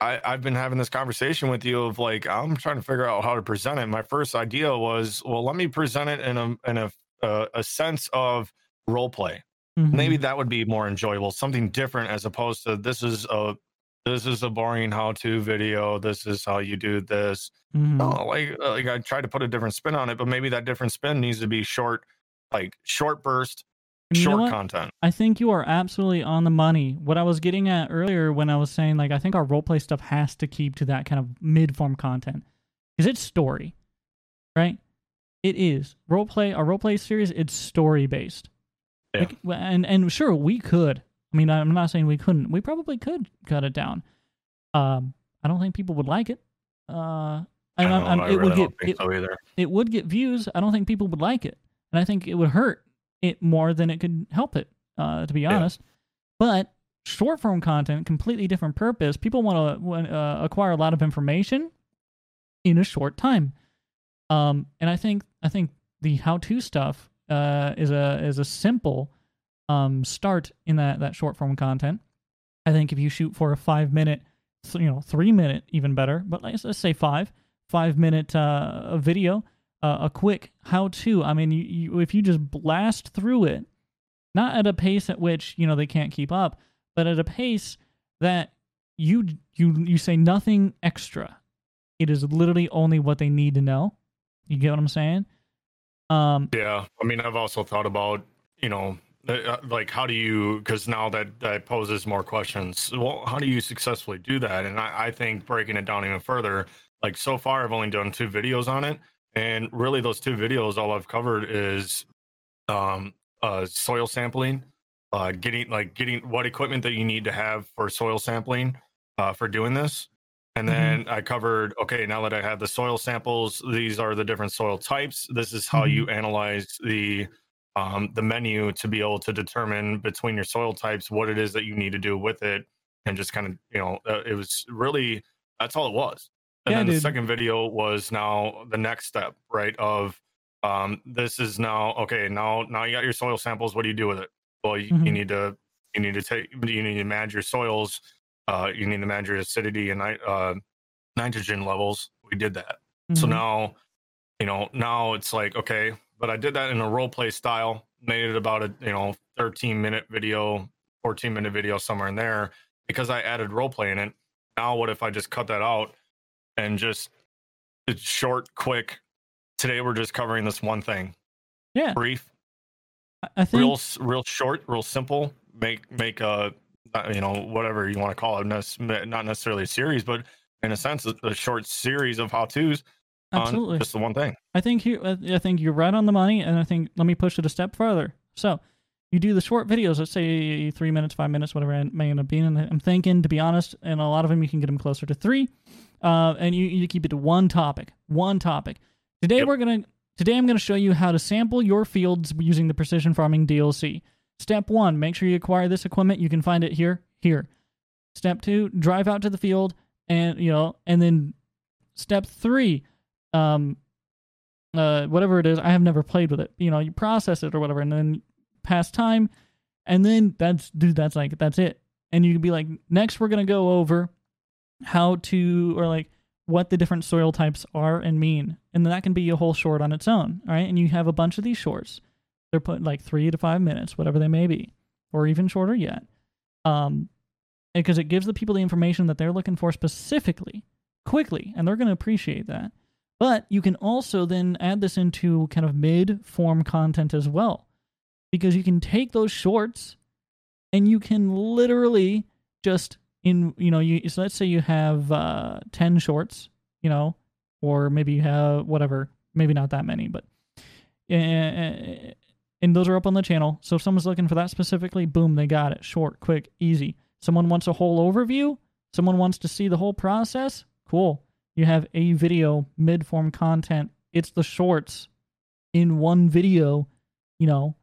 I, I've been having this conversation with you of like I'm trying to figure out how to present it. My first idea was, well, let me present it in a in a uh, a sense of role play. Mhm. Maybe that would be more enjoyable, something different as opposed to this is a this is a boring how to video. This is how you do this. Mhm. No, like uh, like I tried to put a different spin on it, but maybe that different spin needs to be short, like short burst, And you know Short content. I think you are absolutely on the money. What I was getting at earlier when I was saying like I think our roleplay stuff has to keep to that kind of mid-form content because it's story, right? It is roleplay. Our roleplay series it's story based. Yeah. Like, and and sure we could. I mean, I'm not saying we couldn't. We probably could cut it down. Um, I don't think people would like it. Uh, I and don't I'm- I'm- I it would really get don't think it, so either. it would get views. I don't think people would like it, and I think it would hurt it more than it could help it. Uh, to be honest, but short form content, completely different purpose. People want to uh, acquire a lot of information in a short time. Um, and I think I think the how to stuff uh, is a is a simple um, start in that that short form content. I think if you shoot for a five minute, you know, three minute, even better, but let's, let's say five five minute uh, video, uh, a quick how to. I mean, you, you, if you just blast through it, not at a pace at which you know they can't keep up, but at a pace that you you you say nothing extra. It is literally only what they need to know. You get what I'm saying? Um, Yeah, I mean, I've also thought about, you know, uh, like how do you? Because now that that poses more questions. Well, how do you successfully do that? And I, I think breaking it down even further, like so far, I've only done two videos on it, and really those two videos, all I've covered is, um, uh, soil sampling, uh, getting like getting what equipment that you need to have for soil sampling, uh, for doing this. And then I covered, okay, now that I have the soil samples, these are the different soil types. This is how you analyze the um, the menu to be able to determine between your soil types what it is that you need to do with it, and just kind of, you know, uh, it was really that's all it was. And Yeah, then the dude. second video was now the next step, right? Of um, this is now okay. Now, now you got your soil samples. What do you do with it? Well, you, you Mhm. need to you need to take you need to manage your soils. Uh, you need to manage your acidity and uh, nitrogen levels. We did that. So Mhm. now, you know, now it's like okay, but I did that in a role play style. Made it about a you know 13 minute video, 14 minute video somewhere in there because I added role play in it. Now, what if I just cut that out and just it's short, quick? Today we're just covering this one thing. Yeah, brief, I- think real, real short, real simple. Make make a you know whatever you want to call it, not necessarily a series, but in a sense, a, short series of how tos on Absolutely. just the one thing. I think you. I think you're right on the money, and I think let me push it a step further. So, you do the short videos. Let's say three minutes, five minutes, whatever it may end up being. And I'm thinking, to be honest, and a lot of them you can get them closer to three, uh, and you you keep it to one topic, one topic. Today we're gonna. Today I'm gonna show you how to sample your fields using the Precision Farming DLC. Step one: make sure you acquire this equipment. You can find it here. Here. Step two: drive out to the field, and you know, and then step three um uh whatever it is i have never played with it you know you process it or whatever and then pass time and then that's dude that's like that's it. And you can be like next we're gonna go over how to or like what the different soil types are and mean. And then that can be a whole short on its own all right? And you have a bunch of these shorts. They're put like three to five minutes whatever they may be or even shorter yet. Um because it gives the people the information that they're looking for specifically quickly and they're going to appreciate that. But you can also then add this into kind of mid form content as well because you can take those shorts and you can literally just in you know you so let's say you have uh 10 shorts you know or maybe you have whatever maybe not that many but uh, and those are up on the channel. So if someone's looking for that specifically boom they got it. Short quick easy. Someone wants a whole overview someone wants to see the whole process cool. You have a video mid form content. It's the shorts in one video you know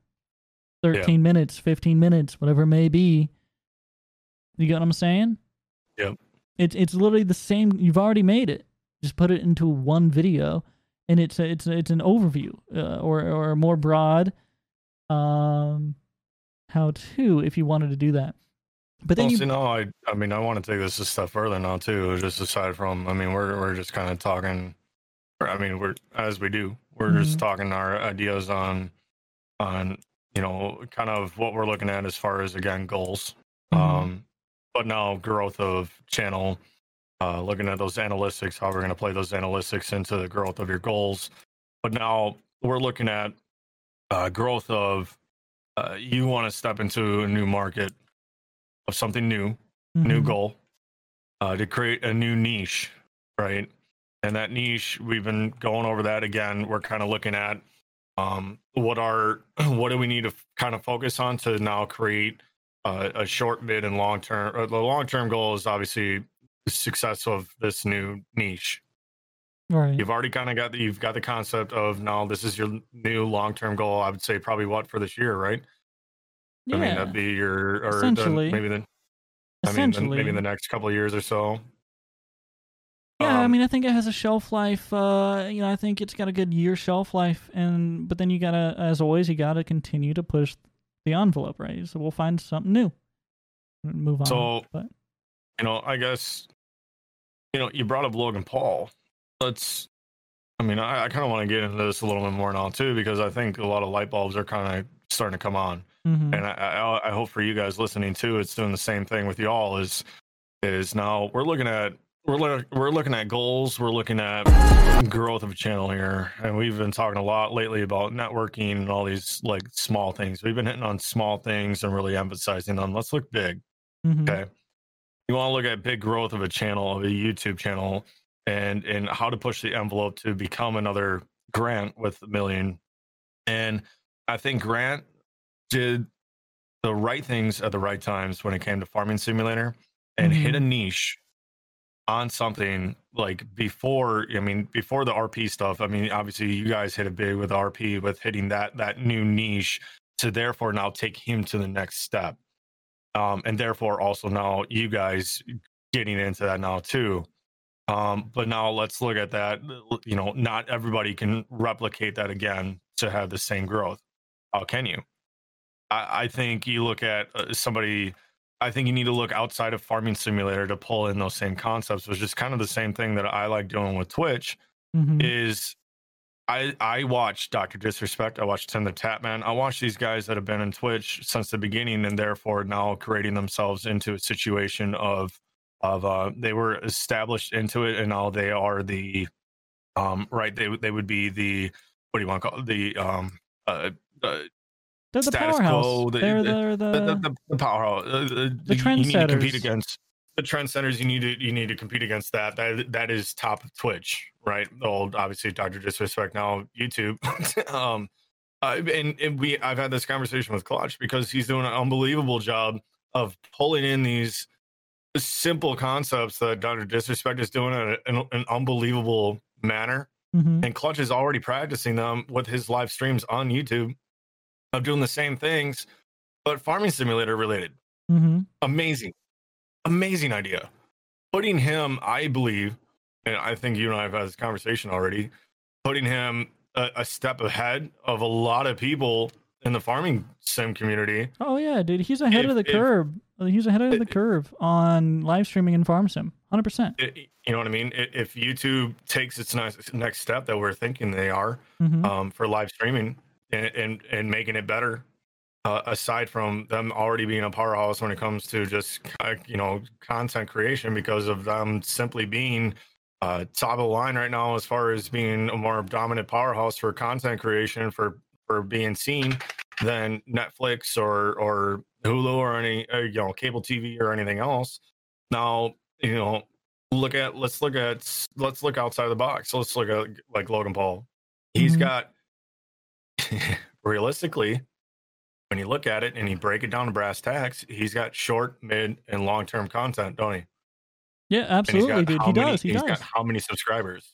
13 minutes 15 minutes whatever it may be you get what i'm saying Yep. it's it's literally the same you've already made it just put it into one video and it's a, it's a, it's an overview uh, or or a more broad um how to if you wanted to do that but then well, you see, no, I, I mean, I want to take this a step further now too. Just aside from, I mean, we're we're just kind of talking. I mean, we're as we do, we're just Mhm. talking our ideas on, on you know, kind of what we're looking at as far as again goals. Mhm. Um, but now growth of channel, uh, looking at those analytics, how we're going to play those analytics into the growth of your goals. But now we're looking at uh, growth of uh, you want to step into a new market of something new, new Mhm. goal, uh, to create a new niche, right? And that niche, we've been going over that again. We're kind of looking at um, what are what do we need to kind of focus on to now create uh, a short, mid, and long term. Uh, the long term goal is obviously the success of this new niche. Right. You've already kind of got the, you've got the concept of now this is your new long term goal. I would say probably what for this year, right? I mean Yeah. that'd be your or the, Essentially. maybe the I mean the, maybe the next couple of years or so. Yeah, I Um, mean, I think it has a shelf life. Uh, you know, I think it's got a good year shelf life, and but then you gotta, as always, you gotta continue to push the envelope, right? So we'll find something new, and move on. So- but you know, I guess, you know, you brought up Logan Paul. Let's, I mean, I, I kind of want to get into this a little bit more now too, because I think a lot of light bulbs are kind of starting to come on, Mhm. and I, I, I hope for you guys listening too, it's doing the same thing with y'all. Is is now we're looking at we're look, we're looking at goals, we're looking at growth of a channel here, and we've been talking a lot lately about networking and all these like small things. We've been hitting on small things and really emphasizing them. Let's look big. Mhm. Okay. You want to look at big growth of a channel, of a YouTube channel, and and how to push the envelope to become another Grant with a million. And I think Grant did the right things at the right times when it came to Farming Simulator and hit a niche on something like before i mean before the rp stuff i mean obviously you guys hit it big with rp with hitting that that new niche to therefore now take him to the next step. Um and therefore also now you guys getting into that now too. Um but now let's look at that you know not everybody can replicate that again to have the same growth. How can you? I, I think you look at uh, somebody I think you need to look outside of Farming Simulator to pull in those same concepts, which is kind of the same thing that I like doing with Twitch. Mhm. Is I I watch Doctor Disrespect, I watch Tim the Tatman, I watch these guys that have been in Twitch since the beginning, and therefore now creating themselves into a situation of of uh they were established into it, and now they are the um right they would they would be the what do you want to call it? the um uh, uh they're the status powerhouse. quo, the- they're the- the, the, the, the powerhouse. Uh, uh, The you need to compete against the trendsetters. You need to you need to compete against that. That that is top of Twitch, right? Old obviously Doctor Disrespect now YouTube. um, uh, and, and we I've had this conversation with Clutch because he's doing an unbelievable job of pulling in these simple concepts that Doctor Disrespect is doing in an, an unbelievable manner. Mhm. And Clutch is already practicing them with his live streams on YouTube of doing the same things, but farming simulator related. Mhm. Amazing, amazing idea. Putting him, I believe, and I think you and I have had this conversation already, putting him a, a step ahead of a lot of people in the farming sim community. Oh yeah, dude, he's ahead If- of the if- curve. He's ahead of the curve on live streaming and farm sim, hundred percent. You know what I mean? If YouTube takes its next next step that we're thinking they are Mhm. um, for live streaming and, and and making it better, uh, aside from them already being a powerhouse when it comes to just uh, you know content creation, because of them simply being uh, top of the line right now as far as being a more dominant powerhouse for content creation for for being seen than Netflix or or Hulu or any uh, you know cable TV or anything else. Now you know look at let's look at let's look outside the box. Let's look at like Logan Paul. He's Mhm. got realistically when you look at it and you break it down to brass tacks, he's got short, mid, and long term content, don't he? Yeah, absolutely, dude. He many- does. He he's does. got how many subscribers?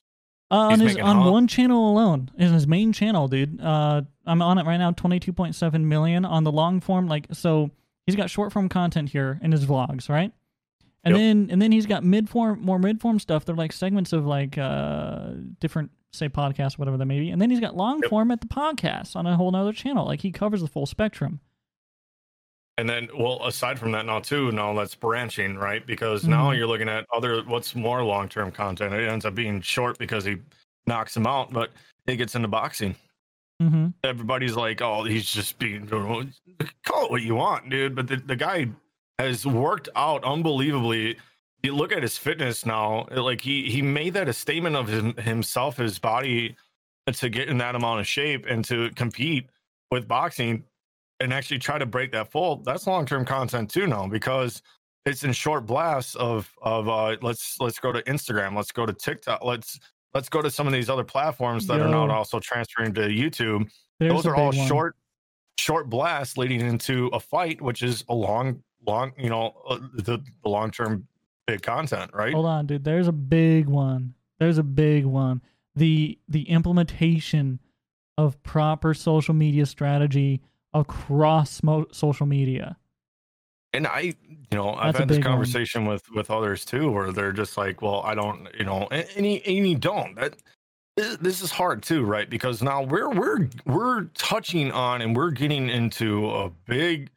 Uh, on his on one channel alone, in his main channel, dude. Uh, I'm on it right now, twenty two point seven million on the long form. Like, so he's got short form content here in his vlogs, right? And Yep. then and then he's got mid form, more mid form stuff. They're like segments of like uh different say podcast, whatever that may be. And then he's got long form at the podcast on a whole nother channel. Like he covers the full spectrum. And then, well, aside from that, now too, now that's branching, right? Because now Mhm. you're looking at other what's more long term content. It ends up being short because he knocks him out, but he gets into boxing. Mm-hmm. Everybody's like, "Oh, he's just being call it what you want, dude." But the, the guy has worked out unbelievably. You look at his fitness now; like he he made that a statement of him, himself, his body, to get in that amount of shape and to compete with boxing and actually try to break that fold, that's long term content too now because it's in short blasts of of uh, let's let's go to Instagram, let's go to TikTok, let's let's go to some of these other platforms that are not also transferring to YouTube. There's Those are all one. short short blasts leading into a fight, which is a long long you know uh, the, the long term big content, right? Hold on, dude. There's a big one. There's a big one. The the implementation of proper social media strategy across mo- social media. and I, you know, I've had this big one. conversation with with others too, where they're just like, "Well, I don't," you know, and, and, you, and you don't. That this this is hard too, right? Because now we're we're we're touching on and we're getting into a big.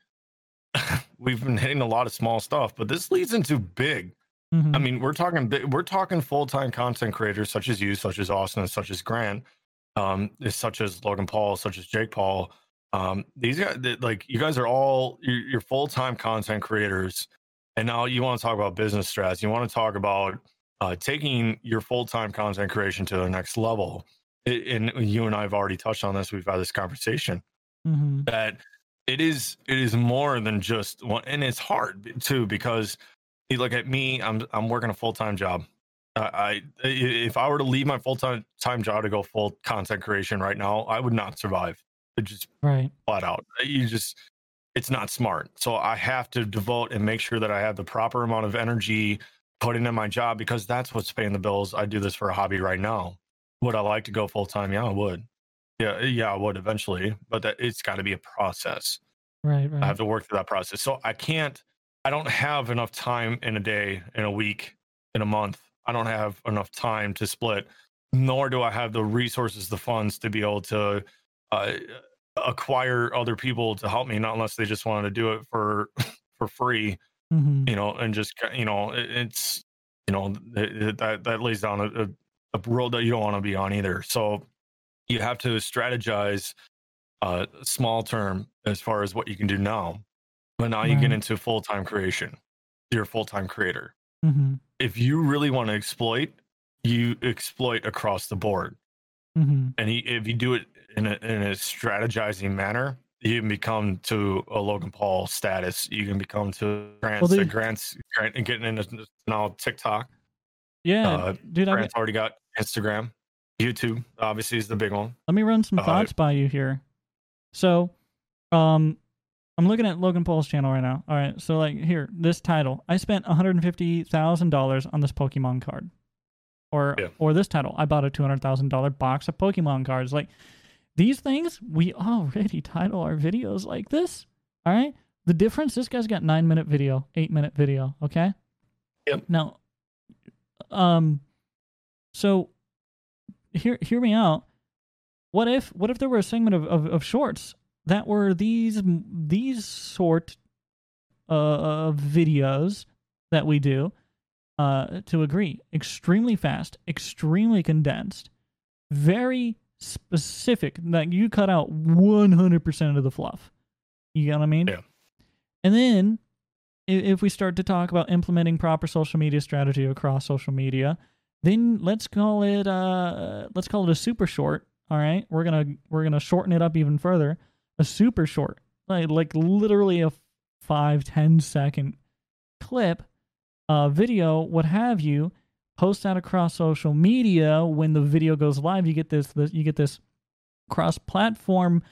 we've been hitting a lot of small stuff, but this leads into big. Mhm. I mean, we're talking we're talking full time content creators such as you, such as Austin, such as Grant, um, such as Logan Paul, such as Jake Paul. Um, these guys, like you guys are all you're, you're full time content creators, and now you want to talk about business stress. You want to talk about uh, taking your full time content creation to the next level. It, and you and I have already touched on this. We've had this conversation Mhm. that it is it is more than just one and it's hard too because you look at me i'm i'm working a full-time job. Uh, i if i were to leave my full-time time job to go full content creation right now i would not survive. It just Right. flat out. You just it's not smart. So i have to devote and make sure that i have the proper amount of energy put into my job because that's what's paying the bills. I do this for a hobby right now. Would i like to go full-time? Yeah i would. Yeah yeah i would eventually but that it's got to be a process. Right, right. I have to work through that process. So I can't, I don't have enough time in a day, in a week, in a month. I don't have enough time to split, nor do I have the resources, the funds to be able to uh, acquire other people to help me, not unless they just wanted to do it for for free, Mhm. you know, and just you know, it, it's you know it, it- that that lays down a, a, a road that you don't want to be on either. So you have to strategize uh, small term as far as what you can do now. But now you get into full time creation. You're a full time creator. Mhm. If you really want to exploit, you exploit across the board. Mhm. And he, if you do it in a, in a strategizing manner, you can become to a Logan Paul status. You can become to Grant's, dude- Grant's, Grant, and getting into now TikTok. Yeah, Uh, dude. I mean, already got Instagram, YouTube. Obviously, is the big one. let me run some Uh, thoughts by you here. So, um, I'm looking at Logan Paul's channel right now. All right, so like here, this title, I spent 150 thousand dollars on this Pokemon card, or Yeah. or this title, I bought a 200 thousand dollar box of Pokemon cards. Like these things, we already title our videos like this. All right, the difference, this guy's got nine minute video, eight minute video. Okay. Yep. Now, um, so hear hear me out. What if what if there were a segment of, of, of shorts that were these these sort uh, of videos that we do uh, to agree extremely fast, extremely condensed, very specific. Like you cut out one hundred percent of the fluff. You get what I mean? Yeah. And then if we start to talk about implementing proper social media strategy across social media, then let's call it uh let's call it a super short. All right, we're gonna we're gonna shorten it up even further. A super short, like like literally a five ten second clip, uh, video, what have you. Post that across social media. When the video goes live, you get this, this you get this cross platform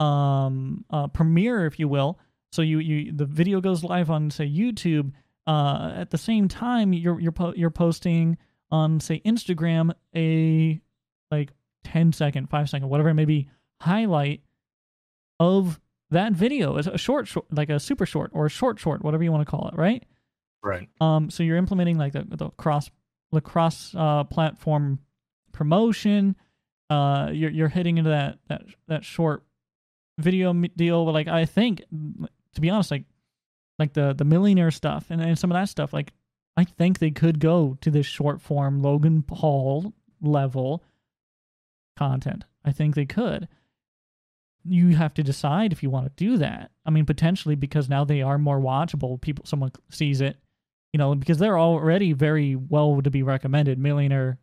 um uh premiere if you will so you you the video goes live on say YouTube uh at the same time you're you're po- you're posting on say Instagram a like 10 second 5 second whatever it may be highlight of that video as a short short like a super short or a short short whatever you want to call it right Right. um, so you're implementing like the, the cross the cross uh, platform promotion. Uh, you're you're hitting into that that that short video deal. But like I think, to be honest, like like the the millionaire stuff and, and some of that stuff, like I think they could go to this short form Logan Paul level content. I think they could. You have to decide if you want to do that. I mean, potentially because now they are more watchable. People, someone sees it, you know, because they're already very well to be recommended. Millionaire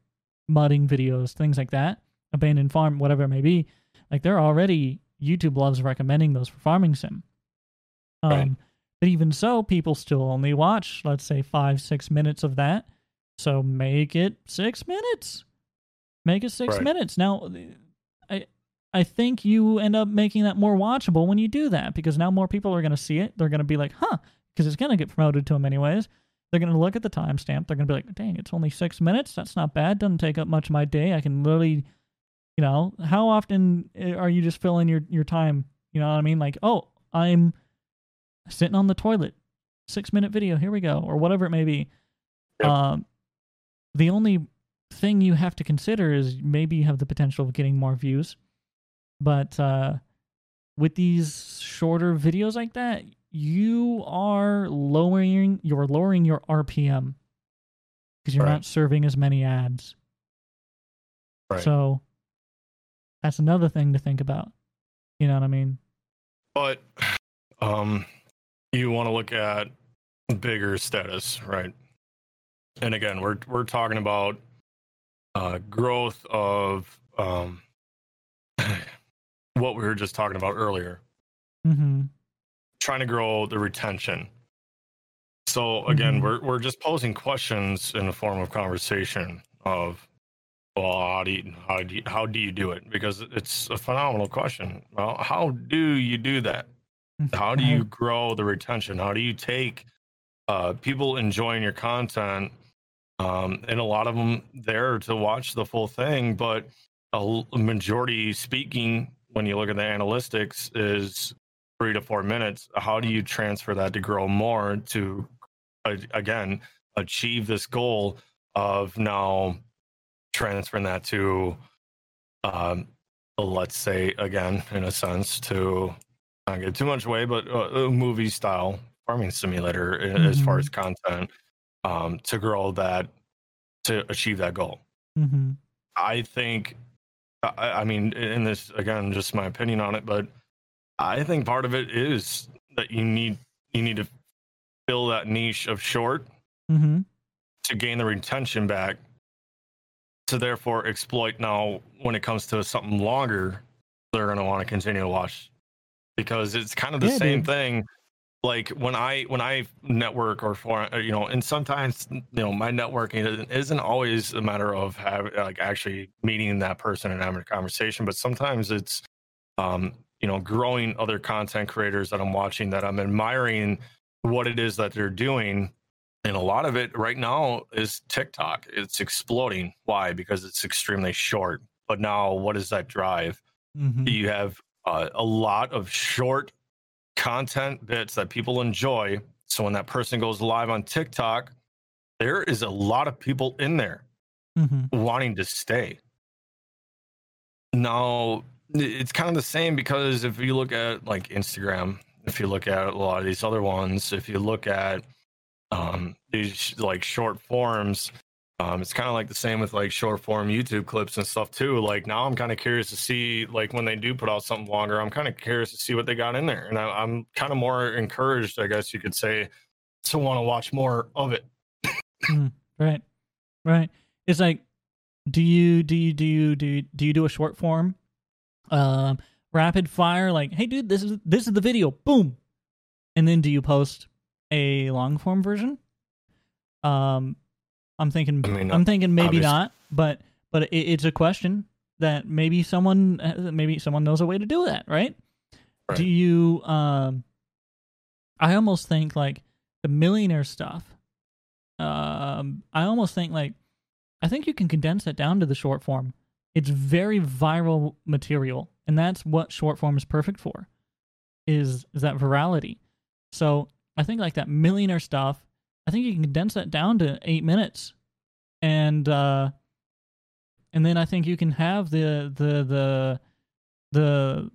mudding videos, things like that, abandoned farm, whatever it may be. Like they're already, YouTube loves recommending those for farming sim. Um, Right. But even so, people still only watch, let's say, five, six minutes of that. So make it six minutes. Make it six Right. minutes. Now, I think you end up making that more watchable when you do that because now more people are going to see it. They're going to be like, huh, because it's going to get promoted to them anyways. They're going to look at the timestamp. They're going to be like, dang, it's only six minutes. That's not bad. Doesn't take up much of my day. I can literally, you know, how often eh, are you just filling your, your time? You know what I mean? Like, oh, I'm sitting on the toilet. Six minute video. Here we go. Or whatever it may be. Um, the only thing you have to consider is maybe you have the potential of getting more views. But uh, with these shorter videos like that, you are lowering you're lowering your RPM because you're Right. not serving as many ads. Right. So that's another thing to think about. You know what I mean? But um, you want to look at bigger status, right? And again, we're we're talking about uh, growth of um, what we were just talking about earlier, Mm-hmm. trying to grow the retention. So again, Mhm. we're we're just posing questions in the form of conversation of, well, how do you how do you, how do you do it? Because it's a phenomenal question. Well, how do you do that? How do you grow the retention? How do you take uh, people enjoying your content? Um, and a lot of them there to watch the full thing, but a majority speaking, when you look at the analytics, is three to four minutes. How do you transfer that to grow more to, again, achieve this goal of now transferring that to, um, let's say, again, in a sense, to not get too much away, but uh, a movie style farming simulator a- as far Mhm. as content um, to grow that to achieve that goal. Mm-hmm. I think, I, I mean, in this again, just my opinion on it, but I think part of it is that you need you need to fill that niche of short Mm-hmm. to gain the retention back to therefore exploit now when it comes to something longer they're going to want to continue to watch because it's kind of the Yeah, same dude. thing like when i when i network or for you know and sometimes you know my networking isn't- isn't always a matter of having like actually meeting that person and having a conversation but sometimes it's um you know growing other content creators that i'm watching that i'm admiring what it is that they're doing and a lot of it right now is TikTok. It's exploding. Why? Because it's extremely short. But now, what does that drive? Mm-hmm. You have uh, a lot of short content bits that people enjoy. So when that person goes live on TikTok, there is a lot of people in there Mm-hmm. wanting to stay. Now, it's kind of the same because if you look at like Instagram, if you look at a lot of these other ones, if you look at um, these like short forms, um, it's kind of like the same with like short form YouTube clips and stuff too. Like now, I'm kind of curious to see like when they do put out something longer, I'm kind of curious to see what they got in there, and I, I'm kind of more encouraged, I guess you could say, to want to watch more of it. Mm, right, right. It's like, do you do you do you do you, do you do a short form, um, rapid fire? Like, hey, dude, this is this is the video, boom, and then do you post a long form version? Um, I'm thinking, I mean, I'm thinking maybe obvious- not, but but it, it's a question that maybe someone maybe someone knows a way to do that, right? Do you um? I almost think like the millionaire stuff um, I almost think like I think you can condense it down to the short form. It's very viral material, and that's what short form is perfect for. Is is that virality? So I think like that millionaire stuff. I think you can condense that down to eight minutes, and uh, and then I think you can have the the the the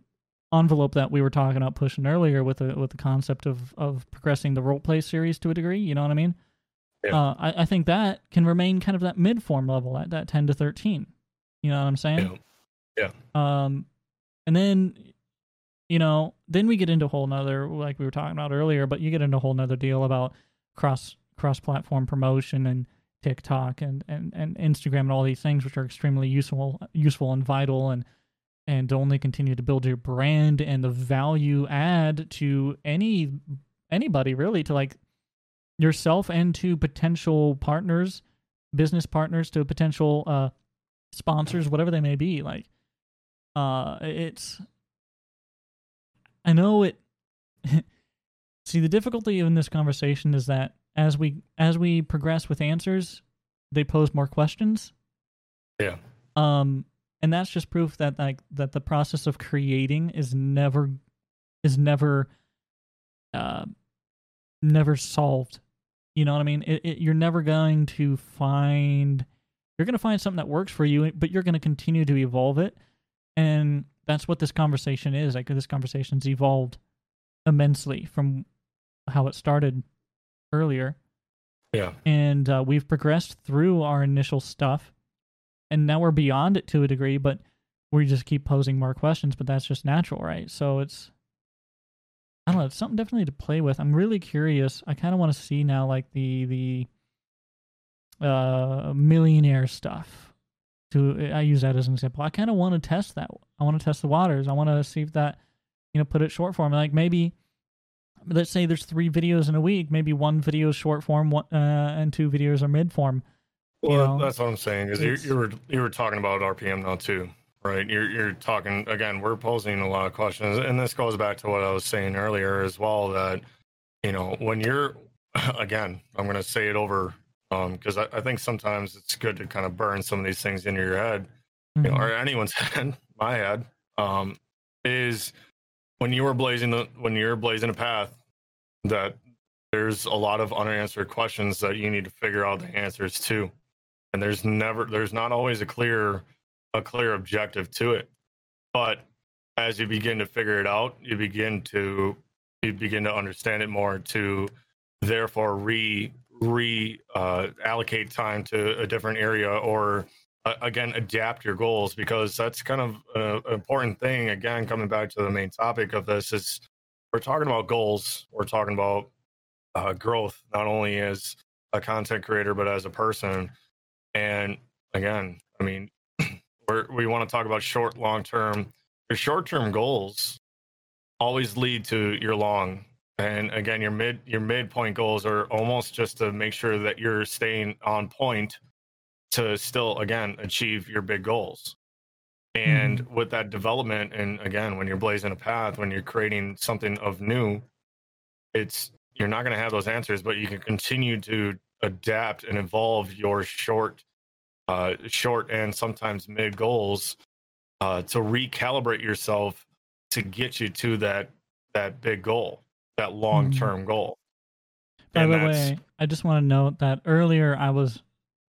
envelope that we were talking about pushing earlier with the with the concept of of progressing the role play series to a degree. You know what I mean? Uh, I, I think that can remain kind of that mid form level at that ten to thirteen. You know what I'm saying? Yeah. Um, and then, you know, then we get into a whole nother, like we were talking about earlier, but you get into a whole nother deal about cross cross platform promotion and TikTok and, and, and Instagram and all these things, which are extremely useful useful and vital and and only continue to build your brand and the value add to any anybody really to like yourself and to potential partners, business partners, to potential uh sponsors, whatever they may be. Like uh it's I know it See, the difficulty in this conversation is that as we as we progress with answers, they pose more questions. Yeah. Um and that's just proof that like that the process of creating is never is never uh never solved. You know what I mean? It, it, you're never going to find you're going to find something that works for you, but you're going to continue to evolve it. And that's what this conversation is. Like this conversation's evolved immensely from how it started earlier. Yeah. And uh, we've progressed through our initial stuff. And now we're beyond it to a degree, but we just keep posing more questions, but that's just natural, right? So it's I don't know, it's something definitely to play with. I'm really curious. I kind of want to see now like the the uh millionaire stuff. To I use that as an example. I kind of want to test that. I want to test the waters. I want to see if that you know put it short form. Like maybe let's say there's three videos in a week. Maybe one video is short form, one, uh, and two videos are mid form. Well, that's what I'm saying. Is you, you were you were talking about RPM now too, right? You're you're talking again. We're posing a lot of questions, and this goes back to what I was saying earlier as well. That you know when you're again, I'm going to say it over because I, I think sometimes it's good to kind of burn some of these things into your head, you know, or anyone's head, my head. Um, is when you were blazing the when you're blazing a path that there's a lot of unanswered questions that you need to figure out the answers to. And there's never there's not always a clear a clear objective to it. But as you begin to figure it out you begin to you begin to understand it more to therefore re re uh, allocate time to a different area or again adapt your goals because that's kind of an important thing. Again coming back to the main topic of this is we're talking about goals. We're talking about uh, growth not only as a content creator but as a person. And again i mean we want to talk about short long term your short term goals always lead to your long. And again your mid your midpoint goals are almost just to make sure that you're staying on point to still again achieve your big goals and mm-hmm. with that development and again when you're blazing a path when you're creating something of new it's you're not going to have those answers but you can continue to adapt and evolve your short uh short and sometimes mid goals uh to recalibrate yourself to get you to that that big goal that long term mm-hmm. goal by and the way i just want to note that earlier i was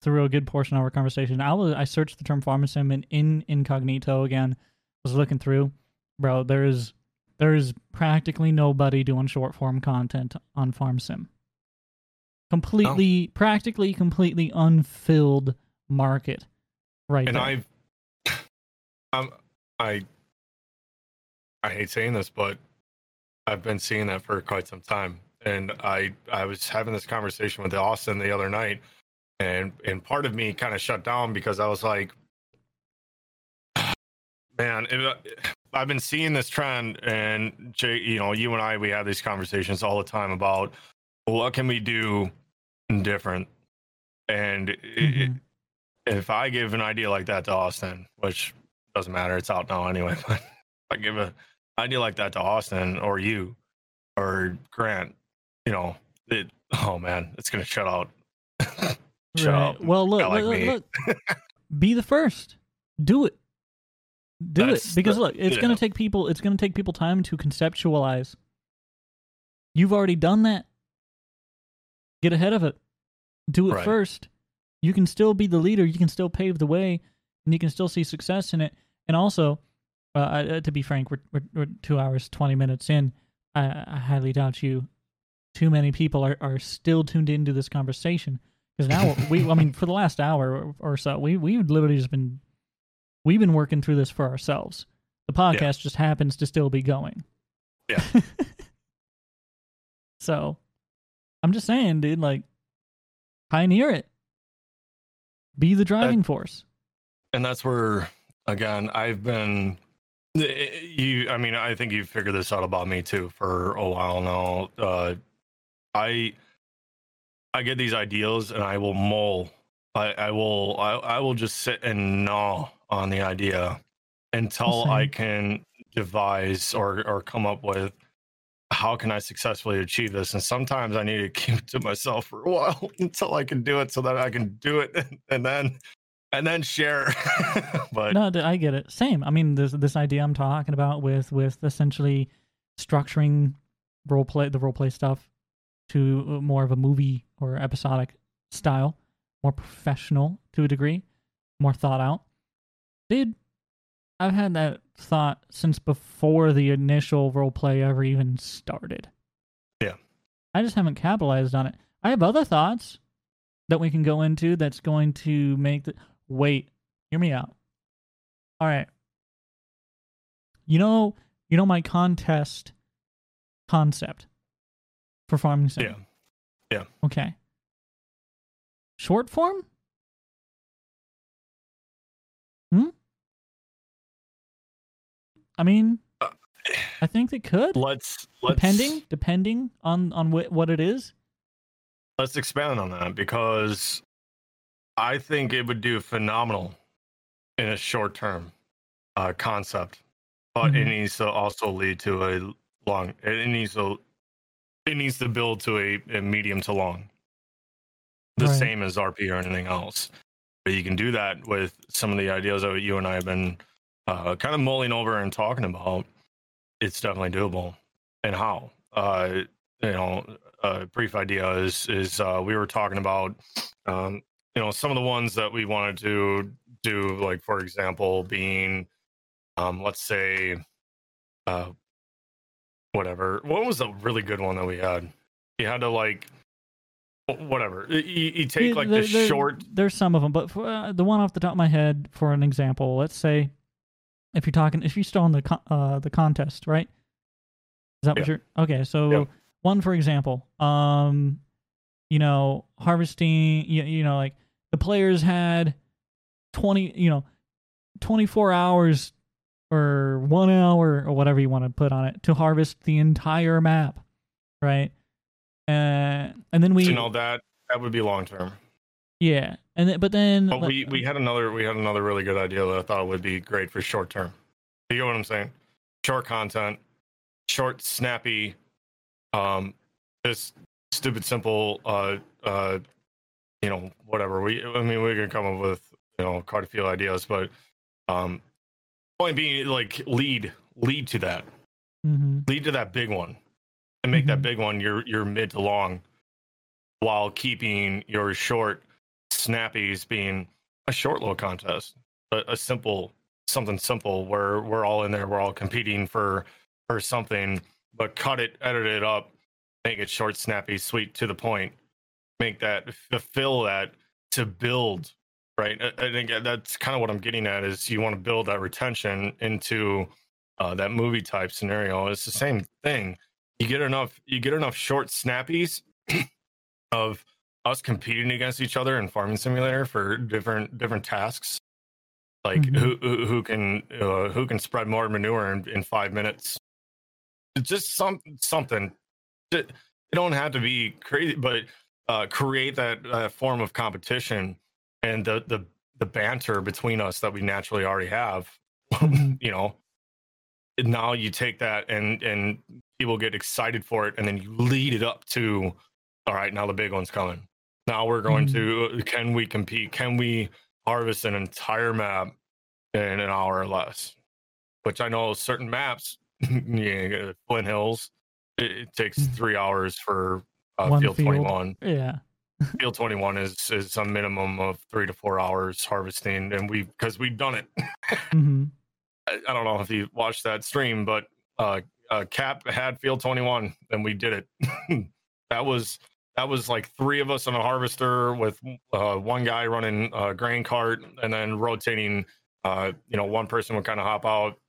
through a good portion of our conversation. I was I searched the term farm sim and in incognito again. Was looking through, bro. There is there is practically nobody doing short form content on farm sim. Completely, oh. practically, completely unfilled market, right? And. I've, um, I, I hate saying this, but I've been seeing that for quite some time. And I, I was having this conversation with Austin the other night and and part of me kind of shut down because I was like, man, it, I've been seeing this trend, and Jay, you know, you and I, we have these conversations all the time about what can we do different, and mm-hmm. it, if I give an idea like that to Austin, which doesn't matter, it's out now anyway, but I give an idea like that to Austin or you or Grant, you know, it, oh man, it's gonna shut out Right. Well, look, like look, look, look. be the first. Do it. Do That's it because the, look, it's going to take people. It's going to take people time to conceptualize. You've already done that. Get ahead of it. Do it right. first. You can still be the leader. You can still pave the way, and you can still see success in it. And also, uh, uh, to be frank, we're, we're, we're two hours twenty minutes in. I, I highly doubt you. Too many people are, are still tuned into this conversation because now we, I mean, for the last hour or so, we we've literally just been we've been working through this for ourselves. The podcast yeah. just happens to still be going. Yeah. so, I'm just saying, dude, like pioneer it. Be the driving that, force. And that's where again, I've been You, I mean, I think you've figured this out about me too for a while now. Uh, I, I get these ideas and I will mull. I, I will, I, I will just sit and gnaw on the idea until. I can devise or or come up with how can I successfully achieve this. And sometimes I need to keep it to myself for a while until I can do it, so that I can do it and then and then share. but no, I get it. Same. I mean, this this idea I'm talking about with with essentially structuring role play the role play stuff to uh, more of a movie or episodic style, more professional to a degree, more thought out. Dude, I've had that thought since before the initial role play ever even started. Yeah. I just haven't capitalized on it. I have other thoughts that we can go into that's going to make the wait, hear me out. All right. You know, you know my contest concept for farming sim. Yeah. Yeah. Okay. Short form? Hmm? I mean, I think they could. let's let's Depending, depending on on wh- what it is. let's expand on that because I think it would do phenomenal in a short term uh, concept, but it Mhm. needs to also lead to a long. It needs to it needs to build to a, a medium to long, the Right. same as RP or anything else. But you can do that with some of the ideas that you and I have been uh, kind of mulling over and talking about. It's definitely doable, and how. Uh, you know, a brief idea is is uh, we were talking about um, you know some of the ones that we wanted to do, like for example, being um, let's say uh, whatever. What was a really good one that we had? You had to like whatever. You, you take Yeah, like there- the there- short. There's some of them, but for, uh, the one off the top of my head, for an example, let's say if you're talking, if you're still on the con- uh, the contest, right? Is that what you're? Okay, so Yeah. one for example, um, you know, harvesting, you, you know, like the players had twenty, you know, twenty four hours or one hour or whatever you want to put on it to harvest the entire map, right? Uh, and then we, you know that that would be long term. yeah, and then, but then But we we had another we had another really good idea that I thought would be great for short term. You get what I'm saying? Short content, short, snappy, um, just stupid, simple. Uh, uh, you know, whatever. We I mean, we can come up with you know quite a few ideas, but um, point being like lead lead to that Mhm. lead to that big one and make that big one your your mid to long while keeping your short snappies being a short little contest a, a simple something simple where we're all in there we're all competing for for something but cut it edit it up make it short snappy sweet to the point make that fulfill that to build right i, I think that's kind of what i'm getting at is you want to build that retention into uh, that movie type scenario it's the same thing. You get enough you get enough short snappies of us competing against each other in farming simulator for different different tasks. Like Mhm. who, who who can uh, who can spread more manure in, in five minutes? It's just some something. It, it don't have to be crazy but uh, create that uh, form of competition and the the the banter between us that we naturally already have you know now you take that and and people get excited for it and then you lead it up to all right now the big one's coming. Now we're going to mm-hmm. uh, can we compete? Can we harvest an entire map in an hour or less? Which i know certain maps yeah flint hills it, it takes mm-hmm. three hours for uh, field, field. 21 Yeah. Field 21 is is a minimum of three to four hours harvesting and we because we've done it hmm I, I don't know if you watched that stream, but uh, uh, Cap had Field 21, and we did it. that was that was like three of us on a harvester with uh, one guy running a grain cart, and then rotating. Uh, you know, one person would kind of hop out,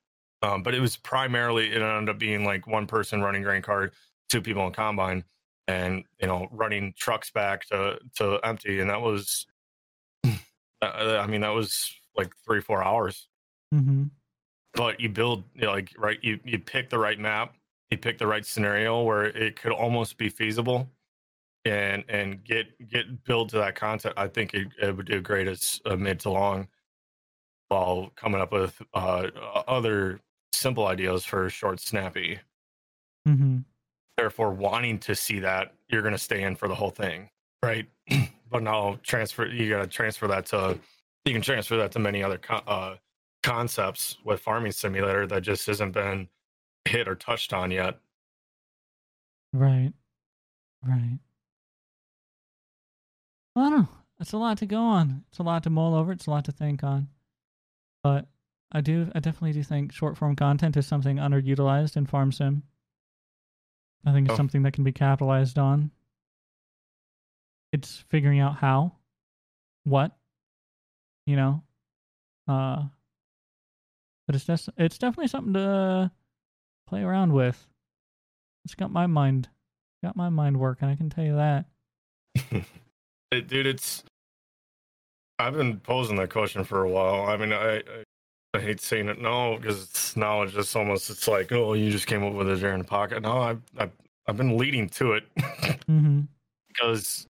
um, but it was primarily it ended up being like one person running grain cart, two people in combine, and you know running trucks back to to empty, and that was, I mean, that was like three four hours hmm but you build you know, like right you you pick the right map you pick the right scenario where it could almost be feasible and and get get build to that content i think it, it would do great as a mid to long while coming up with uh other simple ideas for short snappy Mm-hmm. Therefore wanting to see that you're going to stay in for the whole thing right but now transfer you got to transfer that to you can transfer that to many other uh, concepts with farming simulator that just hasn't been hit or touched on yet Right. Right. Well, I don't know. It's a lot to go on. It's a lot to mull over. It's a lot to think on. But I do, I definitely do think short form content is something underutilized in Farm Sim. I think it's Oh. something that can be capitalized on. It's figuring out how, what, you know, uh, but it's just, it's definitely something to play around with. It's got my mind, got my mind working. I can tell you that. Dude it's i've been posing that question for a while i mean i i, I hate saying it. No because it's now it's just almost it's like oh you just came up with it there in the pocket. No i've i've, I've been leading to it. Mm-hmm. because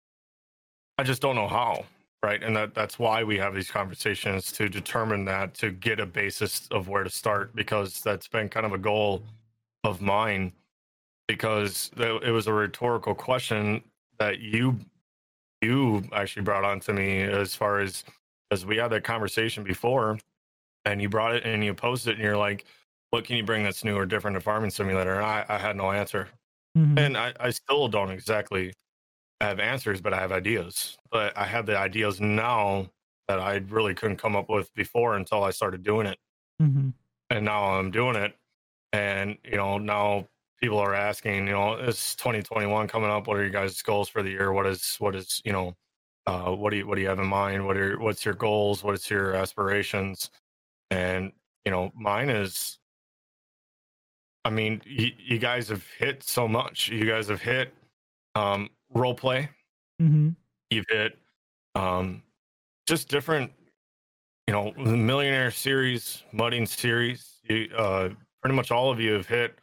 I just don't know how, right? And that that's why we have these conversations to determine that to get a basis of where to start because that's been kind of a goal of mine. Because it was a rhetorical question that you you actually brought on to me as far as as we had that conversation before and you brought it and you posted it and you're like what can you bring that's new or different to farming simulator and I, I had no answer Mhm. and I, I still don't exactly have answers, but I have ideas. But I have the ideas now that I really couldn't come up with before until I started doing it. Mm-hmm. And now I'm doing it. And, you know, now people are asking, you know, it's 2021 coming up. What are your guys' goals for the year? What is, what is, you know, uh, what do you, what do you have in mind? What are, what's your goals? What is your aspirations? And, you know, mine is, I mean, you, you guys have hit so much. You guys have hit um, role play. Mm-hmm. You've hit um, just different, you know, the Millionaire series, Mudding series. You, uh, pretty much all of you have hit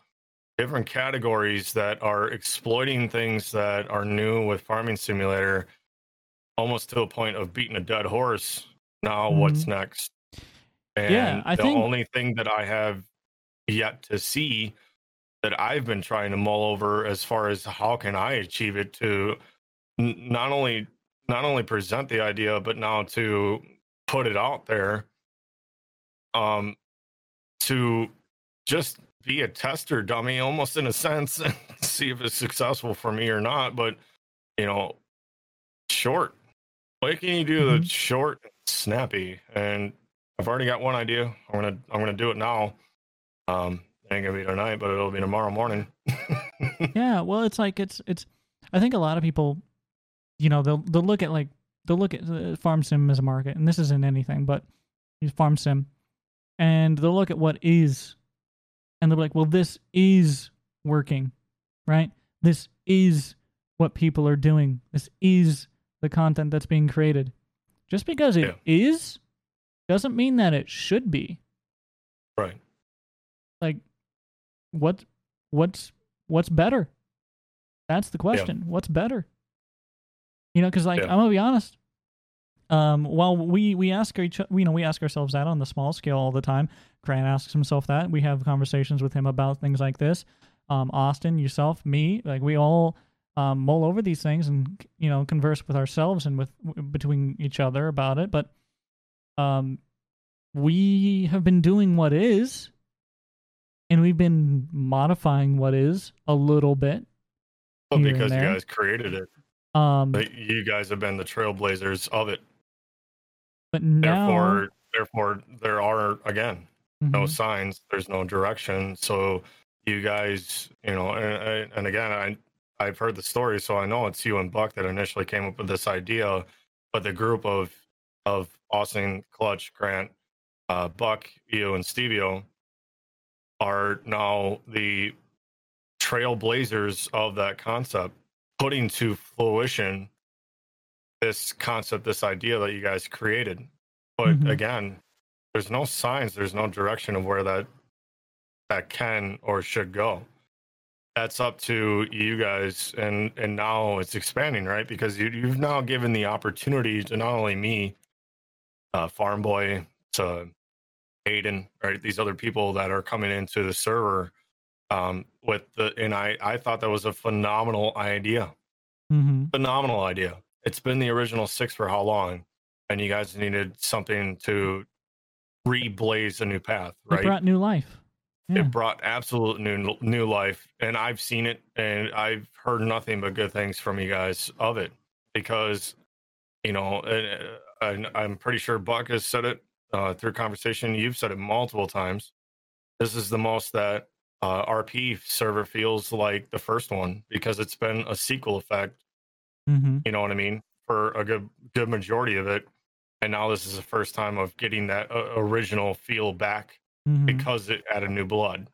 different categories that are exploiting things that are new with Farming Simulator, almost to a point of beating a dead horse. Now, what's next? And Yeah, I the think- only thing that I have yet to see that I've been trying to mull over as far as how can I achieve it to n- not only not only present the idea but now to put it out there um to just be a tester dummy almost in a sense and see if it's successful for me or not but you know short. What can you do that's short and snappy? And i've already got one idea i'm gonna i'm gonna do it now um it ain't gonna be tonight but it'll be tomorrow morning yeah, well, it's like it's it's. I think a lot of people, you know, they'll they'll look at like they'll look at uh, farm sim as a market, and this isn't anything, but farm sim, and they'll look at what is, and they'll be like, well, this is working, right? This is what people are doing. This is the content that's being created. Just because it is, doesn't mean that it should be. right. Like what what's what's better? That's the question. What's better? You know because like Yeah. i'm gonna be honest um while we we ask each you know we ask ourselves that on the small scale all the time. Grant asks himself that. We have conversations with him about things like this. Um austin yourself me like we all um mull over these things and you know converse with ourselves and with between each other about it. But um we have been doing what is and we've been modifying what is a little bit well because you guys created it. Um but you guys have been the trailblazers of it. but now therefore therefore there are again no Mhm. signs there's no direction. So you guys you know and, and again i i've heard the story so i know it's you and buck that initially came up with this idea but the group of of austin clutch grant uh buck you and stevio are now the trailblazers of that concept putting to fruition this concept this idea that you guys created but Mhm. again there's no signs, there's no direction of where that that can or should go. That's up to you guys, and and now it's expanding, right? Because you, you've now given the opportunity to not only me, uh, Farm Boy, to Aiden, right? These other people that are coming into the server um, with the, and I I thought that was a phenomenal idea, Mm-hmm. phenomenal idea. It's been the original six for how long, and you guys needed something to reblaze a new path, It right? brought new life. Yeah. It brought absolute new new life, and I've seen it, and I've heard nothing but good things from you guys of it because, you know, and, uh, I'm pretty sure Buck has said it uh, through conversation. You've said it multiple times. This is the most that uh, RP server feels like the first one because it's been a sequel effect. Mm-hmm. You know what I mean? For a good good majority of it, and now this is the first time of getting that uh, original feel back Mhm. because it added new blood.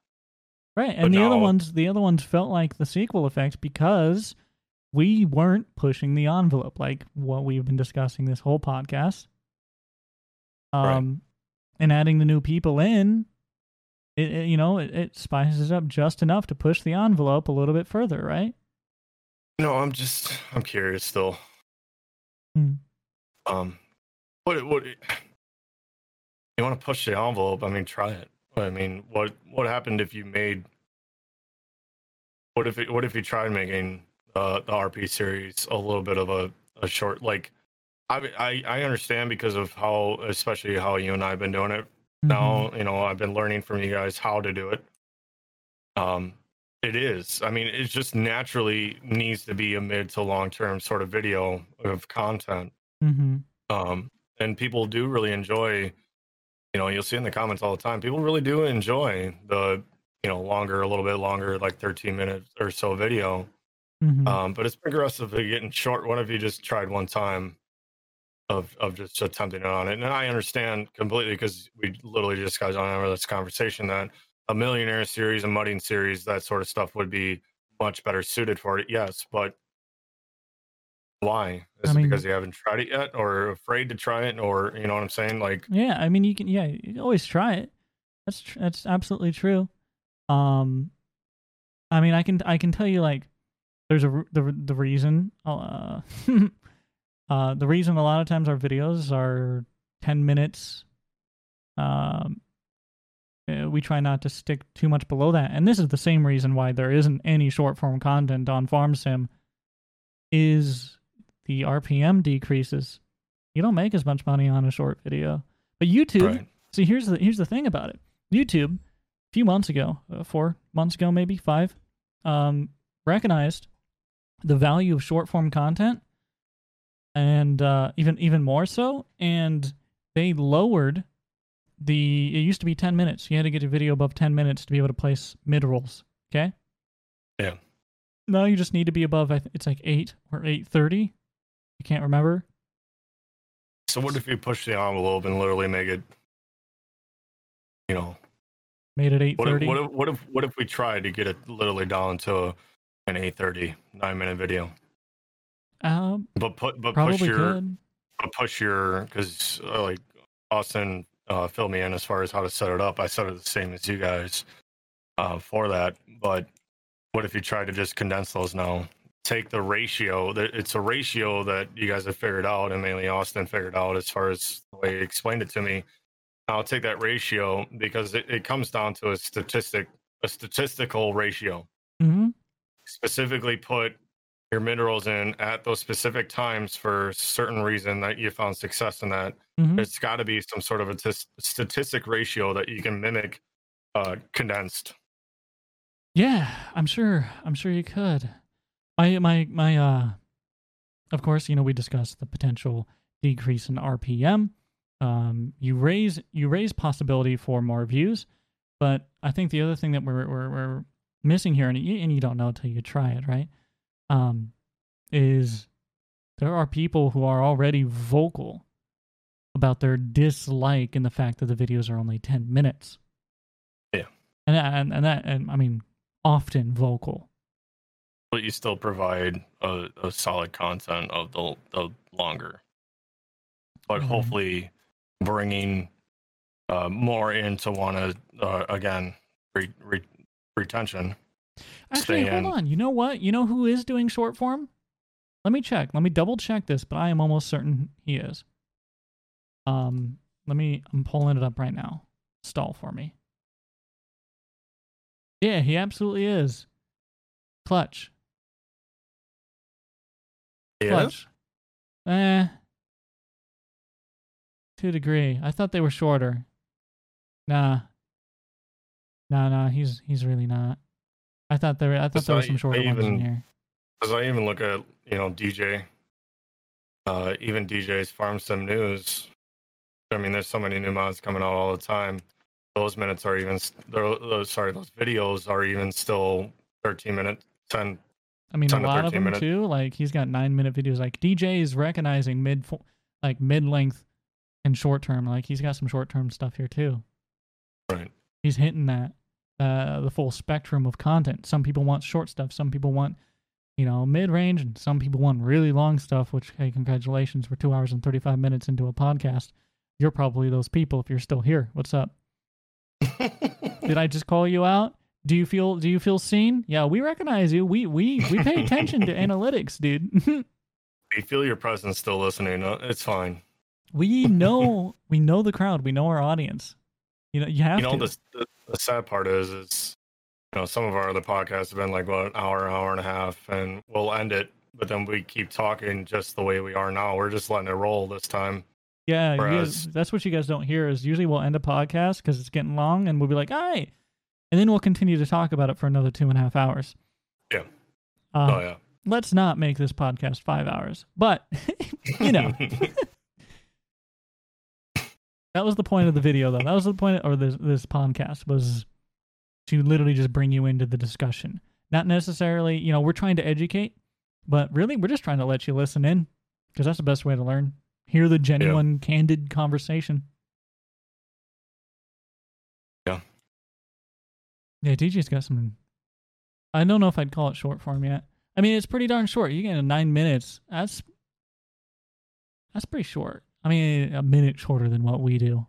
Right, But and the other ones, the other ones felt like the sequel effect because we weren't pushing the envelope like what we've been discussing this whole podcast. Um, and adding the new people in, it, it- you know, it, it spices it up just enough to push the envelope a little bit further, right? No, I'm just I'm curious still. Hmm. Um, what what you want to push the envelope? I mean, try it. I mean, what what happened if you made? What if it, what if you tried making uh, the RP series a little bit of a, a short like? I, I I understand because of how especially how you and I have been doing it. Now you know I've been learning from you guys how to do it. Um, it is. I mean, it just naturally needs to be a mid to long term sort of video of content. Mm-hmm. Um, and people do really enjoy, you know, you'll see in the comments all the time, people really do enjoy the, you know, longer, a little bit longer, like 13 minutes or so video. Mhm. Um, but it's progressively getting short. What if you just tried one time of, of just attempting it on it? And I understand completely because we literally just got on this conversation that a millionaire series, a mudding series, that sort of stuff would be much better suited for it. Yes, but why? Is I it because you haven't tried it yet, or afraid to try it, or you know what I'm saying? Like, Yeah, I mean, you can. Yeah, you can always try it. That's tr- that's absolutely true. Um, I mean, I can I can tell you like, there's a the the reason. Uh, uh, the reason a lot of times our videos are ten minutes. Um, uh, we try not to stick too much below that, and this is the same reason why there isn't any short form content on Farm Sim. Is the RPM decreases? You don't make as much money on a short video. But YouTube, Right. see, here's the here's the thing about it. YouTube, a few months ago, uh, four months ago, maybe five, um, recognized the value of short form content, and uh, even even more so, and they lowered the. It used to be ten minutes. You had to get a video above ten minutes to be able to place mid rolls. Okay. yeah, Now you just need to be above. It's like eight or eight thirty. I can't remember. So what if you push the envelope and literally make it, you know, Made it eight what if, what if what if what if we tried to get it literally down to an 8:30 nine minute video, Um, but put but push your could. but push your because uh, like Austin uh, filled me in as far as how to set it up. I set it the same as you guys uh, for that, but what if you try to just condense those now? Take the ratio. It's a ratio that you guys have figured out, and mainly Austin figured out as far as the way he explained it to me. I'll take that ratio because it, it comes down to a statistic, a statistical ratio. Mm-hmm. Specifically, put your mid rolls in at those specific times for certain reason that you found success in that. Mhm. It's got to be some sort of a statistic ratio that you can mimic uh, condensed. Yeah, I'm sure. I'm sure you could. My my my uh of course, you know, we discussed the potential decrease in RPM. Um you raise you raise possibility for more views, but I think the other thing that we're we're, we're missing here and you, and you don't know until you try it, right? Um is there are people who are already vocal about their dislike in the fact that the videos are only 10 minutes. Yeah. And and, and that and I mean often vocal. But you still provide a, a solid content of the, the longer. But Mhm. hopefully bringing uh, more into want to uh, again re- re- retention. Actually, hold in. on. You know what? You know who is doing short form? Let me check. Let me double check this, but I am almost certain he is. Um, let me. I'm pulling it up right now. Stall for me. Yeah, he absolutely is. Clutch. He Clutch. Eh. To a degree. I thought they were shorter. Nah. Nah, no, He's he's really not. I thought there. I thought Because there were I- some shorter I ones in here. As I even look at you know DJ, uh, even DJ's Farm Sim News. I mean, there's so many new mods coming out all the time. Those minutes are even. Those sorry, those videos are even still 13 minutes, 10. I mean, a 10 to lot of 13 them minutes. too. Like he's got nine minute videos. Like DJ is recognizing mid, like mid length and short term. Like he's got some short term stuff here too. Right. He's hitting that uh, the full spectrum of content. Some people want short stuff. Some people want you know mid range, and some people want really long stuff. Which hey, congratulations, we're two hours and thirty five minutes into a podcast. You're probably those people if you're still here. What's up? Did I just call you out? Do you feel do you feel seen? Yeah, we recognize you. We we we pay attention to analytics, dude. We feel your presence still listening. uh, It's fine. we know we know the crowd. We know our audience. You know, you have you know, the, the the sad part is, is you know, some of our other podcasts have been like what an hour, hour and a half, and we'll end it, but then we keep talking just the way we are now. We're just letting it roll this time. yeah, whereas- guys, that's what you guys don't hear. Is usually we'll end a podcast because it's getting long, and we'll be like, "All right," and then we'll continue to talk about it for another two and a half hours. Yeah. Uh, oh yeah. Let's not make this podcast five hours, but you know. That was the point of the video, though. That was the point, or this this podcast was to literally just bring you into the discussion. Not necessarily, you know, we're trying to educate, but really, we're just trying to let you listen in because that's the best way to learn. Hear the genuine, candid conversation. Yeah. Yeah, DJ's got some. I don't know if I'd call it short form yet. I mean, it's pretty darn short. You get nine minutes. That's that's pretty short. I mean, a minute shorter than what we do.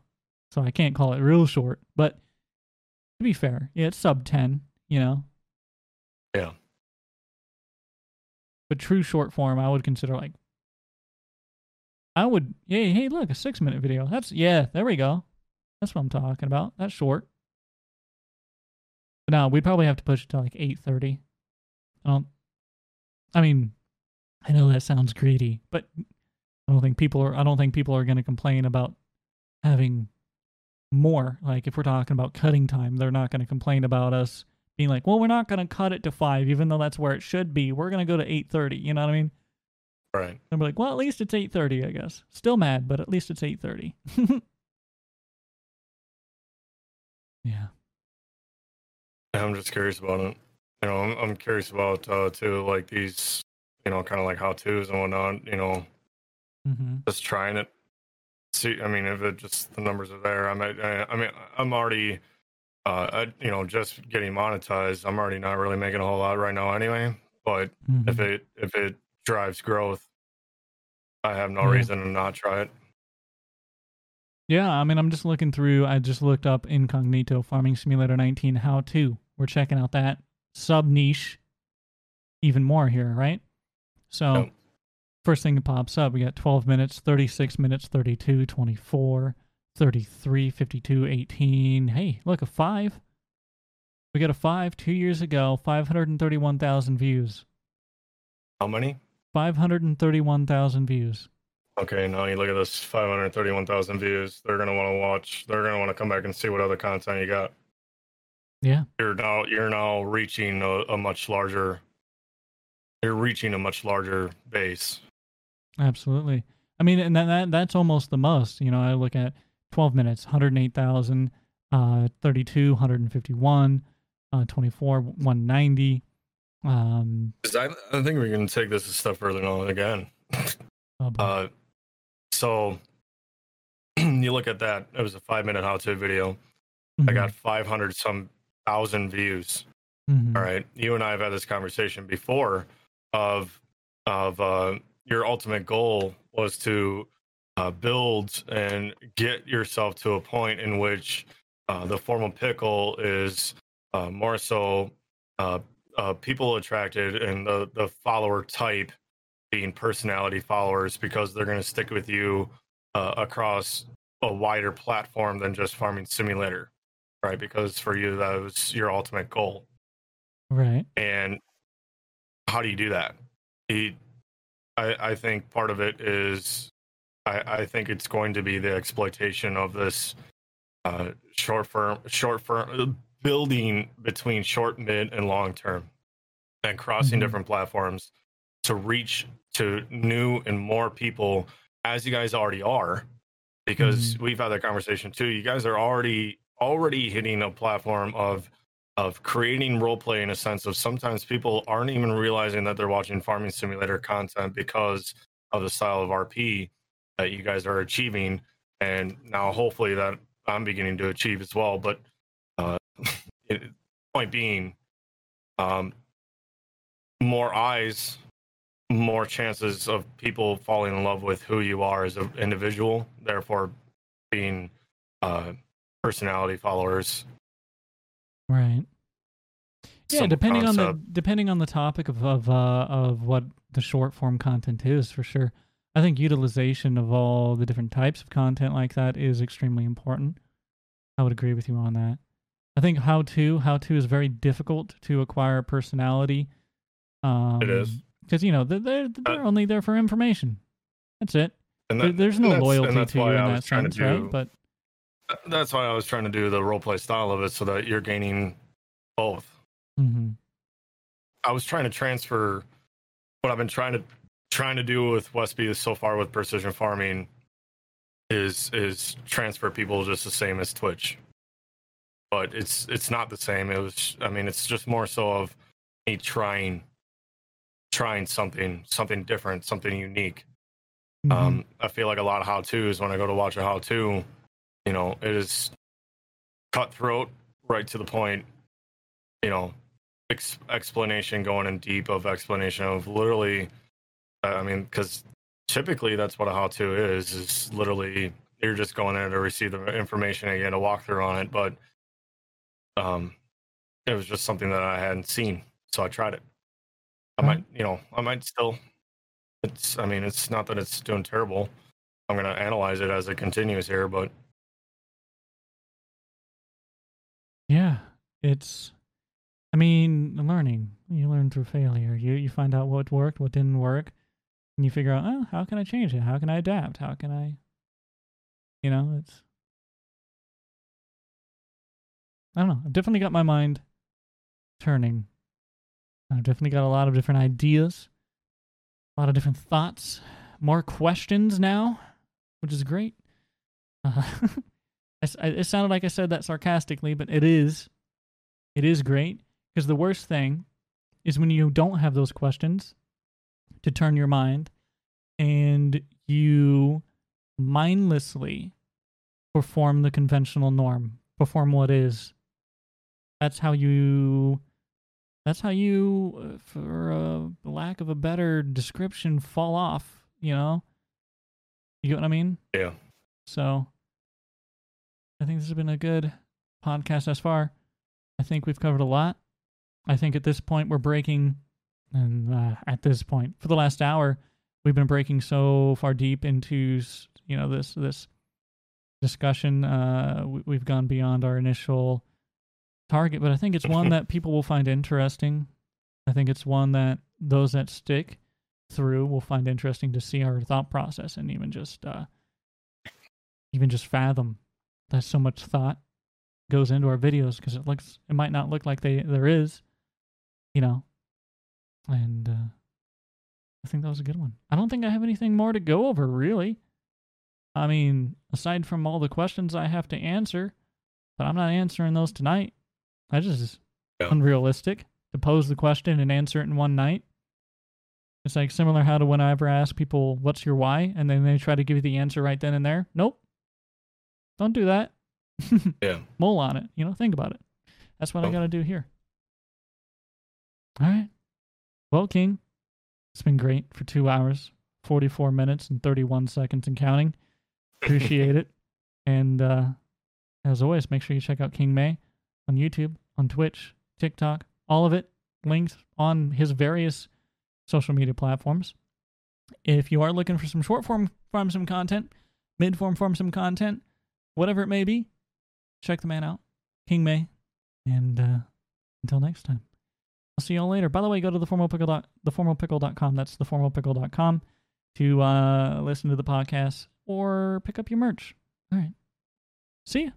So I can't call it real short. But to be fair, yeah, it's sub 10, you know. Yeah. But true short form, I would consider like. I would, yeah, hey, look, a six minute video. That's, yeah, there we go. That's what I'm talking about. That's short. But no, we'd probably have to push it to like 8.30. I um, don't, I mean, I know that sounds greedy, but I don't think people are. I don't think people are going to complain about having more. Like if we're talking about cutting time, they're not going to complain about us being like, "Well, we're not going to cut it to five, even though that's where it should be. We're going to go to eight thirty. You know what I mean? Right. They'll be like, "Well, at least it's eight thirty, I guess." Still mad, but at least it's eight thirty. yeah. I'm just curious about it. You know, I'm, I'm curious about uh, too, like these, you know, kind of like how tos and whatnot. You know, Mm-hmm. just trying it. See, I mean, if it just the numbers are there, I might. I, I mean, I'm already, uh, I, you know, just getting monetized. I'm already not really making a whole lot right now, anyway. But Mm-hmm. if it if it drives growth, I have no Yeah. reason to not try it. Yeah, I mean, I'm just looking through. I just looked up Incognito Farming Simulator 19 How To. We're checking out that sub niche even more here, right? So, first thing that pops up, we got 12 minutes, 36 minutes, 32, 24, 33, 52, 18. Hey, look, a five. We got a five two years ago, 531,000 views. How many? 531,000 views. Okay, now you look at this 531,000 views. They're gonna want to watch. They're gonna want to come back and see what other content you got. Yeah. You're now you're now reaching a, a much larger. You're reaching a much larger base. Absolutely. I mean, and that, that that's almost the most. You know, I look at 12 minutes, 108,000, uh, 32, 151, uh, 24, 190. Um, I, I think we can take this a step further now again. oh. Uh, so you look at that. It was a five minute how to video. I got 500 some thousand views. Mhm. All right. You and I have had this conversation before of of uh, your ultimate goal was to uh, build and get yourself to a point in which uh, the formal pickle is uh, more so uh, uh, people attracted and the, the follower type being personality followers because they're going to stick with you uh, across a wider platform than just farming simulator right? Because for you that was your ultimate goal. Right. and how do you do that? He, I, I think part of it is I, I think it's going to be the exploitation of this uh, short firm short firm building between short mid and long term and crossing Mhm. different platforms to reach to new and more people as you guys already are. Because we've had that conversation too. You guys are already already hitting a platform of of creating role play in a sense of sometimes people aren't even realizing that they're watching farming simulator content because of the style of rp that you guys are achieving. And now hopefully that i'm beginning to achieve as well. But uh it, point being um more eyes more chances of people falling in love with who you are as an individual therefore being uh personality followers Right. Yeah, depending on the depending on the topic of of uh, of what the short form content is, for sure. I think utilization of all the different types of content like that is extremely important. I would agree with you on that. I think how to how to is very difficult to acquire personality. Um, It is. because you know they're they're, they're only there for information. That's it. There- that- there's no loyalty to you in that was trying to sense, right? But that's why i was trying to do the role play style of it so that you're gaining both mhm. I was trying to transfer what I've been trying to trying to do with Westby so far with precision farming is is transfer people just the same as Twitch. But it's it's not the same. It was I mean it's just more so of me trying trying something something different, something unique. Mm-hmm. Um I feel like a lot of how to's when I go to watch a how to, you know, it is cutthroat, right to the point, you know, ex- explanation going in deep of explanation of literally i mean because typically that's what a how-to is is literally you're just going there to receive the information and get a walkthrough on it but um it was just something that i hadn't seen so i tried it. I might you know i might still it's i mean it's not that it's doing terrible. I'm going to analyze it as it continues here but Yeah, it's. I mean, learning. You learn through failure. You you find out what worked, what didn't work, and you figure out, oh, how can I change it? How can I adapt? How can I? You know, it's. I don't know. I've definitely got my mind turning. I've definitely got a lot of different ideas, a lot of different thoughts, more questions now, which is great. Uh, I it sounded like I said that sarcastically, but it is. It is great because the worst thing is when you don't have those questions to turn your mind and you mindlessly perform the conventional norm, perform what is. That's how you. That's how you, uh, for a lack of a better description, fall off. You know. You get what I mean? yeah So I think this has been a good podcast thus far. I think we've covered a lot. I think at this point we're breaking, and uh, at this point for the last hour, we've been breaking so far deep into you know this this discussion. Uh, we, we've gone beyond our initial target, but I think it's one that people will find interesting. I think it's one that those that stick through will find interesting to see our thought process and even just uh, even just fathom that so much thought goes into our videos because it looks it might not look like they there is you know? And uh i think that was a good one. I don't think i have anything more to go over really. I mean aside from all the questions i have to answer but i'm not answering those tonight. That is unrealistic to pose the question and answer it in one night. It's like similar how to whenever i ask people what's your why? and then they try to give you the answer right then and there. Nope don't do that yeah mull on it. You know, think about it. That's what I Oh. got to do here. All right. Well, King, it's been great for two hours, 44 minutes, and 31 seconds and counting. Appreciate it. And uh, as always, make sure you check out King May on YouTube, on Twitch, TikTok, all of it linked on his various social media platforms. If you are looking for some short form from some content, mid form from some content, whatever it may be, check the man out, King May. And uh, until next time, I'll see y'all later. By the way, go to theformalpickle theformalpickle.com. That's theformalpickle.com to uh, listen to the podcast or pick up your merch. All right. See ya.